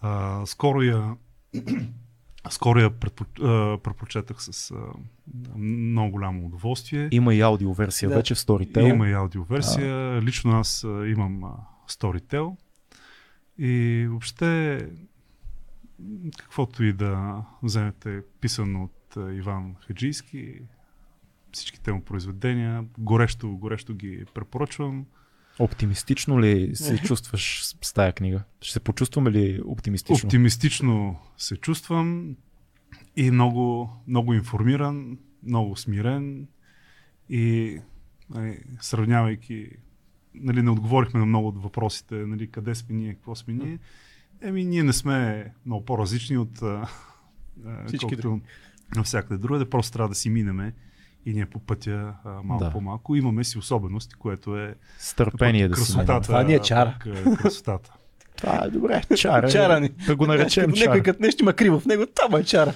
Speaker 3: А, скоро я скоро я предпо, а, предпочетах с а, много голямо удоволствие.
Speaker 1: Има и аудиоверсия
Speaker 2: Да.
Speaker 1: вече в Storytel.
Speaker 3: Има и аудиоверсия. Лично аз а, имам а, Storytel. И въобще каквото и да вземете писано от Иван Хаджийски, всичките му произведения, горещо, горещо ги препоръчвам.
Speaker 1: Оптимистично ли се чувстваш с тая книга? Ще се почувстваме ли оптимистично?
Speaker 3: Оптимистично се чувствам и много, много информиран, много смирен и нали, сравнявайки, нали, не отговорихме на много от въпросите, нали, къде сме ние, какво сме ние. Еми, ние не сме много по-различни от а, а,
Speaker 2: Всички
Speaker 3: колкото навсякъде другаде, просто трябва да си минеме и ние по пътя а, малко
Speaker 1: Да.
Speaker 3: по-малко. Имаме си особености, което е
Speaker 1: С търпение да
Speaker 3: красотата.
Speaker 2: Това ни е чара.
Speaker 3: а, красотата.
Speaker 1: Това е добре. Чара. е.
Speaker 2: Чара ни.
Speaker 1: Да го наречем
Speaker 2: Като Някой
Speaker 1: чара.
Speaker 2: като нещо има криво в него, това е чара.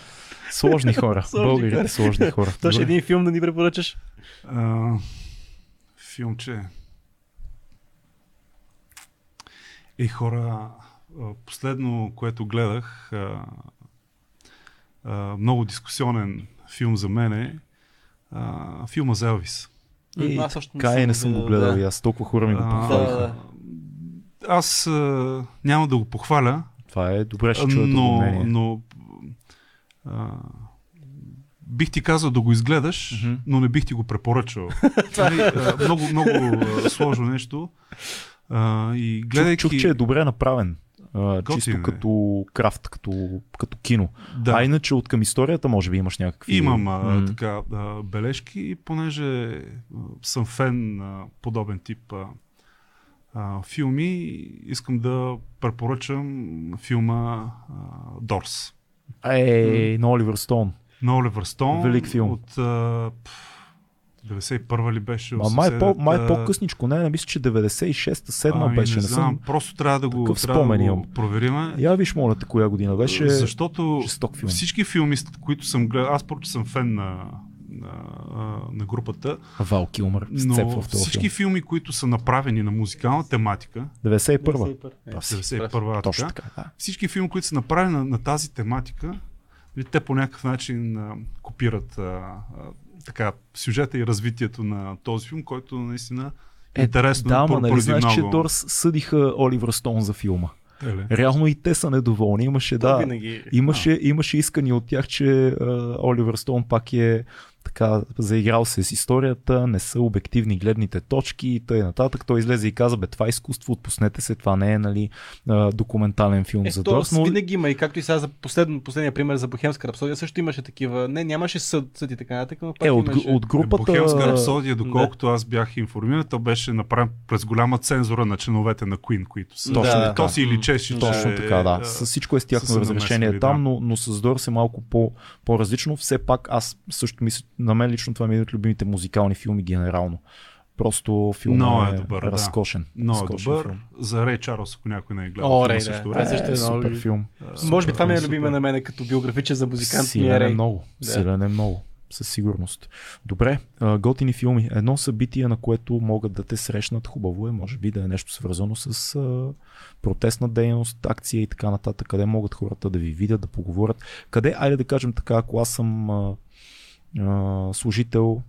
Speaker 1: Сложни хора. Българите
Speaker 2: хора.
Speaker 1: сложни хора. Добре.
Speaker 2: един филм да ни препоръчаш.
Speaker 3: А, филмче. Ей, хора, последно, което гледах, а, много дискусионен филм за мен е а, филма за Елвис.
Speaker 1: И
Speaker 2: Аз още
Speaker 1: така и не съм го гледал и аз. Толкова хора ми го похвалиха.
Speaker 2: да.
Speaker 3: Аз а, няма да го похваля,
Speaker 1: Това е добре, ще чуя
Speaker 3: но,
Speaker 1: мнение.
Speaker 3: но а, бих ти казал да го изгледаш, но не бих ти го препоръчал. Нали, а, много, много сложно нещо. А, и
Speaker 1: Чух,
Speaker 3: гледайки...
Speaker 1: чух, че е добре направен. А, чисто
Speaker 3: е.
Speaker 1: като крафт, като, като кино.
Speaker 3: Да.
Speaker 1: А иначе от към историята може би имаш някакви...
Speaker 3: Имам а,
Speaker 1: М.
Speaker 3: така а, бележки и понеже а, съм фен на подобен тип а, а, филми, искам да препоръчам филма а, Дорс
Speaker 1: Ей, на Оливер Стоун.
Speaker 3: на Оливър Стоун.
Speaker 1: Велик филм.
Speaker 3: От а, 91 ли беше?
Speaker 1: Ма, май, по, май
Speaker 3: 80-та?
Speaker 1: по-късничко, не, не мисля, че 96-та, 7
Speaker 3: Ами,
Speaker 1: беше.
Speaker 3: Не
Speaker 1: Не
Speaker 3: знам,
Speaker 1: съм...
Speaker 3: просто трябва да го,
Speaker 1: такъв
Speaker 3: трябва да го
Speaker 1: имам.
Speaker 3: провериме.
Speaker 1: Я виж, моля те, коя година беше.
Speaker 3: Защото
Speaker 1: филм.
Speaker 3: всички филми, които съм гледал, аз че съм фен на, на, на групата,
Speaker 1: Вал Килмър
Speaker 3: но
Speaker 1: в този
Speaker 3: всички
Speaker 1: филм.
Speaker 3: филми, които са направени на музикална тематика,
Speaker 1: 91-а.
Speaker 2: Е,
Speaker 1: Прав си.
Speaker 3: 91
Speaker 1: Точно
Speaker 3: така.
Speaker 1: Да.
Speaker 3: всички филми, които са направени на, на тази тематика, те по някакъв начин а, копират а, а, така, сюжета и развитието на този филм, който наистина е интересно.
Speaker 1: Да, ма нали знаеш, че
Speaker 3: много-
Speaker 1: Дорс съдиха Оливър Стоун за филма.
Speaker 3: Теле.
Speaker 1: Реално и те са недоволни. Имаше, да,
Speaker 2: винаги.
Speaker 1: имаше, имаше искани от тях, че а, Оливър Стоун пак е така заиграл се с историята, не са обективни гледните точки и т.н. нататък. Той излезе и каза, бе, това е изкуство, отпуснете се, това не е нали, документален филм
Speaker 2: Е,
Speaker 1: за Дорс, но
Speaker 2: винаги има и както и сега за последно, последния пример за Бохемска рапсодия също имаше такива. Не, нямаше съд, съд и така нататък, но пак
Speaker 1: е, от,
Speaker 2: имаше.
Speaker 1: от групата...
Speaker 3: Бохемска рапсодия, доколкото аз бях информиран, то беше направен през голяма цензура на членовете на Queen, които са.
Speaker 1: Точно
Speaker 2: Да.
Speaker 3: То си личеше,
Speaker 1: Точно
Speaker 3: че,
Speaker 1: така, да.
Speaker 3: а,
Speaker 1: С всичко е с тяхно разрешение
Speaker 3: намесвали,
Speaker 1: там,
Speaker 3: да.
Speaker 1: но, но с Дорс е малко по, по-различно. Все пак аз също мисля, на мен лично това ми е един от любимите музикални филми генерално. Просто филмът
Speaker 3: Много
Speaker 1: е,
Speaker 3: е добър, да.
Speaker 1: разкошен.
Speaker 3: Много е добър.
Speaker 1: филм.
Speaker 3: За Рей Чарлз, ако някой не е гледал.
Speaker 2: О, Рей, да.
Speaker 3: също
Speaker 2: е също
Speaker 1: Е,
Speaker 2: е
Speaker 1: супер филм.
Speaker 2: Може би това ми е
Speaker 3: Супер.
Speaker 2: любима на мен като биографичен за музикант.
Speaker 1: Силен
Speaker 2: е Рей.
Speaker 1: много.
Speaker 2: Да.
Speaker 1: Силен е много. Със сигурност. Добре, готини филми. Едно събитие, на което могат да те срещнат хубаво е, може би да е нещо свързано с а, протестна дейност, акция и така нататък, къде могат хората да ви видят, да поговорят. Къде, айде да кажем така, ако аз съм а, служител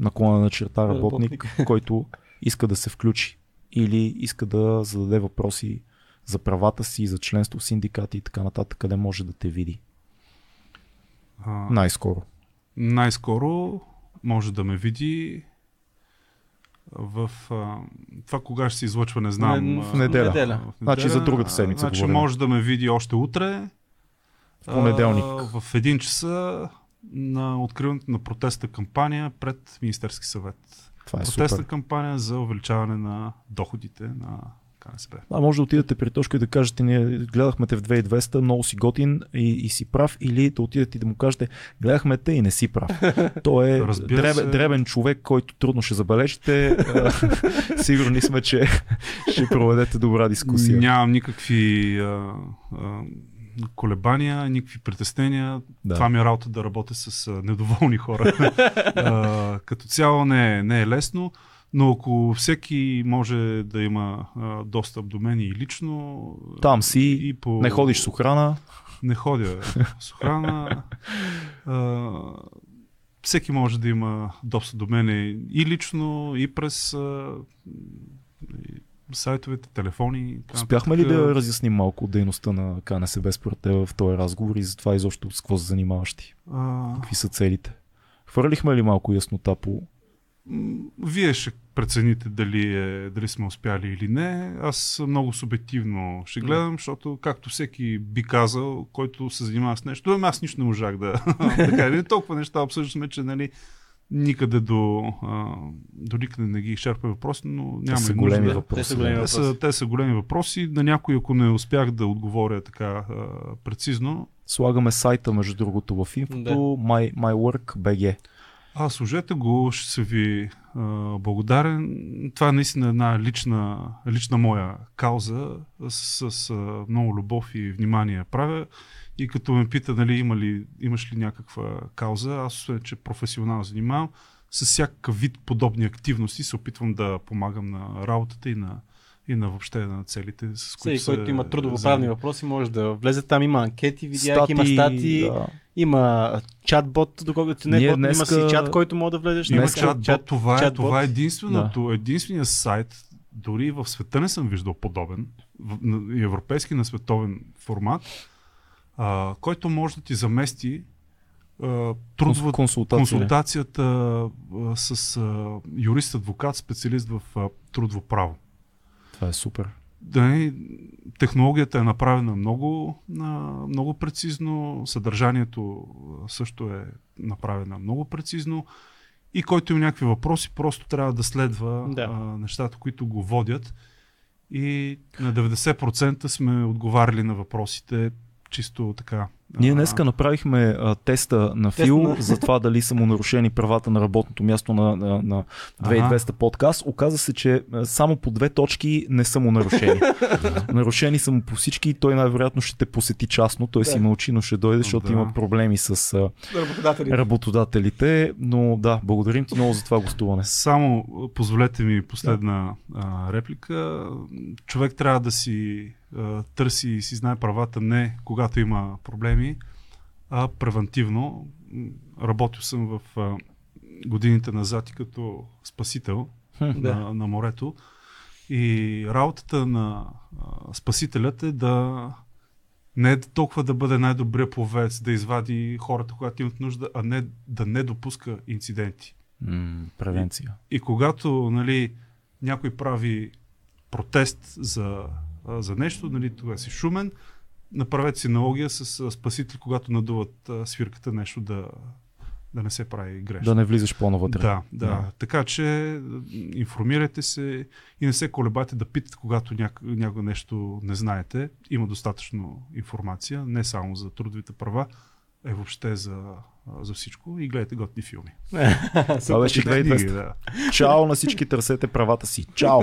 Speaker 1: наклона на черта работник, който иска да се включи или иска да зададе въпроси за правата си, за членство в синдикати и така нататък, къде може да те види
Speaker 3: А,
Speaker 1: най-скоро.
Speaker 3: Най-скоро може да ме види в а, това кога ще се излъчва, не знам.
Speaker 1: В
Speaker 3: а,
Speaker 1: неделя.
Speaker 2: неделя.
Speaker 1: Значи за другата седмица
Speaker 3: Значи
Speaker 1: говорим.
Speaker 3: може да ме види още утре.
Speaker 1: В понеделник.
Speaker 3: А, в един часа на откриването на протестна кампания пред Министерски съвет.
Speaker 1: Това е
Speaker 3: Протестна
Speaker 1: супер.
Speaker 3: кампания за увеличаване на доходите на КНСБ.
Speaker 1: А може да отидете при Тошко и да кажете, ние гледахме те в 2200, много си готин и, и си прав, или да отидете и да му кажете, гледахме те и не си прав. Той е дребен,
Speaker 3: се.
Speaker 1: дребен човек, който трудно ще забележите. Сигурни сме, че ще проведете добра дискусия.
Speaker 3: Нямам никакви а, а, колебания, никакви притеснения.
Speaker 1: Да.
Speaker 3: Това ми е работа да работя с недоволни хора. а, като цяло не е, не е лесно, но ако всеки може да има а, достъп до мен и лично.
Speaker 1: Там си,
Speaker 3: и по...
Speaker 1: Не ходиш с охрана.
Speaker 3: Не ходя с охрана. А, всеки може да има достъп до мен и лично, и през а, и сайтовете, телефони. така
Speaker 1: Успяхме ли да разясним малко дейността на КНСБ според теб в този разговор и за това изобщо с какво се занимаваш ти?
Speaker 3: А,
Speaker 1: Какви са целите? Хвърлихме ли малко яснота по...
Speaker 3: вие ще прецените дали, е, дали сме успяли или не. Аз много субективно ще гледам, защото както всеки би казал, който се занимава с нещо, ами аз нищо не можах да, кажа. Толкова неща обсъждаме, че нали, никъде до, а, до никъде не ги изчерпа въпроси, но няма
Speaker 1: Те са големи
Speaker 3: нужда.
Speaker 1: въпроси.
Speaker 2: Те са големи
Speaker 1: да.
Speaker 3: Те са, те са големи въпроси. На някой, ако не успях да отговоря така а, прецизно,
Speaker 1: Слагаме сайта, между другото, в инфото,
Speaker 2: Да.
Speaker 1: My, MyWork.bg.
Speaker 3: А, служете го, ще се ви а, благодарен. Това е наистина една лична, лична моя кауза. С, с а, много любов и внимание правя. И като ме пита, нали, има ли, имаш ли някаква кауза, аз освен, че професионално занимавам, с всякакъв вид подобни активности се опитвам да помагам на работата и на, и на въобще на целите, с които
Speaker 2: Всеки, който има трудовоправни въпроси, може да влезе там. Има анкети, видях, има статии,
Speaker 1: да.
Speaker 2: има чат-бот, доколкото не
Speaker 1: Ние
Speaker 2: бот, има
Speaker 1: днеска-
Speaker 2: си чат, който може да влезеш.
Speaker 3: Има
Speaker 1: Днеска-
Speaker 3: чат, чат, това, е,
Speaker 2: чат-бот.
Speaker 3: това е единственото, единствения сайт, дори в света не съм виждал подобен, в, европейски на световен формат, а, който може да ти замести а,
Speaker 1: консултация.
Speaker 3: консултацията а, с а, юрист, адвокат, специалист в а, трудово право.
Speaker 1: Това е супер.
Speaker 3: Да, и технологията е направена много, а, много прецизно, съдържанието също е направено много прецизно и който има някакви въпроси, просто трябва да следва
Speaker 2: Да.
Speaker 3: а, нещата, които го водят и на 90% сме отговаряли на въпросите чисто така.
Speaker 1: Ние днеска направихме а, теста на
Speaker 2: Тест
Speaker 1: Фил
Speaker 2: на-
Speaker 1: за това дали са му нарушени правата на работното място на, на, на 2200 подкаст. Оказа се, че само по две точки не са му нарушени. нарушени са му по всички и той най-вероятно ще те посети частно. Той си
Speaker 2: Да.
Speaker 1: мълчи, но ще дойде, защото
Speaker 3: Да.
Speaker 1: има проблеми с а,
Speaker 2: Работодатели.
Speaker 1: работодателите. Но да, благодарим ти много за това гостуване.
Speaker 3: Само позволете ми последна а, реплика. Човек трябва да си а, търси и си знае правата не когато има проблеми, а превентивно. Работил съм в годините назад и като спасител
Speaker 2: Да.
Speaker 3: на, на морето. И работата на а, спасителят е да не е толкова да бъде най-добрия пловец, да извади хората, когато имат нужда, а не да не допуска инциденти.
Speaker 1: м, превенция.
Speaker 3: И когато нали, някой прави протест за, а, за нещо, нали, тогава си шумен, направете си аналогия с спасители, когато надуват а, свирката нещо да, да не се прави грешно.
Speaker 1: Да не влизаш по-навътре.
Speaker 3: Да, да,
Speaker 1: Да.
Speaker 3: Така че информирайте се и не се колебайте да питате, когато няк- някое нещо не знаете. Има достатъчно информация, не само за трудовите права, а и въобще за, за всичко. И гледайте готни филми.
Speaker 1: Това беше
Speaker 3: И книги,
Speaker 1: 2200.
Speaker 3: да.
Speaker 1: Чао на всички, търсете правата си. Чао!